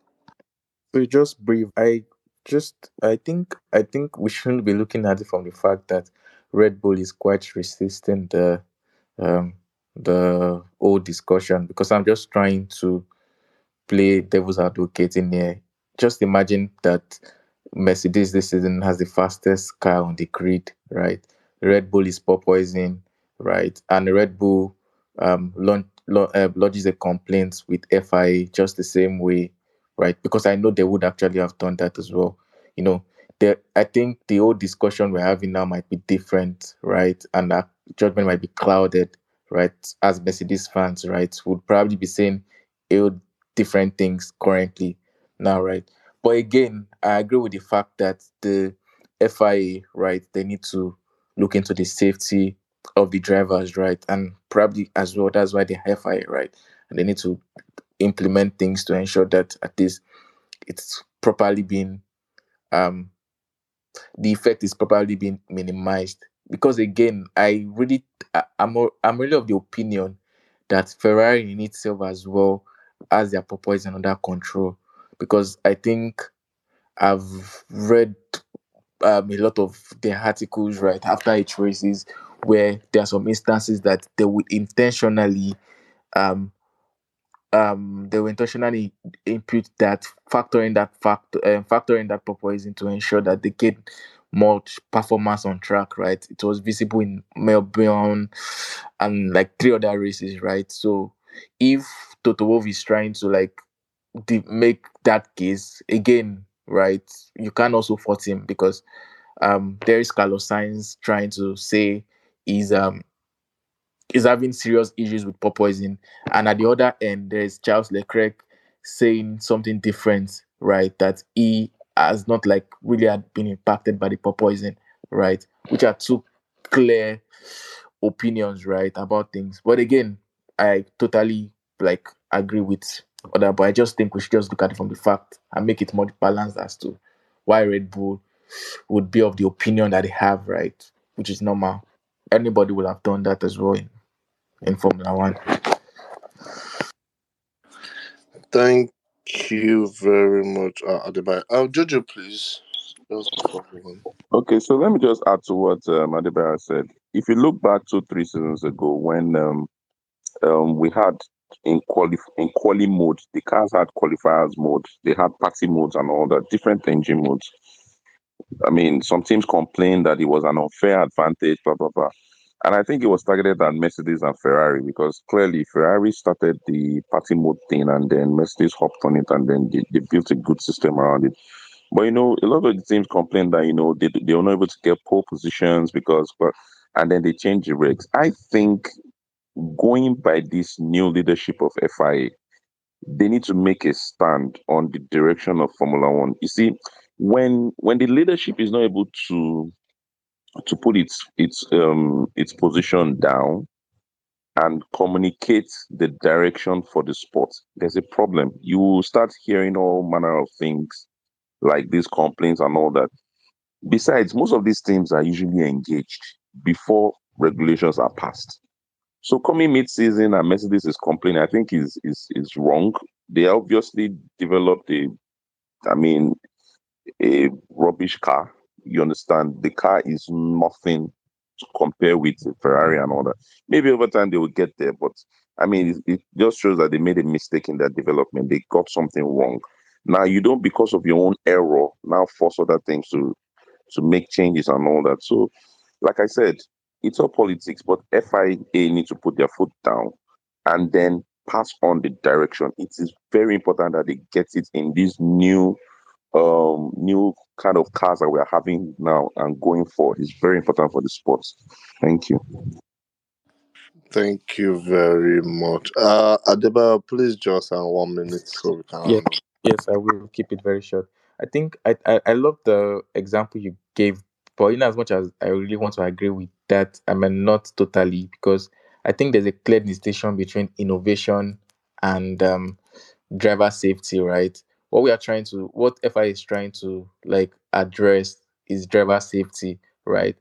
So just brief. I just I think I think we shouldn't be looking at it from the fact that Red Bull is quite resisting the um the whole discussion because I'm just trying to play devil's advocate in here. Just imagine that Mercedes this season has the fastest car on the grid, right? Red Bull is porpoising, right? And Red Bull um launch, uh, Um, lodges a complaint with FIA just the same way, right? Because I know they would actually have done that as well. You know, I think the whole discussion we're having now might be different, right? And that judgment might be clouded, right? As Mercedes fans, right, would probably be saying a different things currently now, right? But again, I agree with the fact that the FIA, right, they need to look into the safety of the drivers, right? And probably as well, that's why they FIA, right? And they need to implement things to ensure that at least it's properly being um the effect is properly being minimized. Because again, I really I'm I'm really of the opinion that Ferrari in itself as well has their porpoising under control. Because I think I've read um, a lot of their articles right after each races where there are some instances that they would intentionally um um they will intentionally input that factor in that factor uh, factor in that porpoising to ensure that they get much performance on track right? It was visible in melbourne and like three other races right? So if toto wolff is trying to like de- make that case again right you can also fault him because um there is carlos sainz trying to say he's um is having serious issues with porpoising. And at the other end, there's Charles Leclerc saying something different, right? That he has not like really had been impacted by the porpoising, right? Which are two clear opinions, right, about things. But again, I totally like agree with other, but I just think we should just look at it from the fact and make it more balanced as to why Red Bull would be of the opinion that they have, right? Which is normal. Anybody would have done that as well in, in Formula One. Thank you very much, uh, Adebayo. Uh, Jojo, please. Just before we move on. Okay, so let me just add to what um, Adebayo said. If you look back two, three seasons ago, when um, um, we had in quali in quali mode, the cars had qualifiers mode, they had party modes and all that, different engine modes. I mean, some teams complained that it was an unfair advantage, blah blah blah. And I think it was targeted at Mercedes and Ferrari because clearly Ferrari started the party mode thing and then Mercedes hopped on it and then they, they built a good system around it. But you know, a lot of the teams complained that you know they they were not able to get pole positions because but and then they changed the regs. I think going by this new leadership of FIA, they need to make a stand on the direction of Formula One. You see, when when the leadership is not able to to put its its um its position down and communicate the direction for the sport, there's a problem. You will start hearing all manner of things like these complaints and all that. Besides, most of these teams are usually engaged before regulations are passed. So coming mid-season and Mercedes is complaining, I think is is is wrong. They obviously developed a, I mean, a rubbish car. You understand? The car is nothing to compare with Ferrari and all that. Maybe over time they will get there, but I mean, it, it just shows that they made a mistake in their development. They got something wrong. Now you don't, because of your own error, now force other things to to make changes and all that. So, like I said, it's all politics, but FIA need to put their foot down and then pass on the direction. It is very important that they get it in this new um new kind of cars that we are having now and going for is very important for the sports. Thank you. Thank you very much. Uh Adeba, please just uh, one minute so we can Yeah, yes, I will keep it very short. I think I, I, I love the example you gave, but in as much as I really want to agree with that, I mean not totally because I think there's a clear distinction between innovation and um, driver safety, right? What we are trying to, what FI is trying to like address is driver safety, right?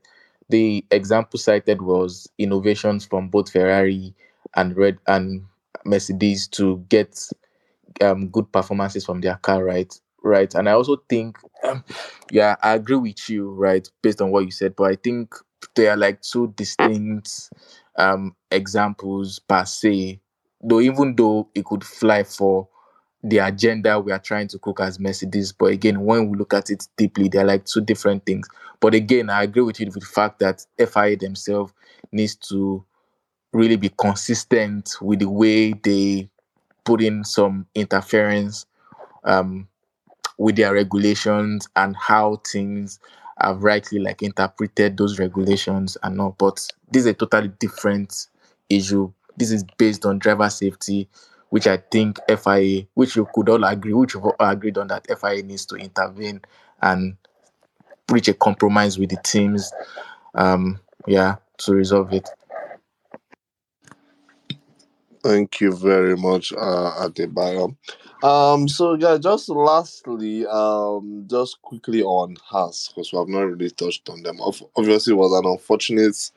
The example cited was innovations from both Ferrari and Red and Mercedes to get um good performances from their car, right? Right. And I also think um, yeah, I agree with you, right, based on what you said, but I think they are like two distinct um examples per se. Though even though it could fly for the agenda we are trying to cook as Mercedes, but again, when we look at it deeply, they're like two different things. But again, I agree with you with the fact that FIA themselves needs to really be consistent with the way they put in some interference um, with their regulations and how things have rightly like interpreted those regulations and not. But this is a totally different issue. This is based on driver safety, which I think FIA, which you could all agree, which you've all agreed on that FIA needs to intervene and reach a compromise with the teams. Um, yeah, to resolve it. Thank you very much, uh, Adebayo. Um, so yeah, just lastly, um, just quickly on Haas because we have not really touched on them. Obviously, it was an unfortunate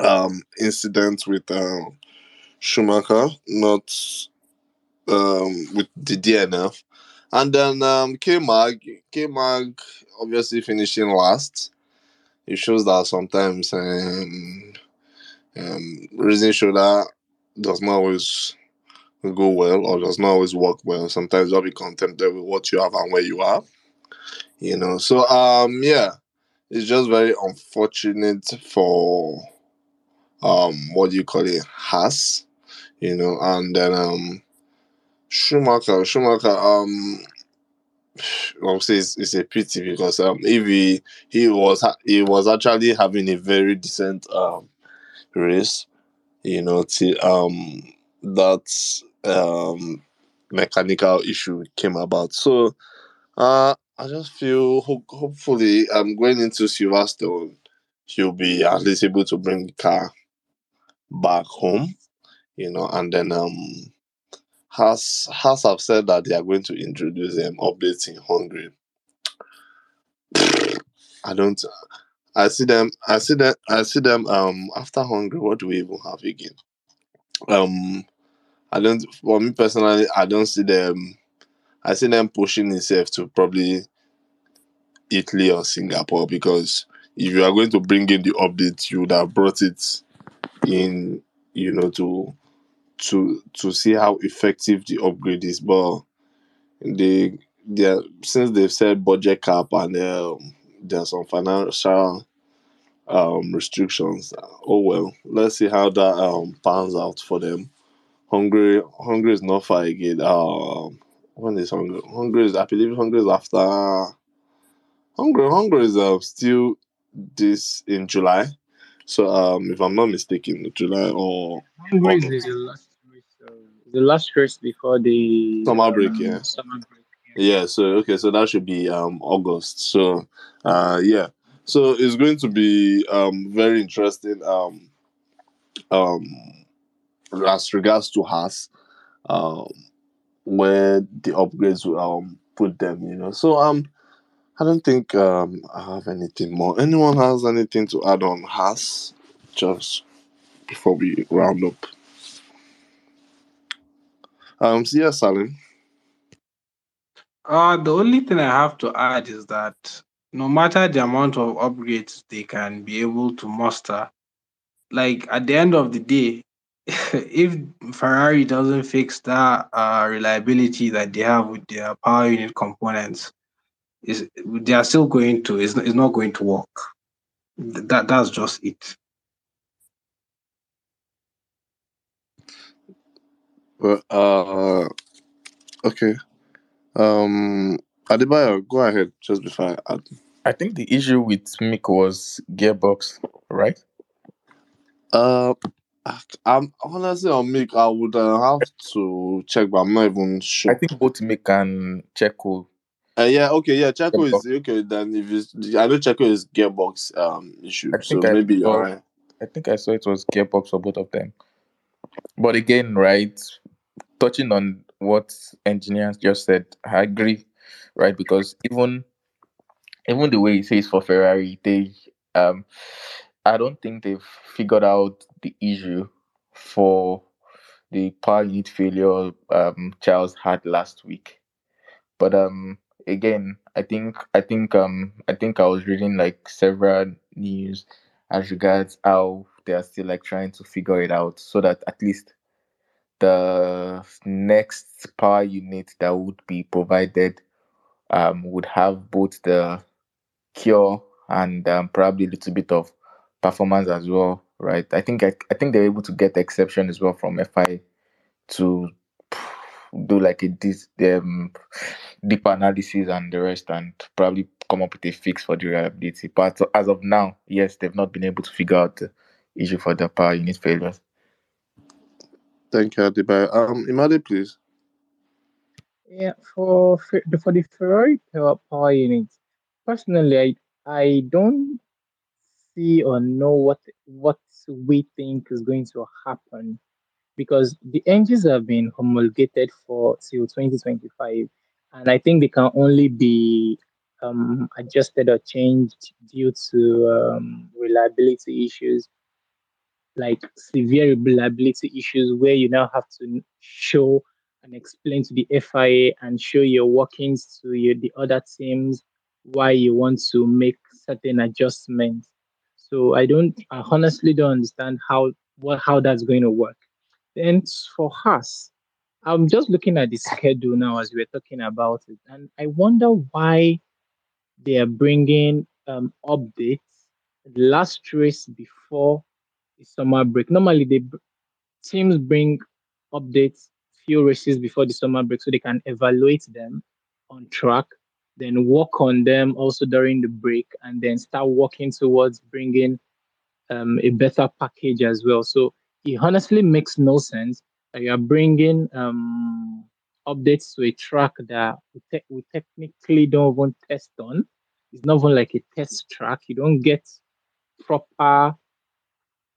um incident with um Schumacher, not um with the DNF, and then um K Mag, K Mag, obviously finishing last. It shows that sometimes um, um raising shoulder does not always go well or does not always work well. Sometimes you'll be contented with what you have and where you are. You know. So um yeah, it's just very unfortunate for um what do you call it, Haas, you know, and then um Schumacher, Schumacher, um obviously it's, it's a pity because um if he he was he was actually having a very decent um race, you know, till um that um mechanical issue came about. So uh I just feel ho- hopefully I'm um going into Silverstone he'll be at least able to bring the car back home, you know, and then um Haas Haas have said that they are going to introduce um updates in Hungary. I don't I see them I see them I see them um after Hungary, what do we even have again? Um I don't for me personally I don't see them I see them pushing itself to probably Italy or Singapore because if you are going to bring in the update, you would have brought it in, you know, to to to see how effective the upgrade is. But they they since they've said budget cap and um, there are some financial um restrictions. Oh well, let's see how that um pans out for them. Hungary Hungary is not far again. Um when is Hungary? Hungary is I believe Hungary is after Hungary Hungary is uh, still this in July. So um if I'm not mistaken, July or Hungary August. is the last race, the last race before the Summer break, um, yeah. summer break. Yeah, so okay, so that should be um August. So uh yeah. So it's going to be um very interesting um um as regards to Haas um where the upgrades will um put them, you know. So um I don't think um I have anything more. Anyone has anything to add on Haas just before we round up? Um so yeah, Salim. Uh, the only thing I have to add is that no matter the amount of upgrades they can be able to muster, like at the end of the day, if Ferrari doesn't fix that uh, reliability that they have with their power unit components, is they are still going to it's, it's not going to work. That that's just it. Well, uh, okay. Um, Adebayo, go ahead just before I add. I think the issue with Mick was gearbox, right? Uh, I'm honestly on Mick. I would uh, have to check, but I'm not even sure. I think both Mick and Checo. Uh, yeah, okay, yeah. Checo Gearbox. is okay. Then if it's, I know Checo is gearbox um issue, I so I maybe saw, right. I think I saw it was gearbox for both of them. But again, right, touching on what engineers just said, I agree, right? Because even even the way he says for Ferrari, they um I don't think they've figured out the issue for the power unit failure um Charles had last week. But um again, I think I think um I think I was reading like several news as regards how they are still like trying to figure it out so that at least the next power unit that would be provided um would have both the cure and um, probably a little bit of performance as well, right? I think I, I think they're able to get the exception as well from FI to do like a um, deep analysis and the rest and probably come up with a fix for the reliability. But as of now, yes, they've not been able to figure out the issue for the power unit failures. Thank you, Adebayo. Um, Imade, please. Yeah, for for the Ferrari power unit, personally, I I don't see or know what what we think is going to happen because the engines have been homologated for till 2025, and I think they can only be um, adjusted or changed due to um, reliability issues like severe reliability issues where you now have to show and explain to the FIA and show your workings to your, the other teams why you want to make certain adjustments. So I don't, I honestly don't understand how what how that's going to work. Then for us, I'm just looking at the schedule now as we're talking about it, and I wonder why they are bringing um, updates last race before the summer break. Normally, they br- teams bring updates few races before the summer break so they can evaluate them on track, then work on them also during the break, and then start working towards bringing um, a better package as well. So it honestly makes no sense that you are bringing um, updates to a track that we, te- we technically don't even test on. It's not even like a test track. You don't get proper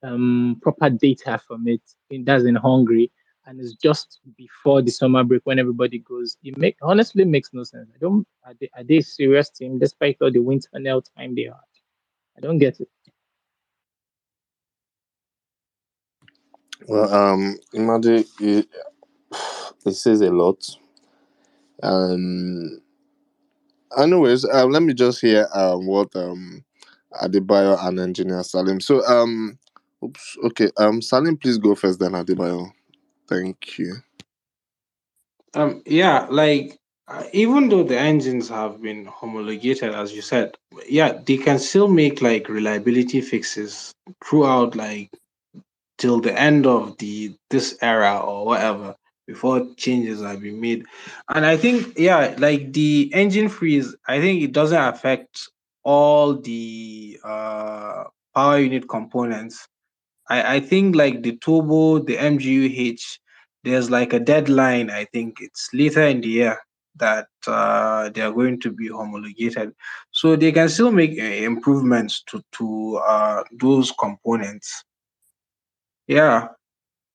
um, proper data from it. In, that's in Hungary, and it's just before the summer break when everybody goes. It make honestly makes no sense. I don't. Are they, are they serious team despite all the wind tunnel time they had? I don't get it. Well, um, Imade, it, it says a lot. Um, anyways, um, let me just hear um what um Adebayo and engineer Salim. So um, oops, okay, um, Salim, please go first, then Adebayo. Thank you. Um, yeah, like uh, even though the engines have been homologated, as you said, yeah, they can still make like reliability fixes throughout, like till the end of the this era or whatever before changes have been made. And I think, yeah, like the engine freeze, I think it doesn't affect all the uh power unit components. I, I think like the turbo, the MGUH, there's like a deadline. I think it's later in the year that uh, they are going to be homologated, so they can still make uh, improvements to to uh, those components. Yeah.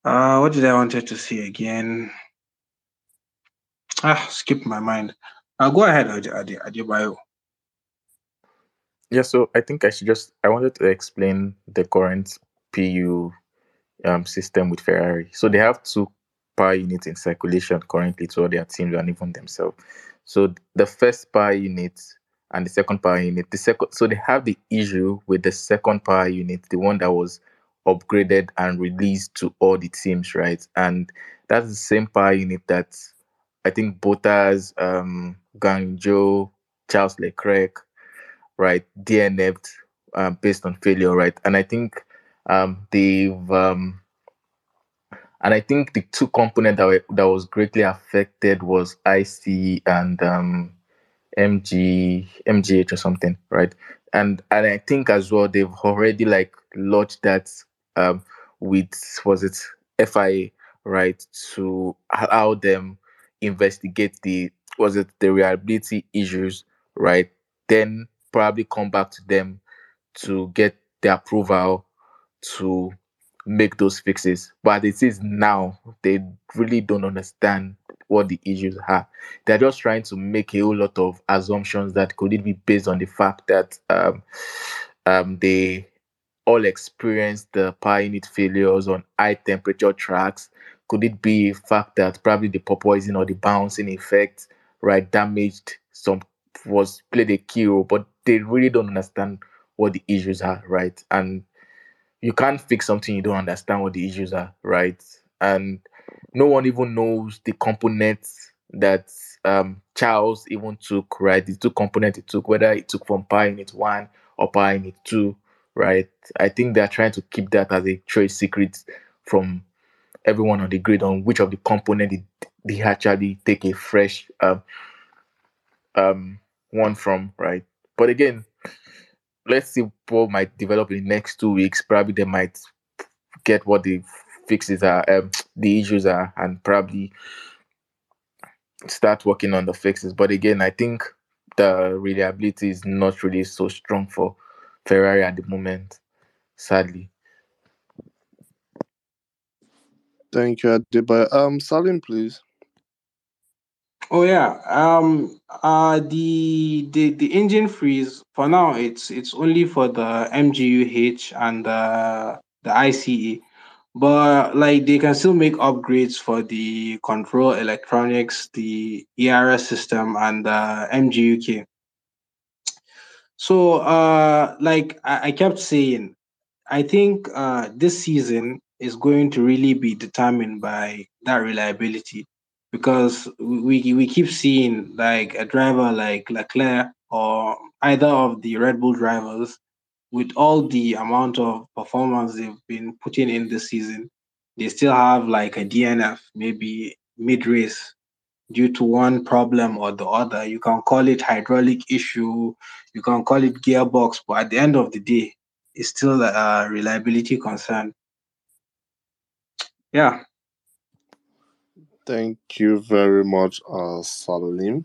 Uh, what did I wanted to say again? Ah, skip my mind. Uh, go ahead, Ade- Ade- Adebayo. Yeah, so I think I should just I wanted to explain the current PU um, system with Ferrari. So they have two power units in circulation currently to all their teams and even themselves. So the first power unit and the second power unit. The second, so they have the issue with the second power unit, the one that was upgraded and released to all the teams, right? And that's the same power unit that I think Bottas, um, Guanyu, Charles Leclerc, right, DNF'd um, based on failure, right? And I think um, they've um, and I think the two components that were, that was greatly affected was IC and um, MG MGH or something, right? And and I think as well they've already like lodged that um, with was it FIA, right, to allow them investigate the was it the reliability issues, right? Then probably come back to them to get the approval to make those fixes. But it is now they really don't understand what the issues are. They're just trying to make a whole lot of assumptions that could it be based on the fact that um, um, they all experienced the power unit failures on high temperature tracks. Could it be a fact that probably the porpoising or the bouncing effect, right, damaged some was played a key role, but they really don't understand what the issues are, right? And you can't fix something you don't understand what the issues are, right? And no one even knows the components that um, Charles even took, right? The two components it took, whether it took from Power Unit 1 or Power Unit 2, right? I think they're trying to keep that as a trade secret from everyone on the grid on which of the component they actually take a fresh um, um, one from, right? But again, let's see what might develop in the next two weeks. Probably they might get what the fixes are, um, the issues are, and probably start working on the fixes. But again, I think the reliability is not really so strong for Ferrari at the moment, sadly. Thank you, Adebayo. Um, Salim, please. Oh yeah. Um. Uh. The the the engine freeze for now. It's it's only for the MGUH and the the ICE, but like they can still make upgrades for the control electronics, the ERS system, and the MGUK. So uh, like I, I kept saying, I think uh this season is going to really be determined by that reliability because we we keep seeing like a driver like Leclerc or either of the Red Bull drivers with all the amount of performance they've been putting in this season, they still have like a DNF maybe mid race due to one problem or the other. You can call it hydraulic issue, you can call it gearbox, but at the end of the day, it's still a reliability concern. Yeah. Thank you very much, uh, Salim.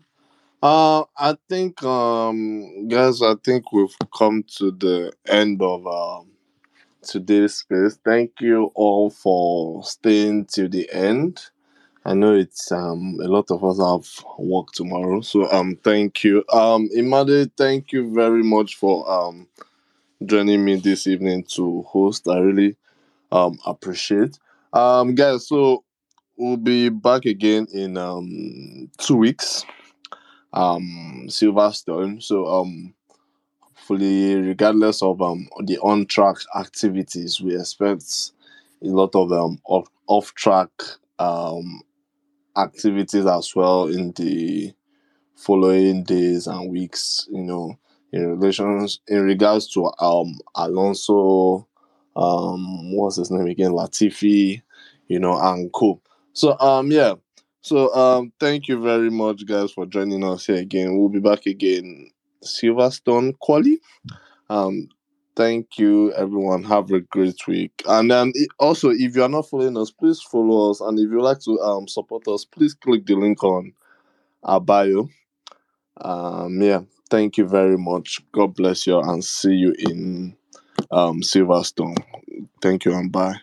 Uh, I think, um, guys, I think we've come to the end of um, today's space. Thank you all for staying till the end. I know it's um a lot of us have work tomorrow, so um thank you. Um, Imade, thank you very much for um joining me this evening to host. I really um appreciate. Um, guys, so we'll be back again in um two weeks um Silverstone. So um hopefully regardless of um the on track activities, we expect a lot of um off track um activities as well in the following days and weeks, you know, in relations in regards to um Alonso, um what's his name again, Latifi, you know, and co. So um yeah. So um thank you very much guys for joining us here again. We'll be back again Silverstone Quali. Um thank you everyone. Have a great week. And then also if you are not following us, please follow us. And if you like to um support us, please click the link on our bio. Um yeah, thank you very much. God bless you and see you in um Silverstone. Thank you and bye.